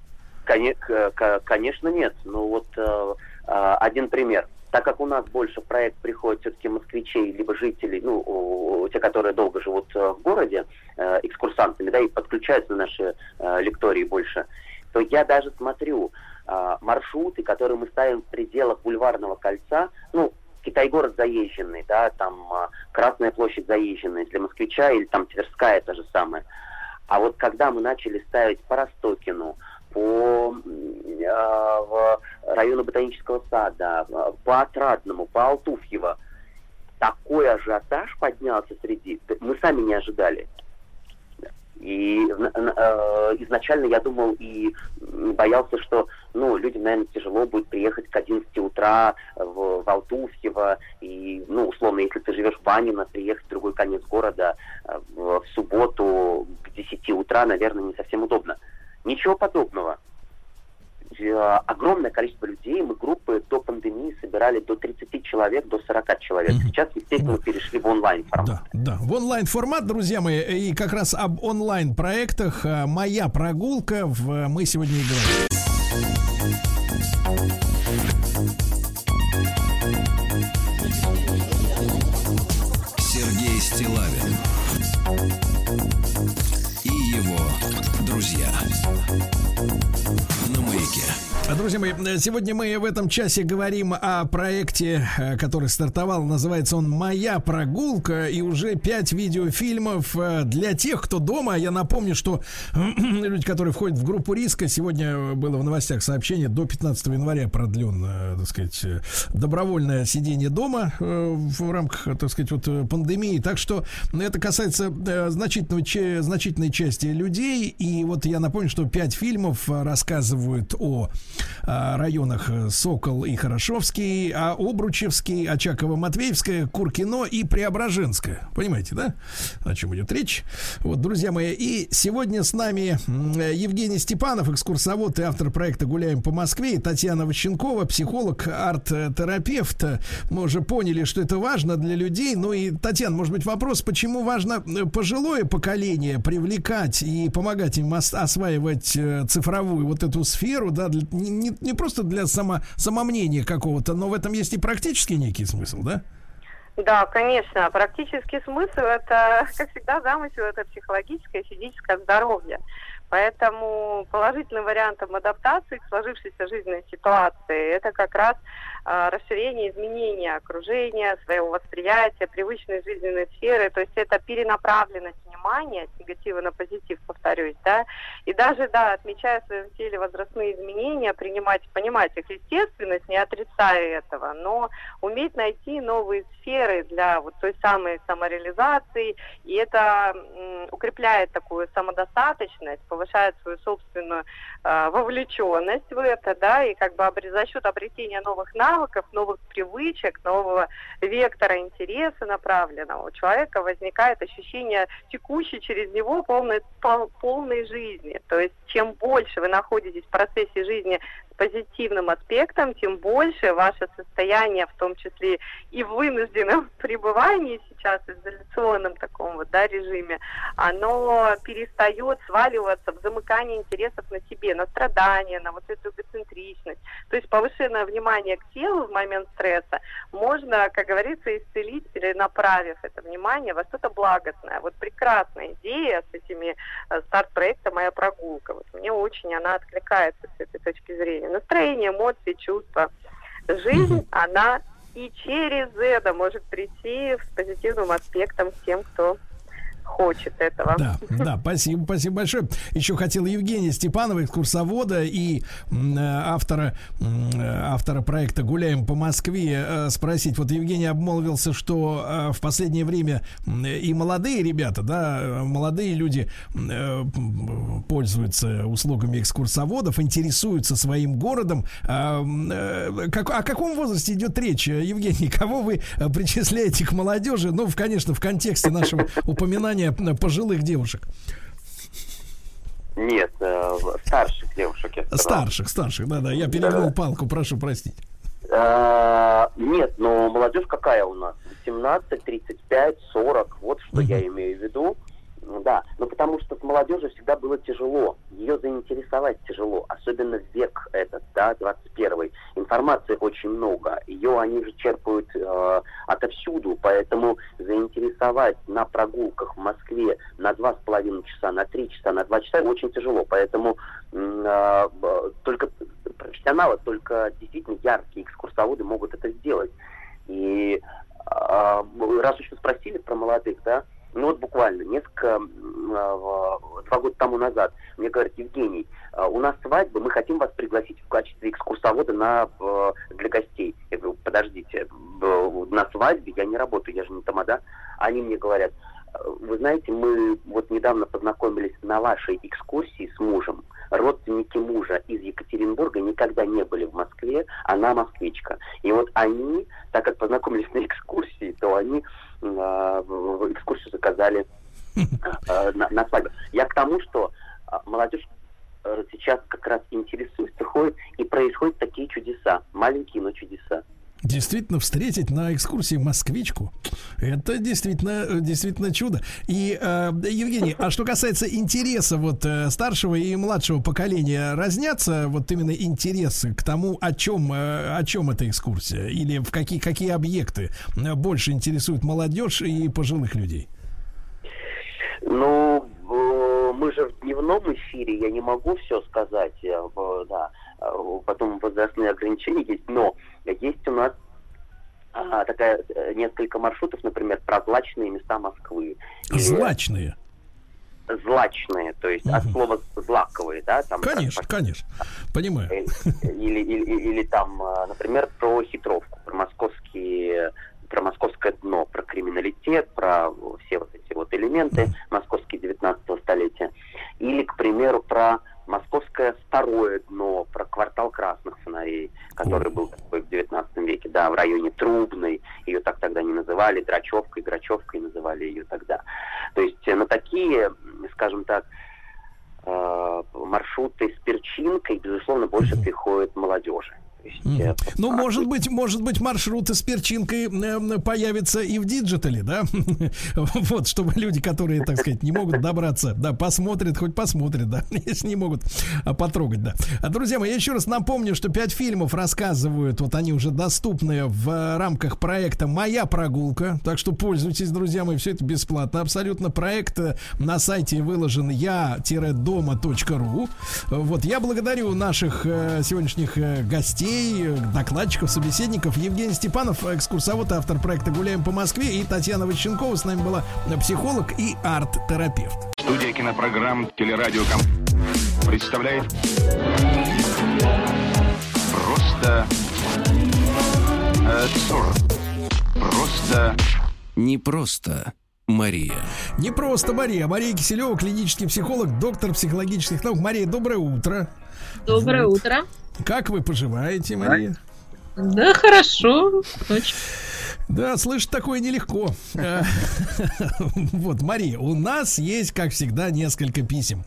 Конечно, нет. Ну вот э, э, один пример так как у нас больше проект приходят все-таки москвичей, либо жителей, ну, те, которые долго живут в городе, э, экскурсантами, да, и подключаются на наши э, лектории больше, то я даже смотрю, э, маршруты, которые мы ставим в пределах бульварного кольца, ну, Китай-город заезженный, да, там э, Красная площадь заезженная для москвича, или там Тверская это же самое. А вот когда мы начали ставить по Ростокину, по э, району Ботанического сада, по Отрадному, по Алтуфьево, такой ажиотаж поднялся среди... Мы сами не ожидали. И э, изначально я думал и боялся, что ну, людям, наверное, тяжело будет приехать к 11 утра в, в Алтуфьево. И, ну, условно, если ты живешь в Банино, приехать в другой конец города э, в, в субботу к 10 утра, наверное, не совсем удобно. Ничего подобного. Э, огромное количество людей. Мы группы до пандемии собирали до 30 человек, до 40 человек. Сейчас, естественно, перешли в онлайн формат. Да, да, в онлайн формат, друзья мои, и как раз об онлайн проектах э, моя прогулка в мы сегодня и говорим. Сергей Стилавин и его друзья. Друзья мои, сегодня мы в этом часе говорим о проекте, э, который стартовал. Называется он «Моя прогулка». И уже пять видеофильмов э, для тех, кто дома. Я напомню, что <clears throat> люди, которые входят в группу риска, сегодня было в новостях сообщение, до 15 января продлен, э, так сказать, добровольное сидение дома в рамках, так сказать, вот пандемии. Так что это касается значительного, значительной части людей. И вот я напомню, что пять фильмов рассказывают о районах э, Сокол и Хорошовский, а Обручевский, Очаково-Матвеевская, Куркино и Преображенская. Понимаете, да? О чем идет речь? Вот, друзья мои, и сегодня с нами Евгений Степанов, экскурсовод и автор проекта «Гуляем по Москве», и Татьяна Ващенкова, психолог, арт-терапевт. Мы уже поняли, что это важно для людей. Ну и, Татьяна, может быть, вопрос, почему важно э, пожилое поколение привлекать и помогать им осваивать э, цифровую вот эту сферу, да, для, не, не просто для само, самомнения какого-то, но в этом есть и практический некий смысл, да? Да, конечно. Практический смысл это, как всегда, замысел это психологическое и физическое здоровье. Поэтому положительным вариантом адаптации к сложившейся жизненной ситуации это как раз расширение, изменения окружения, своего восприятия, привычной жизненной сферы. То есть это перенаправленность внимания с негатива на позитив, повторюсь, да. И даже, да, отмечая в своем теле возрастные изменения, принимать, понимать их естественность, не отрицая этого, но уметь найти новые сферы для вот той самой самореализации. И это укрепляет такую самодостаточность, повышает свою собственную э, вовлеченность в это, да, и как бы за счет обретения новых навыков, новых привычек, нового вектора интереса направленного у человека возникает ощущение текущей через него полной, пол, полной жизни. То есть чем больше вы находитесь в процессе жизни позитивным аспектом, тем больше ваше состояние, в том числе и в вынужденном <laughs> пребывании сейчас, изоляционном таком вот, да, режиме, оно перестает сваливаться в замыкание интересов на себе, на страдания, на вот эту эгоцентричность. То есть повышенное внимание к телу в момент стресса можно, как говорится, исцелить, перенаправив это внимание во что-то благостное. Вот прекрасная идея с этими э, старт-проекта «Моя прогулка». Вот мне очень она откликается с этой точки зрения. Настроение, эмоции, чувства. Жизнь, она и через это может прийти с позитивным аспектом тем, кто хочет этого. Да, да, спасибо, спасибо большое. Еще хотел Евгения Степанова, экскурсовода и э, автора, э, автора проекта «Гуляем по Москве» э, спросить. Вот Евгений обмолвился, что в последнее время и молодые ребята, да, молодые люди пользуются услугами экскурсоводов, интересуются своим городом. А, как, о каком возрасте идет речь, Евгений? Кого вы причисляете к молодежи? Ну, конечно, в контексте нашего упоминания внимание пожилых девушек? Нет, э, старших девушек. Я старших, старших, да-да. Я перегнул да. палку, прошу простить. Э, нет, но молодежь какая у нас? 18, 35, 40, вот что я имею в виду. Да, но потому что с молодежью всегда было тяжело. Ее заинтересовать тяжело, особенно век этот, да, 21 Информации очень много. Ее они же черпают э, отовсюду, поэтому заинтересовать на прогулках в Москве на два с половиной часа, на три часа, на два часа очень тяжело. Поэтому э, только профессионалы, только действительно яркие экскурсоводы могут это сделать. И э, раз вы спросили про молодых, да, ну вот буквально несколько, а, два года тому назад мне говорят, Евгений, у нас свадьба, мы хотим вас пригласить в качестве экскурсовода на, для гостей. Я говорю, подождите, на свадьбе я не работаю, я же не тамада. Они мне говорят, вы знаете, мы вот недавно познакомились на вашей экскурсии с мужем. Родственники мужа из Екатеринбурга никогда не были в Москве, она москвичка. И вот они, так как познакомились на экскурсии, то они э, экскурсию заказали э, <laughs> на, на свадьбу. Я к тому, что молодежь сейчас как раз интересуется, ходит, и происходят такие чудеса, маленькие, но чудеса. Действительно, встретить на экскурсии москвичку, это действительно, действительно чудо. И, э, Евгений, а что касается интереса вот э, старшего и младшего поколения, разнятся вот именно интересы к тому, о чем, э, о чем эта экскурсия? Или в какие, какие объекты больше интересуют молодежь и пожилых людей? Ну, мы же в дневном эфире, я не могу все сказать, э, да, э, потом возрастные ограничения есть, но есть у нас а, такая э, несколько маршрутов, например, про злачные места Москвы. Злачные? злачные, то есть угу. от слова злаковые, да? Там, конечно, как, конечно, понимаю. Или, или, или там, например, про хитровку, про московские про московское дно, про криминалитет, про все вот эти вот элементы московские 19 столетия. Или, к примеру, про московское второе дно, про квартал красных фонарей, который был такой в 19 веке, да, в районе Трубной, ее так тогда не называли, Драчевкой, Грачевкой называли ее тогда. То есть на такие, скажем так, э, маршруты с перчинкой, безусловно, больше приходит молодежи. Mm. Ну, может быть, может быть, маршруты с перчинкой э, появятся и в digital е, да? <laughs> вот, чтобы люди, которые, так сказать, не могут добраться, да, посмотрят, хоть посмотрят, да, <laughs> если не могут а, потрогать, да. А, друзья мои, я еще раз напомню, что пять фильмов рассказывают, вот они уже доступны в рамках проекта «Моя прогулка», так что пользуйтесь, друзья мои, все это бесплатно, абсолютно. Проект э, на сайте выложен я-дома.ру. Вот, я благодарю наших э, сегодняшних э, гостей, гостей, докладчиков, собеседников. Евгений Степанов, экскурсовод, автор проекта «Гуляем по Москве». И Татьяна Ващенкова с нами была психолог и арт-терапевт. Студия кинопрограмм «Телерадиоком» представляет Просто э, Просто не просто Мария. Не просто Мария. Мария Киселева, клинический психолог, доктор психологических наук. Мария, доброе утро. Доброе вот. утро. Как вы поживаете, Мария? Да, хорошо. Очень. Да, слышать такое нелегко. Э, <laughs> вот, Мария, у нас есть, как всегда, несколько писем.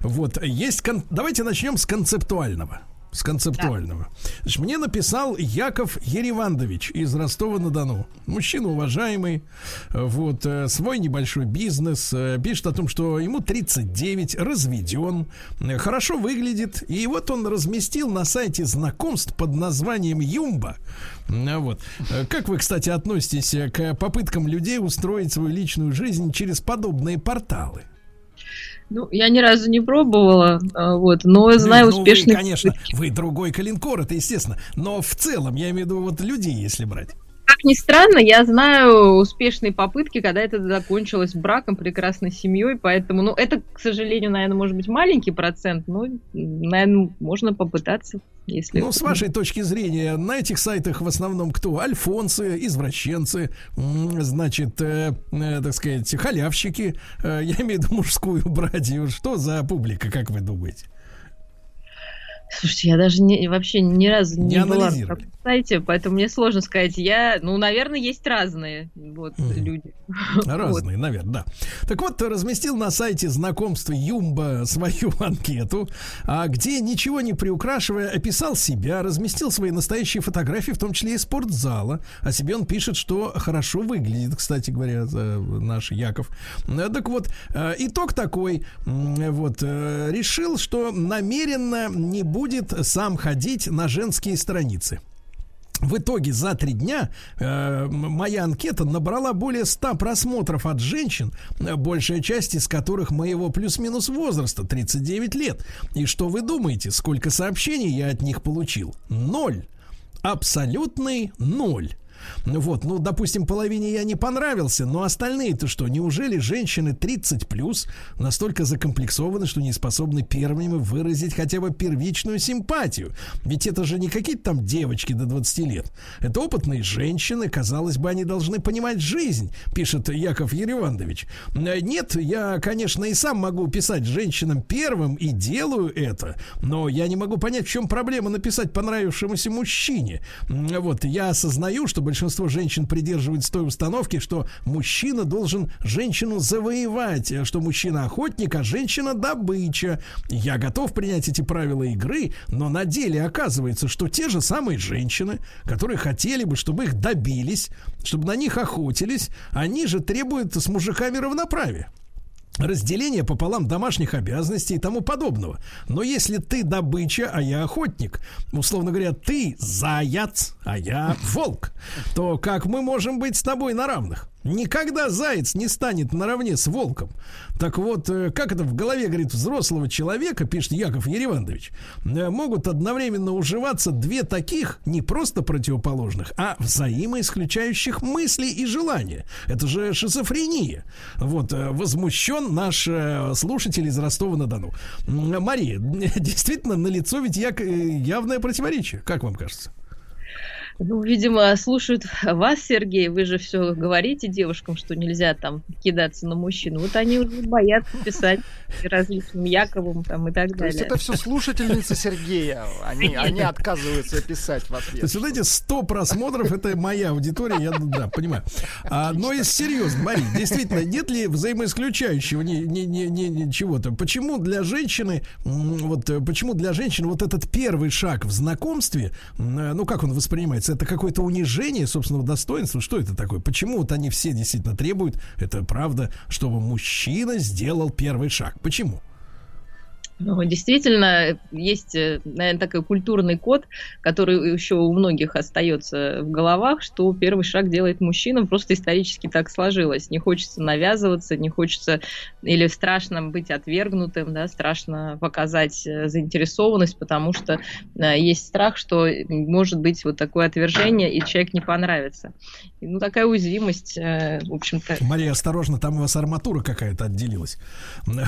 Вот, есть... Давайте начнем с концептуального с концептуального. Да. Значит, мне написал Яков Еревандович из Ростова-на-Дону. Мужчина уважаемый, вот, э, свой небольшой бизнес, э, пишет о том, что ему 39, разведен, э, хорошо выглядит, и вот он разместил на сайте знакомств под названием Юмба. Вот. Как вы, кстати, относитесь к попыткам людей устроить свою личную жизнь через подобные порталы? Ну, я ни разу не пробовала, а, вот, но Ну, знаю ну, успешных... Вы, конечно, вы другой калинкор, это естественно. Но в целом, я имею в виду вот людей, если брать. Как ни странно, я знаю успешные попытки, когда это закончилось браком, прекрасной семьей, поэтому, ну, это, к сожалению, наверное, может быть маленький процент, но, наверное, можно попытаться, если... Ну, с вашей точки зрения, на этих сайтах в основном кто? Альфонсы, извращенцы, значит, э, э, так сказать, халявщики, э, я имею в виду мужскую братью. Что за публика, как вы думаете? Слушайте, я даже не, вообще ни разу не, Не была на анализировали. Сайте, поэтому мне сложно сказать. Я, ну, наверное, есть разные вот люди. <laughs> Разные, наверное, да. Так вот, разместил на сайте знакомства Юмба свою <laughs> анкету, а где, ничего не приукрашивая, описал себя, разместил свои настоящие фотографии, в том числе и спортзала. О себе он пишет, что хорошо выглядит, кстати говоря, наш Яков. Так вот, э, итог такой. Вот, э, решил, что намеренно не будет сам ходить на женские страницы. В итоге за три дня э, моя анкета набрала более 100 просмотров от женщин, э, большая часть из которых моего плюс-минус возраста 39 лет. И что вы думаете, сколько сообщений я от них получил? Ноль. Абсолютный ноль. Вот, ну, допустим, половине я не понравился, но остальные-то что? Неужели женщины 30 плюс настолько закомплексованы, что не способны первыми выразить хотя бы первичную симпатию? Ведь это же не какие-то там девочки до 20 лет. Это опытные женщины, казалось бы, они должны понимать жизнь, пишет Яков Еревандович. Э, Нет, я, конечно, и сам могу писать женщинам первым и делаю это, но я не могу понять, в чем проблема написать понравившемуся мужчине. Вот, я осознаю, что большинство женщин придерживается той установки, что мужчина должен женщину завоевать, э, что мужчина охотник, а женщина добыча. Я готов принять эти правила игры, но на деле оказывается, что те же самые женщины, которые хотели бы, чтобы их добились, чтобы на них охотились, они же требуют с мужиками равноправия разделение пополам домашних обязанностей и тому подобного. Но если ты добыча, а я охотник, условно говоря, ты заяц, а я волк, то как мы можем быть с тобой на равных? Никогда заяц не станет наравне с волком. Так вот, э, как это в голове, говорит, взрослого человека, пишет Яков Еревандович, э, могут одновременно уживаться две таких не просто противоположных, а взаимоисключающих мысли и желания. Это же шизофрения. Вот, э, возмущен наш слушатель из Ростова-на-Дону. Мария, <laughs> действительно, на лицо ведь явное противоречие. Как вам кажется? Ну, видимо, слушают <laughs> вас, Сергей, вы же все говорите девушкам, что нельзя там кидаться на мужчину. Вот они уже боятся писать различным Яковым там и так То есть далее. это все слушательницы Сергея. Они, <laughs> они отказываются писать в То ответ. есть, вот эти 100 просмотров, это моя аудитория, я да, понимаю. А, но и серьезно, Мария, действительно, нет ли взаимоисключающего ни, ни, ни, ни- ни чего-то? Почему для женщины, вот э, почему для женщин вот этот первый шаг в знакомстве, э, ну как он воспринимается? Это какое-то унижение собственного достоинства? Что это такое? Почему вот они все действительно требуют, это правда, чтобы мужчина сделал первый шаг? Почему? Ну, действительно, есть, наверное, такой культурный код, который еще у многих остается в головах, что первый шаг делает мужчина, просто исторически так сложилось. Не хочется навязываться, не хочется или страшно быть отвергнутым, да, страшно показать э, заинтересованность, потому что э, есть страх, что может быть вот такое отвержение, и человек не понравится. И, ну, такая уязвимость, э, в общем-то, Мария, осторожно, там у вас арматура какая-то отделилась. <laughs>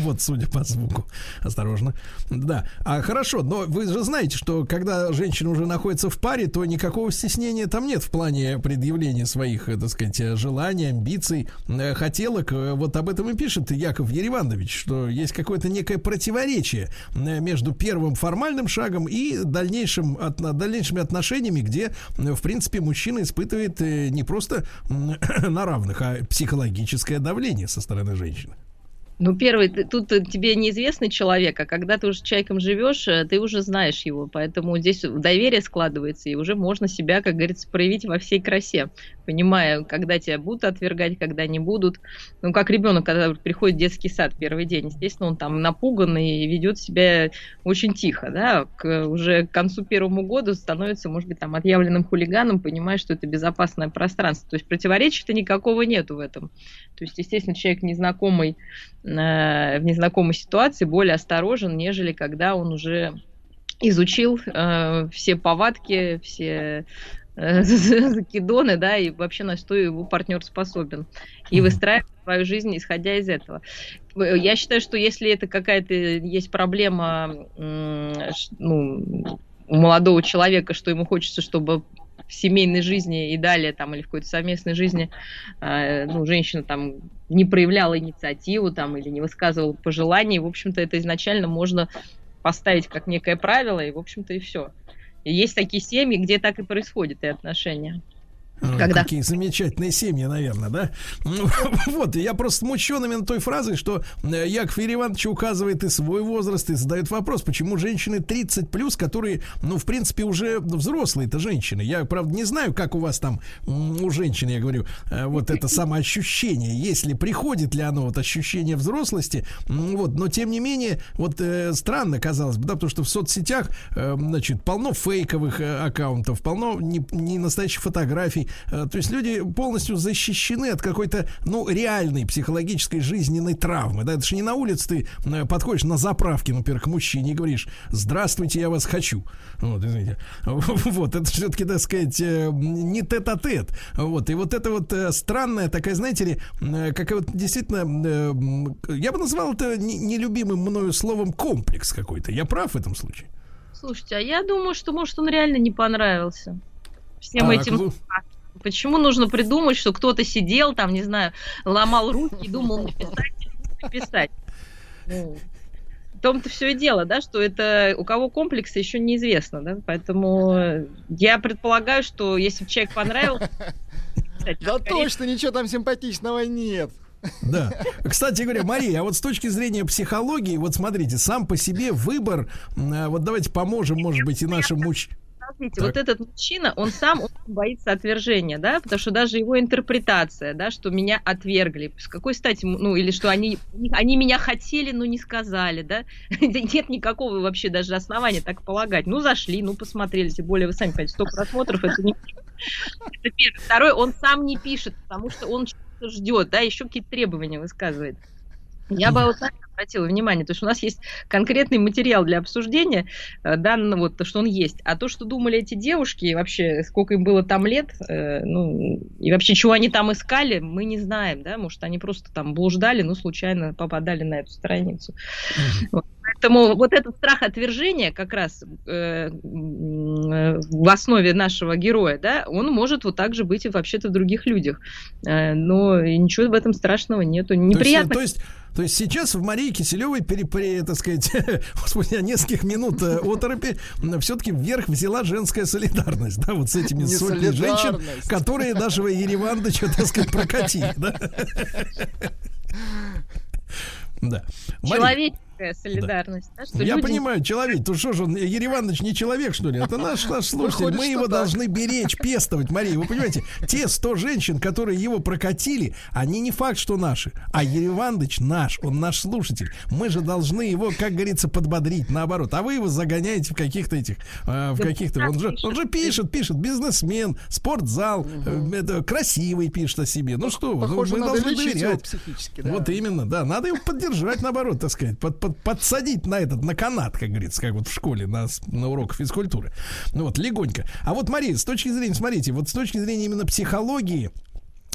Вот, судя по звуку. Осторожно. Да. А хорошо, но вы же знаете, что когда женщина уже находится в паре, то никакого стеснения там нет в плане предъявления своих, э, так сказать, желаний, амбиций, э, хотелок. Э, Вот об этом и пишет Яков Еревандович, что есть какое-то некое противоречие между первым формальным шагом и дальнейшим, от, дальнейшими отношениями, где, в принципе, мужчина испытывает не просто <coughs> на равных, а психологическое давление со стороны женщины. Ну, первый, ты- тут тебе неизвестный человек, а когда ты уже человеком живешь, э, ты уже знаешь его, поэтому здесь доверие складывается, и уже можно себя, как говорится, проявить во всей красе, понимая, когда тебя будут отвергать, когда не будут. Ну, как ребенок, когда приходит в детский сад первый день, естественно, он там напуганный и ведет себя очень тихо, да, к, уже к концу первому году становится, может быть, там отъявленным хулиганом, понимая, что это безопасное пространство. То есть противоречия-то никакого нету в этом. То есть, естественно, человек незнакомый, в незнакомой ситуации более осторожен, нежели когда он уже изучил э, все повадки, все э, <laughs> закидоны, да, и вообще на что его партнер способен. И выстраивать свою жизнь, исходя из этого. Я считаю, что если это какая-то есть проблема ну, у молодого человека, что ему хочется, чтобы в семейной жизни и далее там или в какой-то совместной жизни э, ну, женщина там не проявляла инициативу там или не высказывала пожеланий, в общем-то это изначально можно поставить как некое правило и в общем-то и все. И есть такие семьи, где так и происходит и отношения. Когда? Какие замечательные семьи, наверное, да? Ну, <laughs> вот, я просто смущен именно той фразой, что э, Яков Иванович указывает и свой возраст, и задает вопрос, почему женщины 30 плюс, которые, ну, в принципе, уже взрослые-то женщины. Я, правда, не знаю, как у вас там у женщин, я говорю, э, вот это самоощущение, если приходит ли оно, вот ощущение взрослости, вот, но тем не менее, вот э, странно казалось бы, да, потому что в соцсетях, значит, полно фейковых аккаунтов, полно не, не настоящих фотографий, то есть люди полностью защищены от какой-то, ну, реальной психологической жизненной травмы. Да, это же не на улице ты э, подходишь на заправке, например, к мужчине и говоришь, здравствуйте, я вас хочу. Вот, извините. <laughs> Вот, это все-таки, так сказать, э, не тет-а-тет. Вот, и вот это вот странная такая, знаете ли, как вот действительно, я бы назвал это нелюбимым мною словом комплекс какой-то. Я прав в этом случае? Слушайте, а я думаю, что, может, он реально не понравился всем так, этим. Вы... Почему нужно придумать, что кто-то сидел там, не знаю, ломал руки и думал написать или написать? Ну, в том-то все и дело, да, что это у кого комплексы еще неизвестно, да, поэтому я предполагаю, что если человек понравился... Да точно, ничего там симпатичного нет. Да. Кстати говоря, Мария, а вот с точки зрения психологии, вот смотрите, сам по себе выбор, а, вот давайте поможем, может быть, и нашим мужчинам смотрите, так. вот этот мужчина, он сам он боится отвержения, да, потому что даже его интерпретация, да, что меня отвергли, с какой стати, ну, или что они, они меня хотели, но не сказали, да, <laughs> нет никакого вообще даже основания так полагать. Ну, зашли, ну, посмотрели, тем более, вы сами понимаете, 100 просмотров, это не... Это первое. Второе, он сам не пишет, потому что он что-то ждет, да, еще какие-то требования высказывает. Я бы вот обратила внимание, то что у нас есть конкретный материал для обсуждения, э, данного вот то, что он есть. А то, что думали эти девушки, вообще, сколько им было там лет, э, ну, и вообще, чего они там искали, мы не знаем, да, может, они просто там блуждали, ну, случайно попадали на эту страницу. Вот. Поэтому вот этот страх отвержения как раз э, в основе нашего героя, да, он может вот так же быть и вообще-то в других людях. Э, но ничего в этом страшного нету. Неприятно. То есть, то есть то есть сейчас в Марии Киселевой, при, при так сказать, <laughs> спустя нескольких минут э, оторопи, все-таки вверх взяла женская солидарность, да, вот с этими сотнями женщин, которые нашего Еревандыча, так сказать, прокатили, да? <laughs> Да. Человек такая солидарность. Да. Да, что Я люди... понимаю, человек, то что же он, Ереванович не человек, что ли? Это наш, наш слушатель. Мы его так. должны беречь, пестовать. Мария, вы понимаете, те 100 женщин, которые его прокатили, они не факт, что наши. А Ереванович наш, он наш слушатель. Мы же должны его, как говорится, подбодрить, наоборот. А вы его загоняете в каких-то этих, э, в каких-то... Он же, он же пишет, пишет, бизнесмен, спортзал, угу. это, красивый пишет о себе. Ну что вы, ну, мы должны доверять. Психически, да. Вот именно, да. Надо его поддержать, наоборот, так сказать, под под, подсадить на этот, на канат, как говорится, как вот в школе на, на уроках физкультуры. Ну вот, легонько. А вот, Мария, с точки зрения, смотрите, вот с точки зрения именно психологии,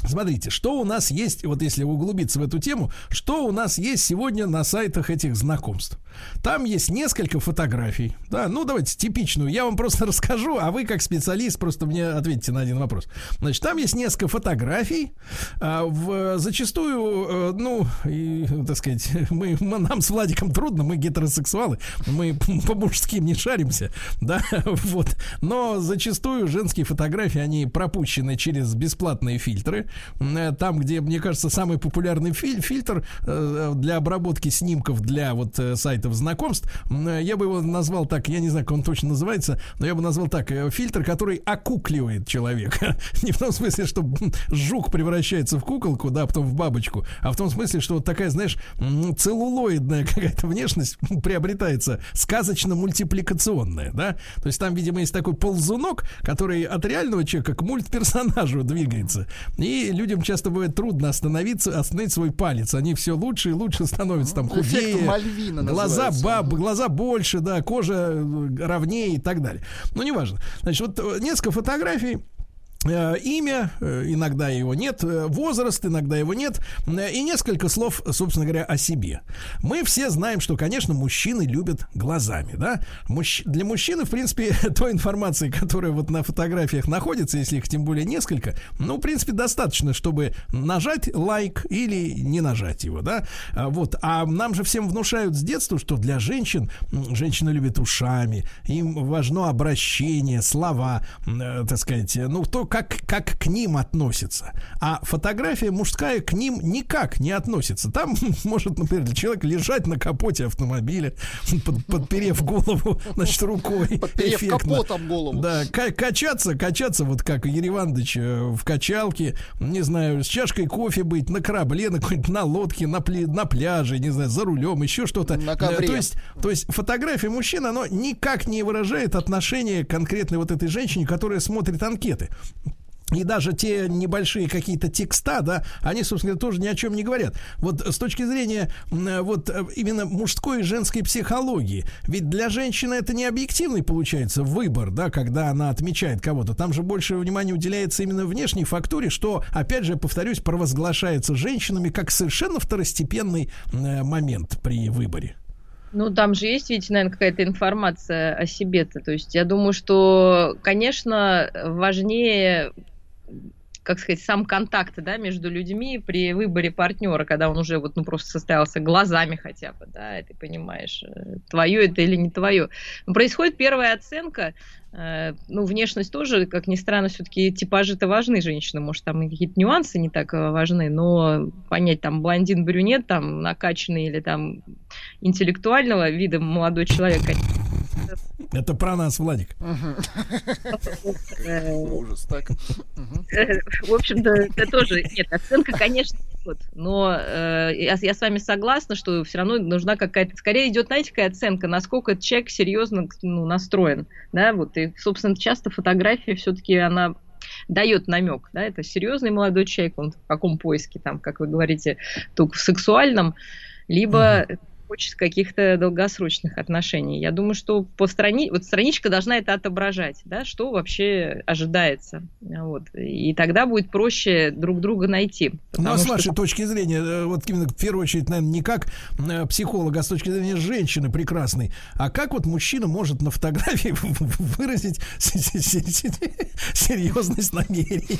Смотрите, что у нас есть, вот если углубиться в эту тему, что у нас есть сегодня на сайтах этих знакомств. Там есть несколько фотографий. Да, ну давайте типичную. Я вам просто <laughs> расскажу, а вы как специалист просто мне ответите на один вопрос. Значит, там есть несколько фотографий. А, в, зачастую, э, ну, и, так сказать, <laughs> мы, нам с Владиком трудно, мы гетеросексуалы, мы <laughs> по мужским не шаримся, да, вот. Но зачастую женские фотографии, они пропущены через бесплатные фильтры. Э, там, где, мне кажется, самый популярный филь фильтр э, для обработки снимков для вот сайта сайтов знакомств. Я бы его назвал так, я не знаю, как он точно называется, но я бы назвал так, э, фильтр, который окукливает человека. <laughs> Не в том смысле, что жук превращается в куколку, да, потом в бабочку, а в том смысле, что вот такая, знаешь, целлулоидная <laughs> какая-то внешность приобретается сказочно-мультипликационная, да. То есть там, видимо, есть такой ползунок, который от реального человека к мультперсонажу <laughs> двигается. И людей, людям часто бывает трудно остановиться, остановить свой палец. Они все лучше и лучше становятся там Ну, худее. Мальвина Глаза, баб, глаза больше, да, кожа э, ровнее и так далее. Ну, неважно. Значит, вот э, несколько фотографий. Э, Имя, э, иногда его нет, э, возраст, иногда его нет, и несколько слов, собственно говоря, о себе. Мы все знаем, что, конечно, мужчины любят глазами, да? Мужч- Для мужчины, в принципе, <laughs> той информации, которая вот на фотографиях находится, если их тем более несколько, ну, в принципе, достаточно, чтобы нажать лайк или не нажать его, да? Вот, а нам же всем внушают с детства, что для женщин, м, женщины любят ушами, им важно обращение, слова, так сказать, ну, то, как, как к ним относятся. А фотография мужская к ним никак не относится. Там <laughs> может, например, человек лежать на капоте автомобиля, <laughs> под- подперев голову, <laughs> значит, рукой. Подперев эффектно. капотом голову. Да, ка- качаться, качаться, вот как Иванович э, в качалке, не знаю, с чашкой кофе быть, на корабле, на какой-нибудь на лодке, на, пле- на пляже, не знаю, за рулем, еще что-то. На Э, ковре. То есть, то есть фотография мужчины, оно никак не выражает отношение конкретной вот этой женщине, которая смотрит анкеты. И даже те небольшие какие-то текста, да, они, собственно говоря, тоже ни о чем не говорят. Вот с точки зрения вот э, именно мужской и женской психологии, ведь для женщины это не объективный получается выбор, да, когда она отмечает кого-то. Там же больше внимания уделяется именно внешней фактуре, что, опять же, повторюсь, провозглашается женщинами как совершенно второстепенный э, момент при выборе. Ну, там же есть, видите, наверное, какая-то информация о себе-то. То есть я думаю, что, конечно, важнее как сказать, сам контакт, да, между людьми при выборе партнера, когда он уже вот, ну, просто состоялся глазами хотя бы, да, и ты понимаешь, э, твое это или не твое. Но происходит первая оценка, э, ну, внешность тоже, как ни странно, все-таки типажи-то важны женщины, может, там какие-то нюансы не так э, важны, но понять, там, блондин, брюнет, там, накачанный или там интеллектуального вида молодой человек, Это про нас, Владик. Ужас, так. В общем-то, это тоже... Нет, оценка, конечно, идет. Но э, я, я с вами согласна, что все равно нужна какая-то... Скорее идет, знаете, какая оценка, насколько человек серьезно ну, настроен. Да, вот. И, собственно, часто фотография все-таки она дает намек, да, это серьезный молодой человек, он в каком поиске, там, как вы говорите, только в сексуальном, либо хочет каких-то долгосрочных отношений. Я думаю, что по страни... вот страничка должна это отображать, да, что вообще ожидается. Вот. И тогда будет проще друг друга найти. Ну, а с что- вашей точки зрения, э, вот именно в первую очередь, наверное, не как э, психолога, а с точки зрения женщины прекрасной, а как вот мужчина может на фотографии <laughs> выразить серьезность намерений?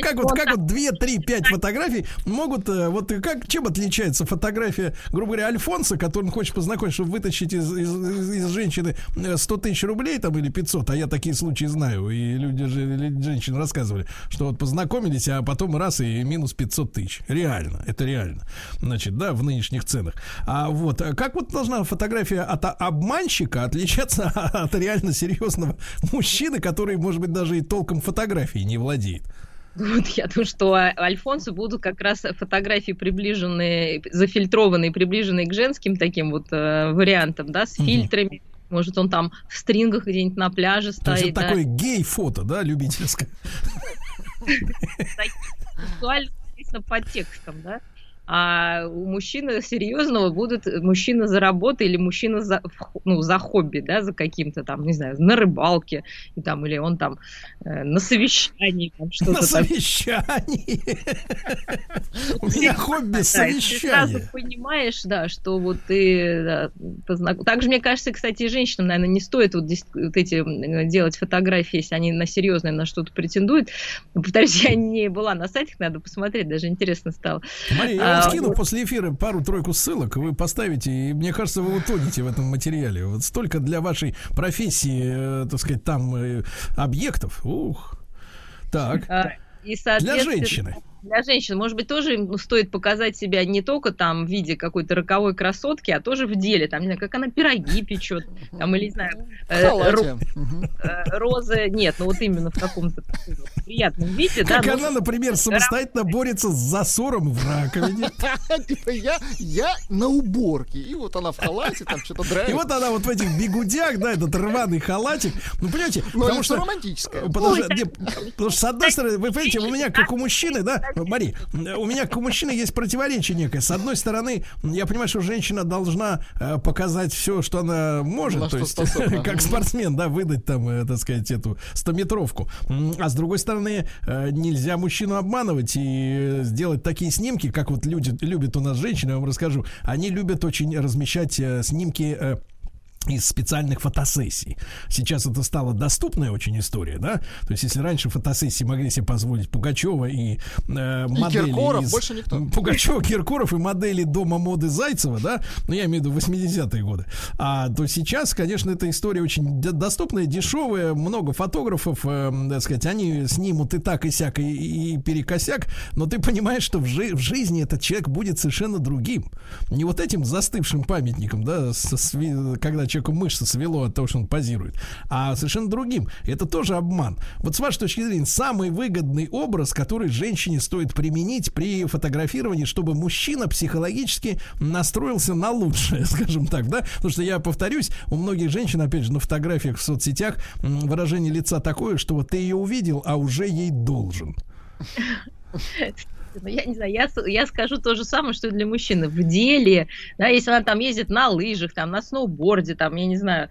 Как вот, как вот 2, 3, 5 фотографий могут, э, вот как, чем отличается фотография, грубо говоря, Альфонса, который он хочет познакомить, чтобы вытащить из, из- из- женщины э, 100 тысяч рублей там или 500, а я такие случаи знаю, и люди же, женщины рассказывали, что вот познакомились, а потом раз и минус 500 тысяч. Реально, это реально. Значит, да, в нынешних ценах. А вот, а как вот должна фотография от обманщика отличаться от реально серьезного мужчины, который, может быть, даже и толком фотографией не владеет? Вот я думаю, что а- у Альфонса будут как раз фотографии приближенные, зафильтрованные, приближенные к женским таким вот э, вариантам, да, с Мгм. фильтрами. Может, он там в стрингах где-нибудь на пляже То есть стоит. это да. такое гей-фото, да, любительское. <laughs> сексуально под текстом, да? А у мужчины серьезного будут мужчина за работой или мужчина за, ну, за хобби, да, за каким-то там, не знаю, на рыбалке, и там, или он там э, на совещании, там что-то На совещании. У меня хобби и ты сразу совещание. понимаешь, да, что вот ты Также, мне кажется, кстати, и женщинам, наверное, не стоит вот, эти м, делать фотографии, если они на серьезное на что-то претендуют. Повторюсь, <laughs> я не была на сайтах, надо посмотреть, даже интересно стало. Мария, вам скину вот. после эфира пару-тройку ссылок, вы поставите, и мне кажется, вы утонете в этом материале. Вот столько для вашей профессии, э, так сказать, там э, объектов. Ух. Так. А, И, Для соответственно, женщины. Для женщин, может быть, тоже им стоит показать себя не только там в виде какой-то роковой красотки, а тоже в деле, там, не знаю, как она пироги печет, там, или, не знаю, э, ро- э, розы, нет, ну вот именно в каком-то приятном виде. Как да, она, ну, например, самостоятельно борется с засором в раковине. <laughs> Типа я, я на уборке. И вот она в халате там что-то драйвит. И вот она вот в этих бигудях, да, этот рваный халатик. Ну, понимаете, ну, потому что... романтическое. Потому что, с одной стороны, вы понимаете, у меня, как у мужчины, да, Мари, у меня, как у мужчины, есть противоречие некое. С одной стороны, я понимаю, что женщина должна э, показать все, что она может, то есть, <laughs> как спортсмен, да, выдать там, э, так сказать, эту стометровку. А с другой стороны, э, нельзя мужчину обманывать и сделать такие снимки, как вот люди любят у нас женщины, я вам расскажу. Они любят очень размещать снимки из специальных фотосессий. Сейчас это стала доступная очень история, да? То есть, если раньше фотосессии могли себе позволить Пугачева и э, модели и Киркоров, из... больше никто. Пугачева, Киркоров и модели дома моды Зайцева, да? Ну, я имею в виду 80-е годы. А то сейчас, конечно, эта история очень доступная, дешевая, много фотографов, э, так сказать, они снимут и так, и сяк, и, и перекосяк, но ты понимаешь, что в, жи- в жизни этот человек будет совершенно другим. Не вот этим застывшим памятником, да, со, когда человеку мышцы свело от того, что он позирует, а совершенно другим. Это тоже обман. Вот с вашей точки зрения, самый выгодный образ, который женщине стоит применить при фотографировании, чтобы мужчина психологически настроился на лучшее, <laughs> скажем так, да? Потому что я повторюсь, у многих женщин, опять же, на фотографиях в соцсетях выражение лица такое, что вот ты ее увидел, а уже ей должен. <laughs> Ну, я не знаю, я, я скажу то же самое, что и для мужчины. В деле, да, если она там ездит на лыжах, там, на сноуборде, там, я не знаю,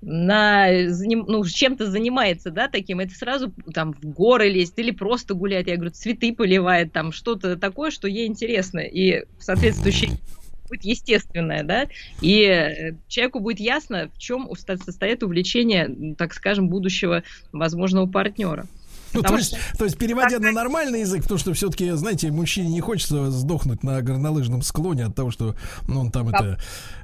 на, ну, чем-то занимается, да, таким, это сразу там в горы лезть или просто гулять, я говорю, цветы поливает, там, что-то такое, что ей интересно, и соответствующее будет естественное, да, и э, человеку будет ясно, в чем состоит увлечение, так скажем, будущего возможного партнера. Ну, то, есть, то есть, переводя на нормальный язык, потому что все-таки, знаете, мужчине не хочется сдохнуть на горнолыжном склоне от того, что ну, он там это,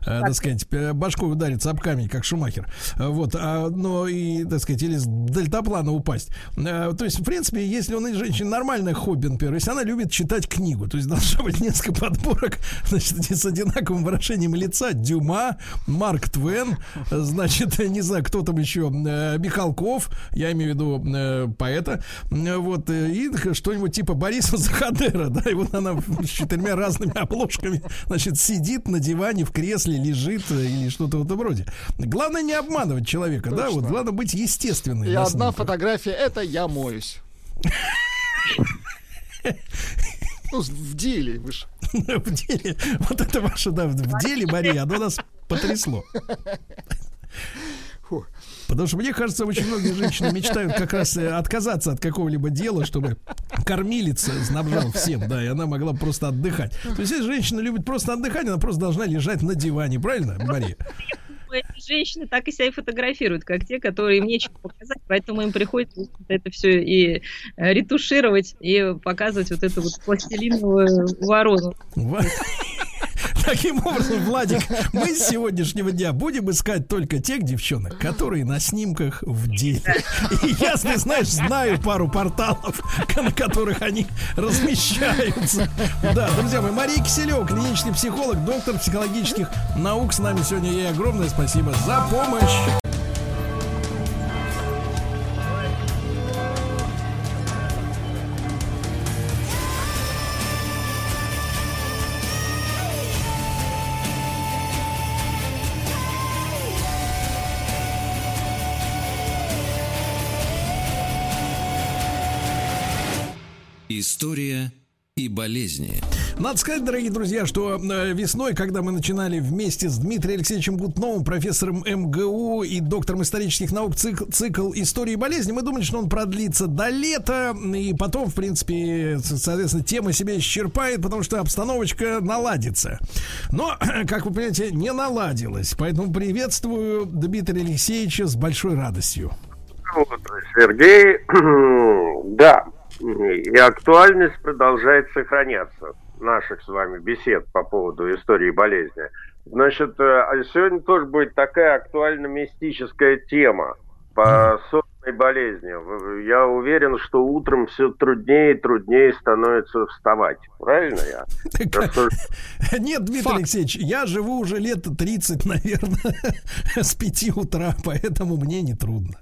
э, так сказать, башкой ударится об камень, как Шумахер. Вот, а, но и, так сказать, или с дельтаплана упасть. А, то есть, в принципе, если у женщины нормальное хобби, например, если она любит читать книгу, то есть должно быть несколько подборок, <laughs> значит, с одинаковым выражением лица, Дюма, Марк Твен, значит, <laughs> не знаю, кто там еще, э, Михалков, я имею в виду э, вот, э, и что-нибудь типа Бориса Захадера, да, и вот она с четырьмя разными обложками, значит, сидит на диване, в кресле, лежит э, или что-то в этом роде. Главное не обманывать человека, Точно. да, вот, главное быть естественным. И одна фотография, это я моюсь. <laughs> Ну, в деле, вы же. <laughs> В деле. Вот это ваше, да, в деле, Мария, оно нас потрясло. Потому что мне кажется, очень многие женщины мечтают как раз э, отказаться от какого-либо дела, чтобы кормилица снабжал всем, да, и она могла просто отдыхать. То есть, если женщина любит просто отдыхать, она просто должна лежать на диване, правильно, Мария? женщины так и себя и фотографируют, как те, которые им нечего показать, поэтому им приходится это все и э, ретушировать, и показывать вот эту вот пластилиновую ворону. Таким образом, Владик, мы с сегодняшнего дня будем искать только тех девчонок, которые на снимках в деле. И я, ты знаешь, знаю пару порталов, на которых они размещаются. Да, друзья мои, Мария Киселева, клинический психолог, доктор психологических наук. С нами сегодня ей огромное спасибо за помощь. История и болезни. Надо сказать, дорогие друзья, что э, весной, когда мы начинали вместе с Дмитрием Алексеевичем Гутновым, профессором МГУ и доктором исторических наук цикл, цикл истории и болезни, мы думали, что он продлится до лета, и потом, в принципе, соответственно, тема себя исчерпает, потому что обстановочка наладится. Но, <clears throat> как вы понимаете, не наладилась. Поэтому приветствую Дмитрия Алексеевича с большой радостью. Сергей, <clears throat> да, и актуальность продолжает сохраняться наших с вами бесед по поводу истории болезни. Значит, э, а сегодня тоже будет такая актуально-мистическая тема по сонной болезни. Я уверен, что утром все труднее и труднее становится вставать. Правильно я? <laughs> Нет, Дмитрий Факт. Алексеевич, я живу уже лет 30, <laughs> наверное, <laughs> с 5 утра, поэтому мне не трудно.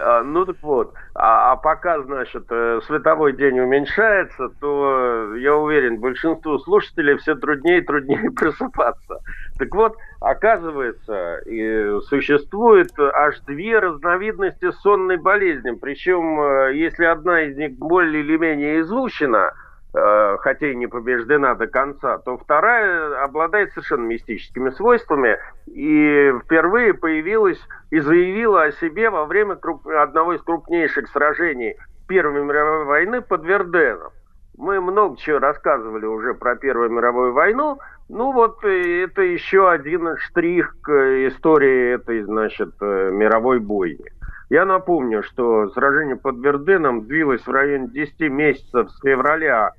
А, ну так вот, а, а пока, значит, э, световой день уменьшается, то, я уверен, большинству слушателей все труднее и труднее <laughs> просыпаться. Так вот, оказывается, и существует аж две разновидности сонной болезни. Причем, э, если одна из них более или менее изучена, хотя и не побеждена до конца, то вторая обладает совершенно мистическими свойствами и впервые появилась и заявила о себе во время одного из крупнейших сражений Первой мировой войны под Верденом. Мы много чего рассказывали уже про Первую мировую войну. Ну вот э, это еще один штрих к истории этой, значит, э, мировой бойни. Я напомню, что сражение под Верденом длилось в районе 10 месяцев с февраля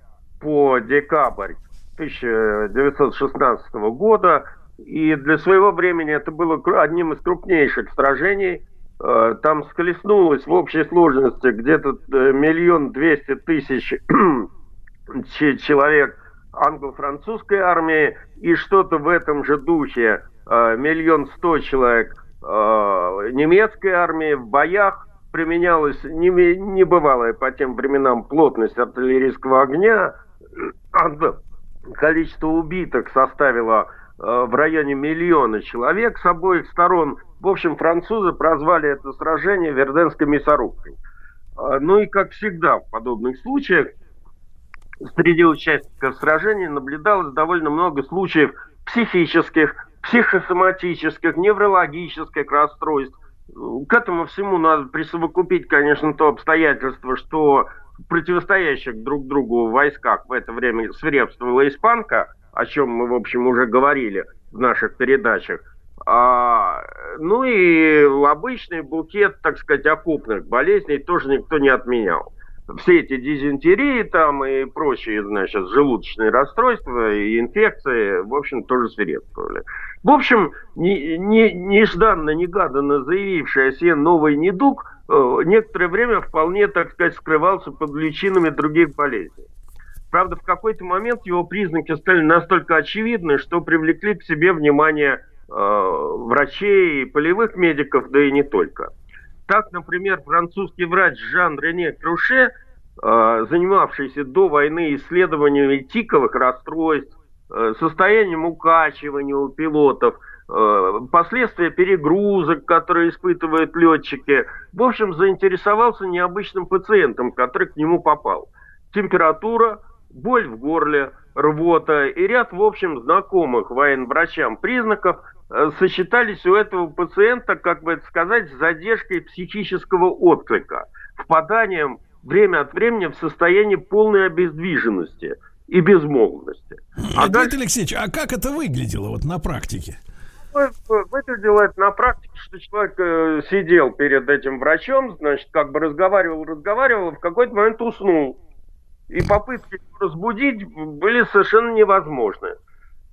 по декабрь 1916 года. И для своего времени это было одним из крупнейших сражений. Э, там схлестнулось в общей сложности где-то э, миллион двести тысяч <clears throat> человек англо-французской армии и что-то в этом же духе э, миллион сто человек немецкой армии в боях применялась небывалая по тем временам плотность артиллерийского огня, количество убитых составило э, в районе миллиона человек с обоих сторон. В общем, французы прозвали это сражение Верденской мясорубкой. Э, ну и, как всегда в подобных случаях, среди участников сражения наблюдалось довольно много случаев психических, психосоматических, неврологических расстройств. К этому всему надо присовокупить, конечно, то обстоятельство, что противостоящих друг другу войсках в это время свирепствовала испанка, о чем мы, в общем, уже говорили в наших передачах. А, ну и обычный букет, так сказать, окупных болезней тоже никто не отменял. Все эти дизентерии там и прочие, значит, желудочные расстройства и инфекции, в общем, тоже свирепствовали. В общем, не, не, нежданно-негаданно заявивший о себе новый недуг – некоторое время вполне, так сказать, скрывался под личинами других болезней. Правда, в какой-то момент его признаки стали настолько очевидны, что привлекли к себе внимание э, врачей и полевых медиков, да и не только. Так, например, французский врач Жан-Рене Круше, э, занимавшийся до войны исследованиями тиковых расстройств, э, состоянием укачивания у пилотов – Э, последствия перегрузок, которые испытывают летчики. В общем, заинтересовался необычным пациентом, который к нему попал. Температура, боль в горле, рвота и ряд, в общем, знакомых военврачам признаков э, сочетались у этого пациента, как бы это сказать, с задержкой психического отклика, впаданием время от времени в состояние полной обездвиженности и безмолвности. А Дмитрий Алексеевич, а как это выглядело вот на практике? Выглядело это на практике, что человек э, сидел перед этим врачом, значит, как бы разговаривал, разговаривал, в какой-то момент уснул. И попытки разбудить были совершенно невозможны.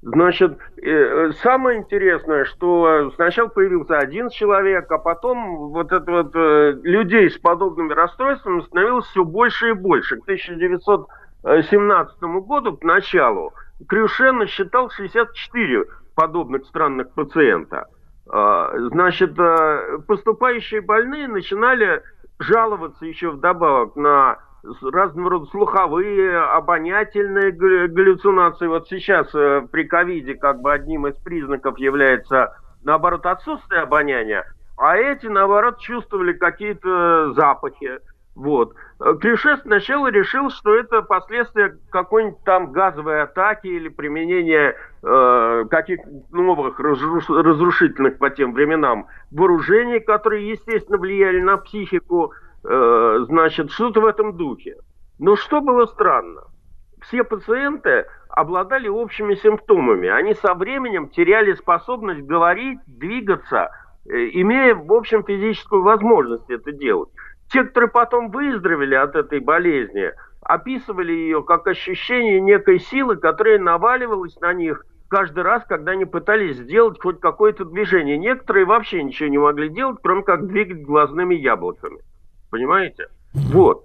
Значит, э, самое интересное, что сначала появился один человек, а потом вот это вот э, людей с подобными расстройствами становилось все больше и больше. К 1917 году, к началу, Крюшен насчитал 64 подобных странных пациента. А, значит, а, поступающие больные начинали жаловаться еще вдобавок на разного рода слуховые, обонятельные галлюцинации. Вот сейчас э, при ковиде как бы одним из признаков является, наоборот, отсутствие обоняния, а эти, наоборот, чувствовали какие-то запахи. Вот. Клише сначала решил, что это последствия какой-нибудь там газовой атаки или применения э, каких-то новых разрушительных по тем временам вооружений, которые, естественно, влияли на психику, э, значит, что-то в этом духе. Но что было странно? Все пациенты обладали общими симптомами. Они со временем теряли способность говорить, двигаться, э, имея, в общем, физическую возможность это делать. Те, которые потом выздоровели от этой болезни, описывали ее как ощущение некой силы, которая наваливалась на них каждый раз, когда они пытались сделать хоть какое-то движение. Некоторые вообще ничего не могли делать, кроме как двигать глазными яблоками. Понимаете? Вот.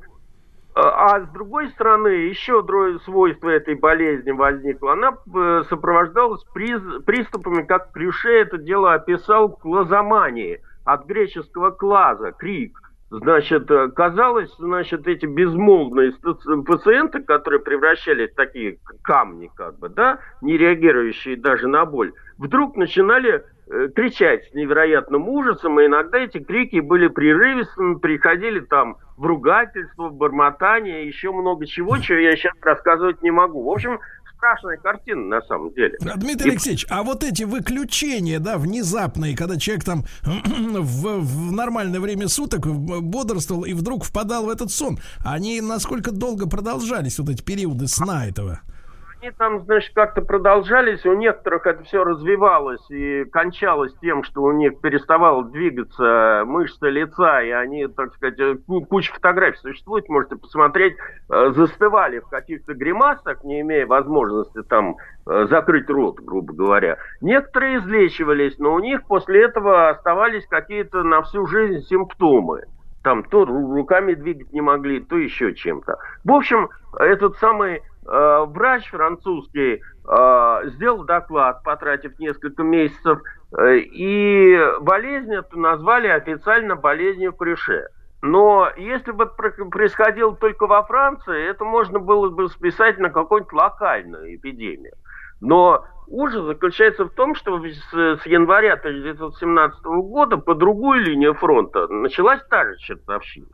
А, а с другой стороны, еще другое свойство этой болезни возникло. Она э, сопровождалась приз, приступами, как Крюше это дело описал, клазомании, от греческого клаза, крик. Значит, э, казалось, значит, эти безмолвные пациенты, которые превращались в такие камни, как бы, да, не реагирующие даже на боль, вдруг начинали э, кричать с невероятным ужасом, и иногда эти крики были прерывистыми, приходили там в ругательство, в бормотание, еще много чего, чего я сейчас рассказывать не могу. В общем, страшная картина на самом деле. Дмитрий и... Алексеевич, а вот эти выключения, да, внезапные, когда человек там <clears throat> в, в нормальное время суток бодрствовал и вдруг впадал в этот сон, они насколько долго продолжались, вот эти периоды сна этого? Они там, значит, как-то продолжались, у некоторых это все развивалось и кончалось тем, что у них переставала двигаться мышца лица, и они, так сказать, э, куча фотографий существует, можете посмотреть, э, застывали в каких-то гримасах, не имея возможности там э, закрыть рот, грубо говоря. Некоторые излечивались, но у них после этого оставались какие-то на всю жизнь симптомы там то руками двигать не могли, то еще чем-то. В общем, этот самый врач французский э, сделал доклад, потратив несколько месяцев, э, и болезнь эту назвали официально болезнью Крюше. Но если бы происходило только во Франции, это можно было бы списать на какую-нибудь локальную эпидемию. Но ужас заключается в том, что с, января 1917 года по другой линии фронта началась та же чертовщина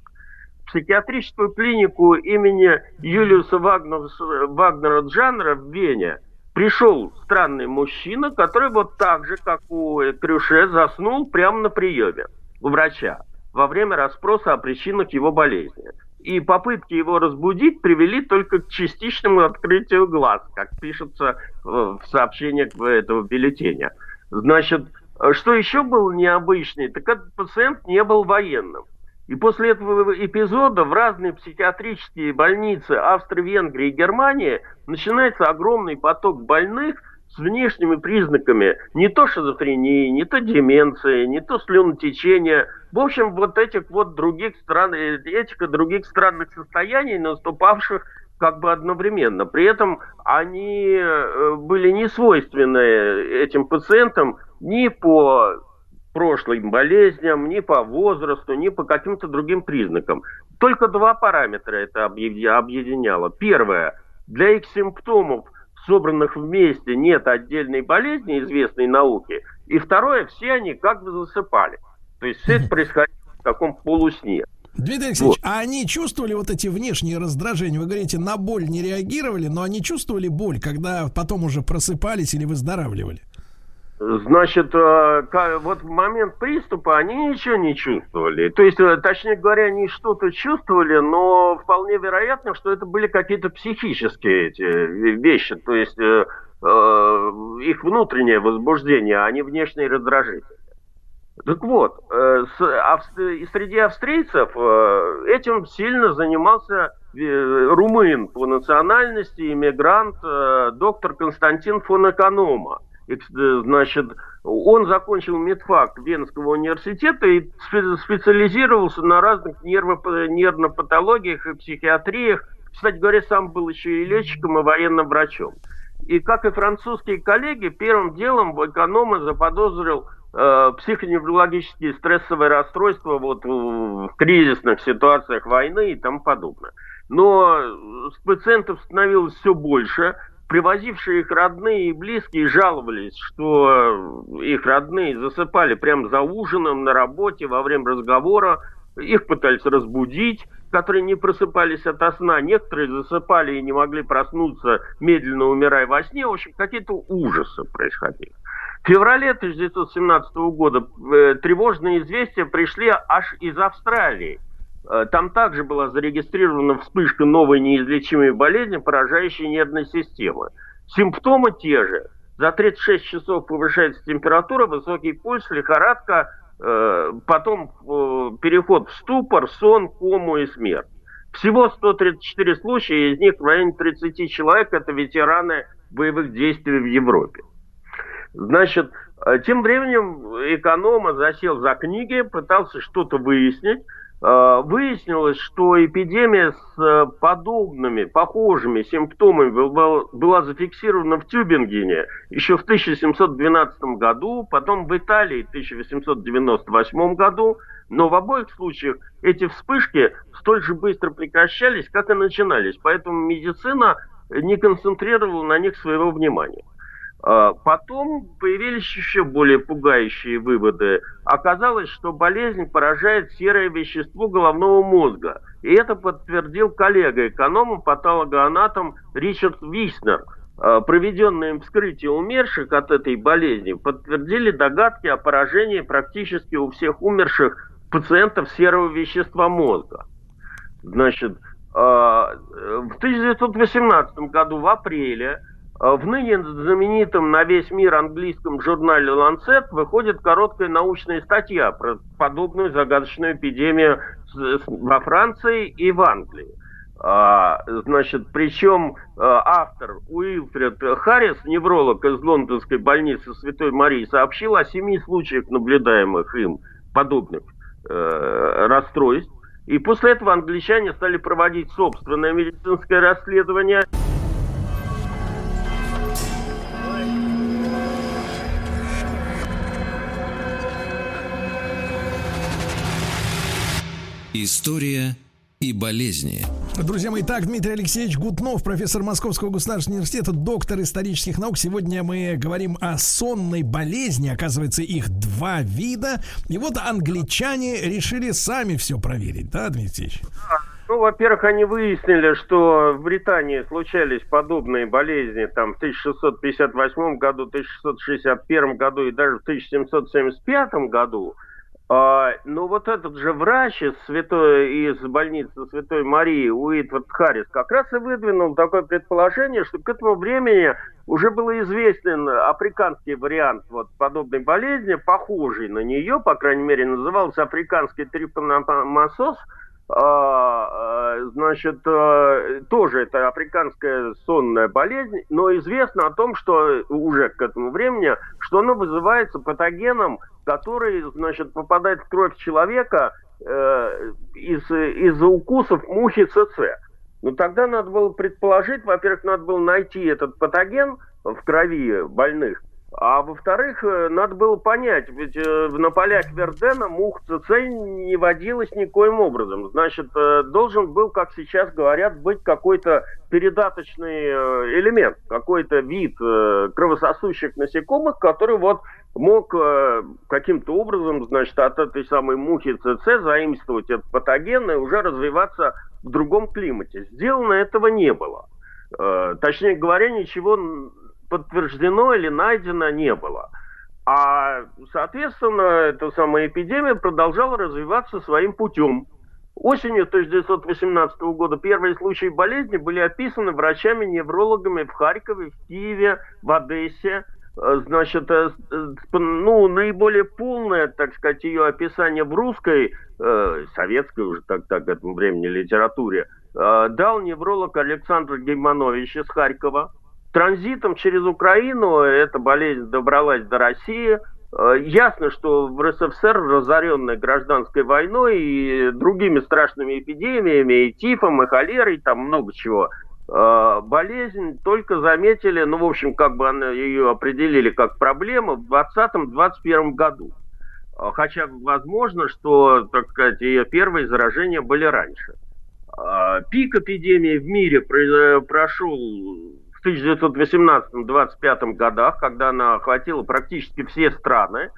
психиатрическую клинику имени Юлиуса Вагнера, Джанера в Вене пришел странный мужчина, который вот так же, как у Крюше, заснул прямо на приеме у врача во время расспроса о причинах его болезни. И попытки его разбудить привели только к частичному открытию глаз, как пишется в сообщениях этого бюллетеня. Значит, что еще было необычнее, так этот пациент не был военным. И после этого эпизода в разные психиатрические больницы Австрии, Венгрии и Германии начинается огромный поток больных с внешними признаками не то шизофрении, не то деменции, не то слюнотечения. В общем, вот этих вот других стран, этих и других странных состояний, наступавших как бы одновременно. При этом они э, были не свойственны этим пациентам ни по прошлым болезням, ни по возрасту, ни по каким-то другим признакам. Только два параметра это объединяло. Первое, для их симптомов, собранных вместе, нет отдельной болезни, известной науке. И второе, все они как бы засыпали. То есть все это происходило в таком полусне. Дмитрий Алексеевич, вот. а они чувствовали вот эти внешние раздражения? Вы говорите, на боль не реагировали, но они чувствовали боль, когда потом уже просыпались или выздоравливали? Значит, э, вот в момент приступа они ничего не чувствовали. То есть, э, точнее говоря, они что-то чувствовали, но вполне вероятно, что это были какие-то психические эти вещи. То есть, э, их внутреннее возбуждение, а не внешние раздражители. Так вот, среди австрийцев этим сильно занимался румын по национальности, иммигрант, доктор Константин фон Эконома значит, он закончил медфак Венского университета и специализировался на разных нервно патологиях и психиатриях. Кстати говоря, сам был еще и летчиком, и военным врачом. И как и французские коллеги, первым делом эконома заподозрил э, психоневрологические стрессовые расстройства вот, в кризисных ситуациях войны и тому подобное. Но пациентов становилось все больше – привозившие их родные и близкие жаловались, что их родные засыпали прямо за ужином, на работе, во время разговора. Их пытались разбудить, которые не просыпались от сна. Некоторые засыпали и не могли проснуться, медленно умирая во сне. В общем, какие-то ужасы происходили. В феврале 1917 года э, тревожные известия пришли аж из Австралии. Э, там также была зарегистрирована вспышка новой неизлечимой болезни, поражающей нервной системы. Симптомы те же. За 36 часов повышается температура, высокий пульс, лихорадка, э, потом э, переход в ступор, сон, кому и смерть. Всего 134 случая, из них в районе 30 человек это ветераны боевых действий в Европе. Значит, тем временем эконома засел за книги, пытался что-то выяснить, выяснилось, что эпидемия с э, подобными, похожими симптомами была зафиксирована в Тюбингене еще в 1712 году, потом в Италии в 1898 году, но в обоих случаях эти вспышки столь же быстро прекращались, как и начинались, поэтому медицина не концентрировала на них своего внимания. А, потом появились еще более пугающие выводы. Оказалось, что болезнь поражает серое вещество головного мозга. И это подтвердил коллега, эконом патологоанатом Ричард Виснер. А, проведенные им вскрытия умерших от этой болезни подтвердили догадки о поражении практически у всех умерших пациентов серого вещества мозга. Значит, а, в 1918 году в апреле в ныне знаменитом на весь мир английском журнале Lancet выходит короткая научная статья про подобную загадочную эпидемию во Франции и в Англии. А, значит, причем э, автор Уилфред Харрис, невролог из лондонской больницы Святой Марии, сообщил о семи случаях наблюдаемых им подобных э, расстройств. И после этого англичане стали проводить собственное медицинское расследование. История и болезни. Друзья мои, так, Дмитрий Алексеевич Гутнов, профессор Московского государственного университета, доктор исторических наук. Сегодня мы говорим о сонной болезни. Оказывается, их два вида. И вот англичане решили сами все проверить, да, Дмитрий Алексеевич? Ну, во-первых, они выяснили, что в Британии случались подобные болезни там в 1658 году, 1661 году и даже в 1775 году. А, ну вот этот же врач из, святой, из больницы Святой Марии Уитвард Харрис как раз и выдвинул такое предположение, что к этому времени уже был известен африканский вариант вот подобной болезни, похожий на нее, по крайней мере, назывался африканский трипаномасоз – а, а, значит, а, тоже это африканская сонная болезнь, но известно о том, что уже к этому времени, что оно вызывается патогеном, который, значит, попадает в кровь человека э, из, из-за укусов мухи ЦЦ. Ну, тогда надо было предположить, во-первых, надо было найти этот патоген в крови больных, а во-вторых, э, надо было понять, ведь э, на полях Вердена мух ЦЦ не водилось никоим образом. Значит, э, должен был, как сейчас говорят, быть какой-то передаточный элемент, какой-то вид кровососущих насекомых, который вот мог каким-то образом, значит, от этой самой мухи ЦЦ заимствовать этот патоген и уже развиваться в другом климате. Сделано этого не было. Точнее говоря, ничего подтверждено или найдено не было. А, соответственно, эта самая эпидемия продолжала развиваться своим путем. Осенью 1918 года первые случаи болезни были описаны врачами-неврологами в Харькове, в Киеве, в Одессе. Э, значит, э, ну, наиболее полное, так сказать, ее описание в русской, э, советской уже так, так к этому времени литературе, э, дал невролог Александр Гейманович из Харькова. Транзитом через Украину эта болезнь добралась до России. Э, ясно, что в РСФСР, разоренной гражданской войной и другими страшными эпидемиями, и тифом, и холерой, там много чего, э, болезнь только заметили, ну, в общем, как бы она, ее определили как проблему в 2020-2021 году. Э, хотя возможно, что, так сказать, ее первые заражения были раньше. Пик эпидемии в мире прошел в 1918-25 годах, когда она охватила практически все страны.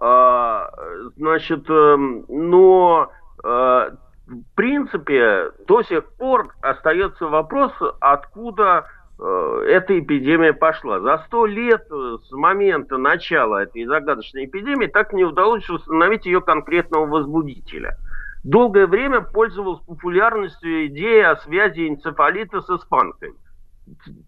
А, значит, эм, но э, в принципе до сих пор остается вопрос, откуда э, эта эпидемия пошла. За сто лет с момента начала этой загадочной эпидемии так не удалось установить ее конкретного возбудителя. Долгое время пользовалась популярностью идея о связи энцефалита с испанкой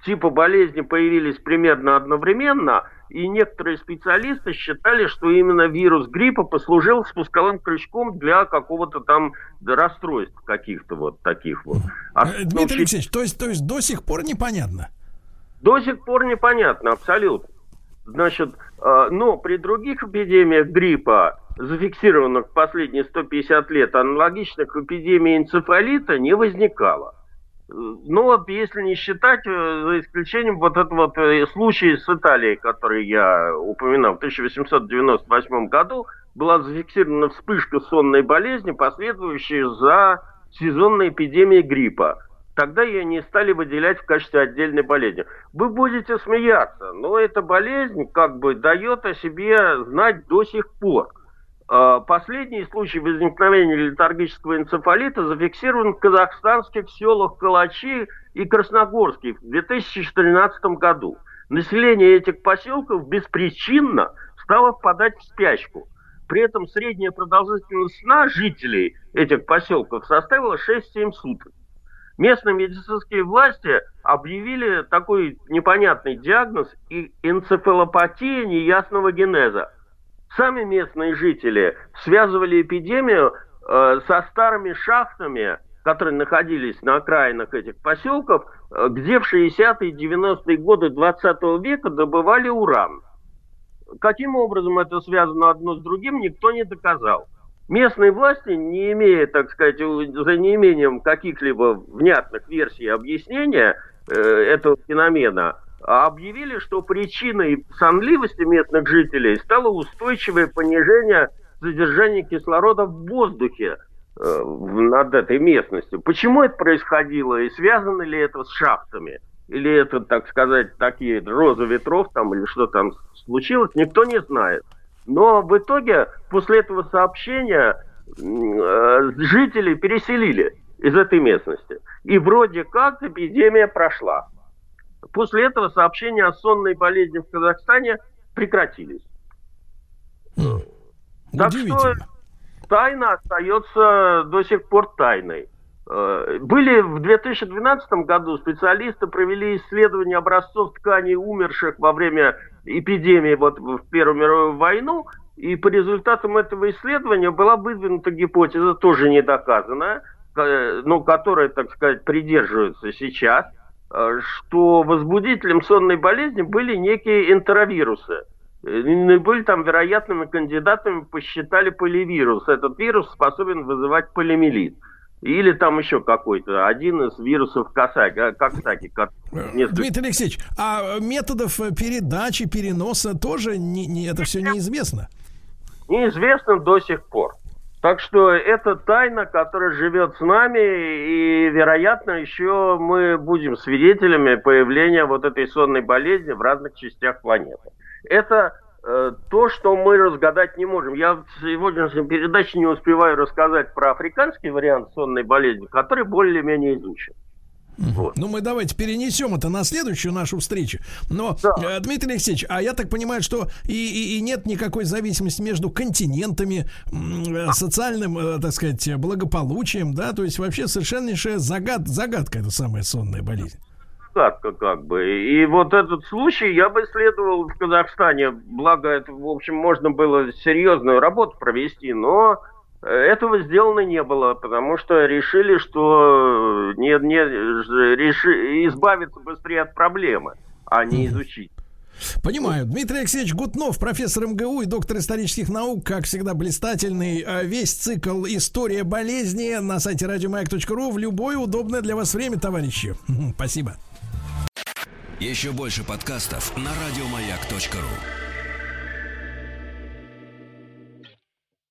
типа болезни появились примерно одновременно, и некоторые специалисты считали, что именно вирус гриппа послужил спусковым крючком для какого-то там расстройств каких-то вот таких вот. А, э, Дмитрий Алексеевич, то есть, то есть до сих пор непонятно? До сих пор непонятно, абсолютно. Значит, э, но при других эпидемиях гриппа зафиксированных последние 150 лет, аналогичных эпидемии энцефалита не возникало. Ну вот, если не считать, э, за исключением вот этого вот э, случая с Италией, который я упоминал, в 1898 году была зафиксирована вспышка сонной болезни, последующая за сезонной эпидемией гриппа. Тогда ее не стали выделять в качестве отдельной болезни. Вы будете смеяться, но эта болезнь как бы дает о себе знать до сих пор. А, последний случай возникновения летаргического энцефалита зафиксирован в казахстанских селах Калачи и Красногорске в 2013 году. Население этих поселков беспричинно стало впадать в спячку. При этом средняя продолжительность сна жителей этих поселков составила 6-7 суток. Местные медицинские власти объявили такой непонятный диагноз и энцефалопатия неясного генеза. Сами местные жители связывали эпидемию э, со старыми шахтами, которые находились на окраинах этих поселков, э, где в 60-е и 90-е годы 20 века добывали уран. Каким образом это связано одно с другим, никто не доказал. Местные власти, не имея, так сказать, за неимением каких-либо внятных версий объяснения э, этого феномена, объявили, что причиной сонливости местных жителей стало устойчивое понижение содержания кислорода в воздухе э, над этой местностью. Почему это происходило и связано ли это с шахтами? Или это, так сказать, такие розы ветров там или что там случилось, никто не знает. Но в итоге после этого сообщения э, жители переселили из этой местности. И вроде как эпидемия прошла. После этого сообщения о сонной болезни в Казахстане прекратились. Так что тайна остается до сих пор тайной. Э, были в 2012 году специалисты провели исследование образцов тканей умерших во время эпидемии вот в Первую мировую войну, и по результатам этого исследования была выдвинута гипотеза, тоже не доказанная, но которая, так сказать, придерживается сейчас – что возбудителем сонной болезни были некие энтеровирусы. Э, были там вероятными кандидатами, посчитали поливирус. Этот вирус способен вызывать полимелит. Или там еще какой-то, один из вирусов Косаки, э, Коксаки. Несколько... Дмитрий Алексеевич, а методов передачи, переноса тоже не, не, это все неизвестно? Неизвестно до сих пор. Так что это тайна, которая живет с нами, и, вероятно, еще мы будем свидетелями появления вот этой сонной болезни в разных частях планеты. Это э, то, что мы разгадать не можем. Я в сегодняшней передаче не успеваю рассказать про африканский вариант сонной болезни, который более-менее изучен. Вот. Ну, мы давайте перенесем это на следующую нашу встречу. Но, да. Э, Дмитрий Алексеевич, а я так понимаю, что и, и, и нет никакой зависимости между континентами, э, социальным, э, так сказать, благополучием, да, то есть вообще совершеннейшая загад, загадка эта самая сонная болезнь. Загадка как бы. И вот этот случай я бы исследовал в Казахстане, благо это, в общем, можно было серьезную работу провести, но этого сделано не было, потому что решили, что не, не, реши, избавиться быстрее от проблемы, а не изучить. Понимаю. Дмитрий Алексеевич Гутнов, профессор МГУ и доктор исторических наук, как всегда, блистательный. А весь цикл «История болезни» на сайте радиомаяк.ру в любое удобное для вас время, товарищи. <laughs> Спасибо. Еще больше подкастов на радиомаяк.ру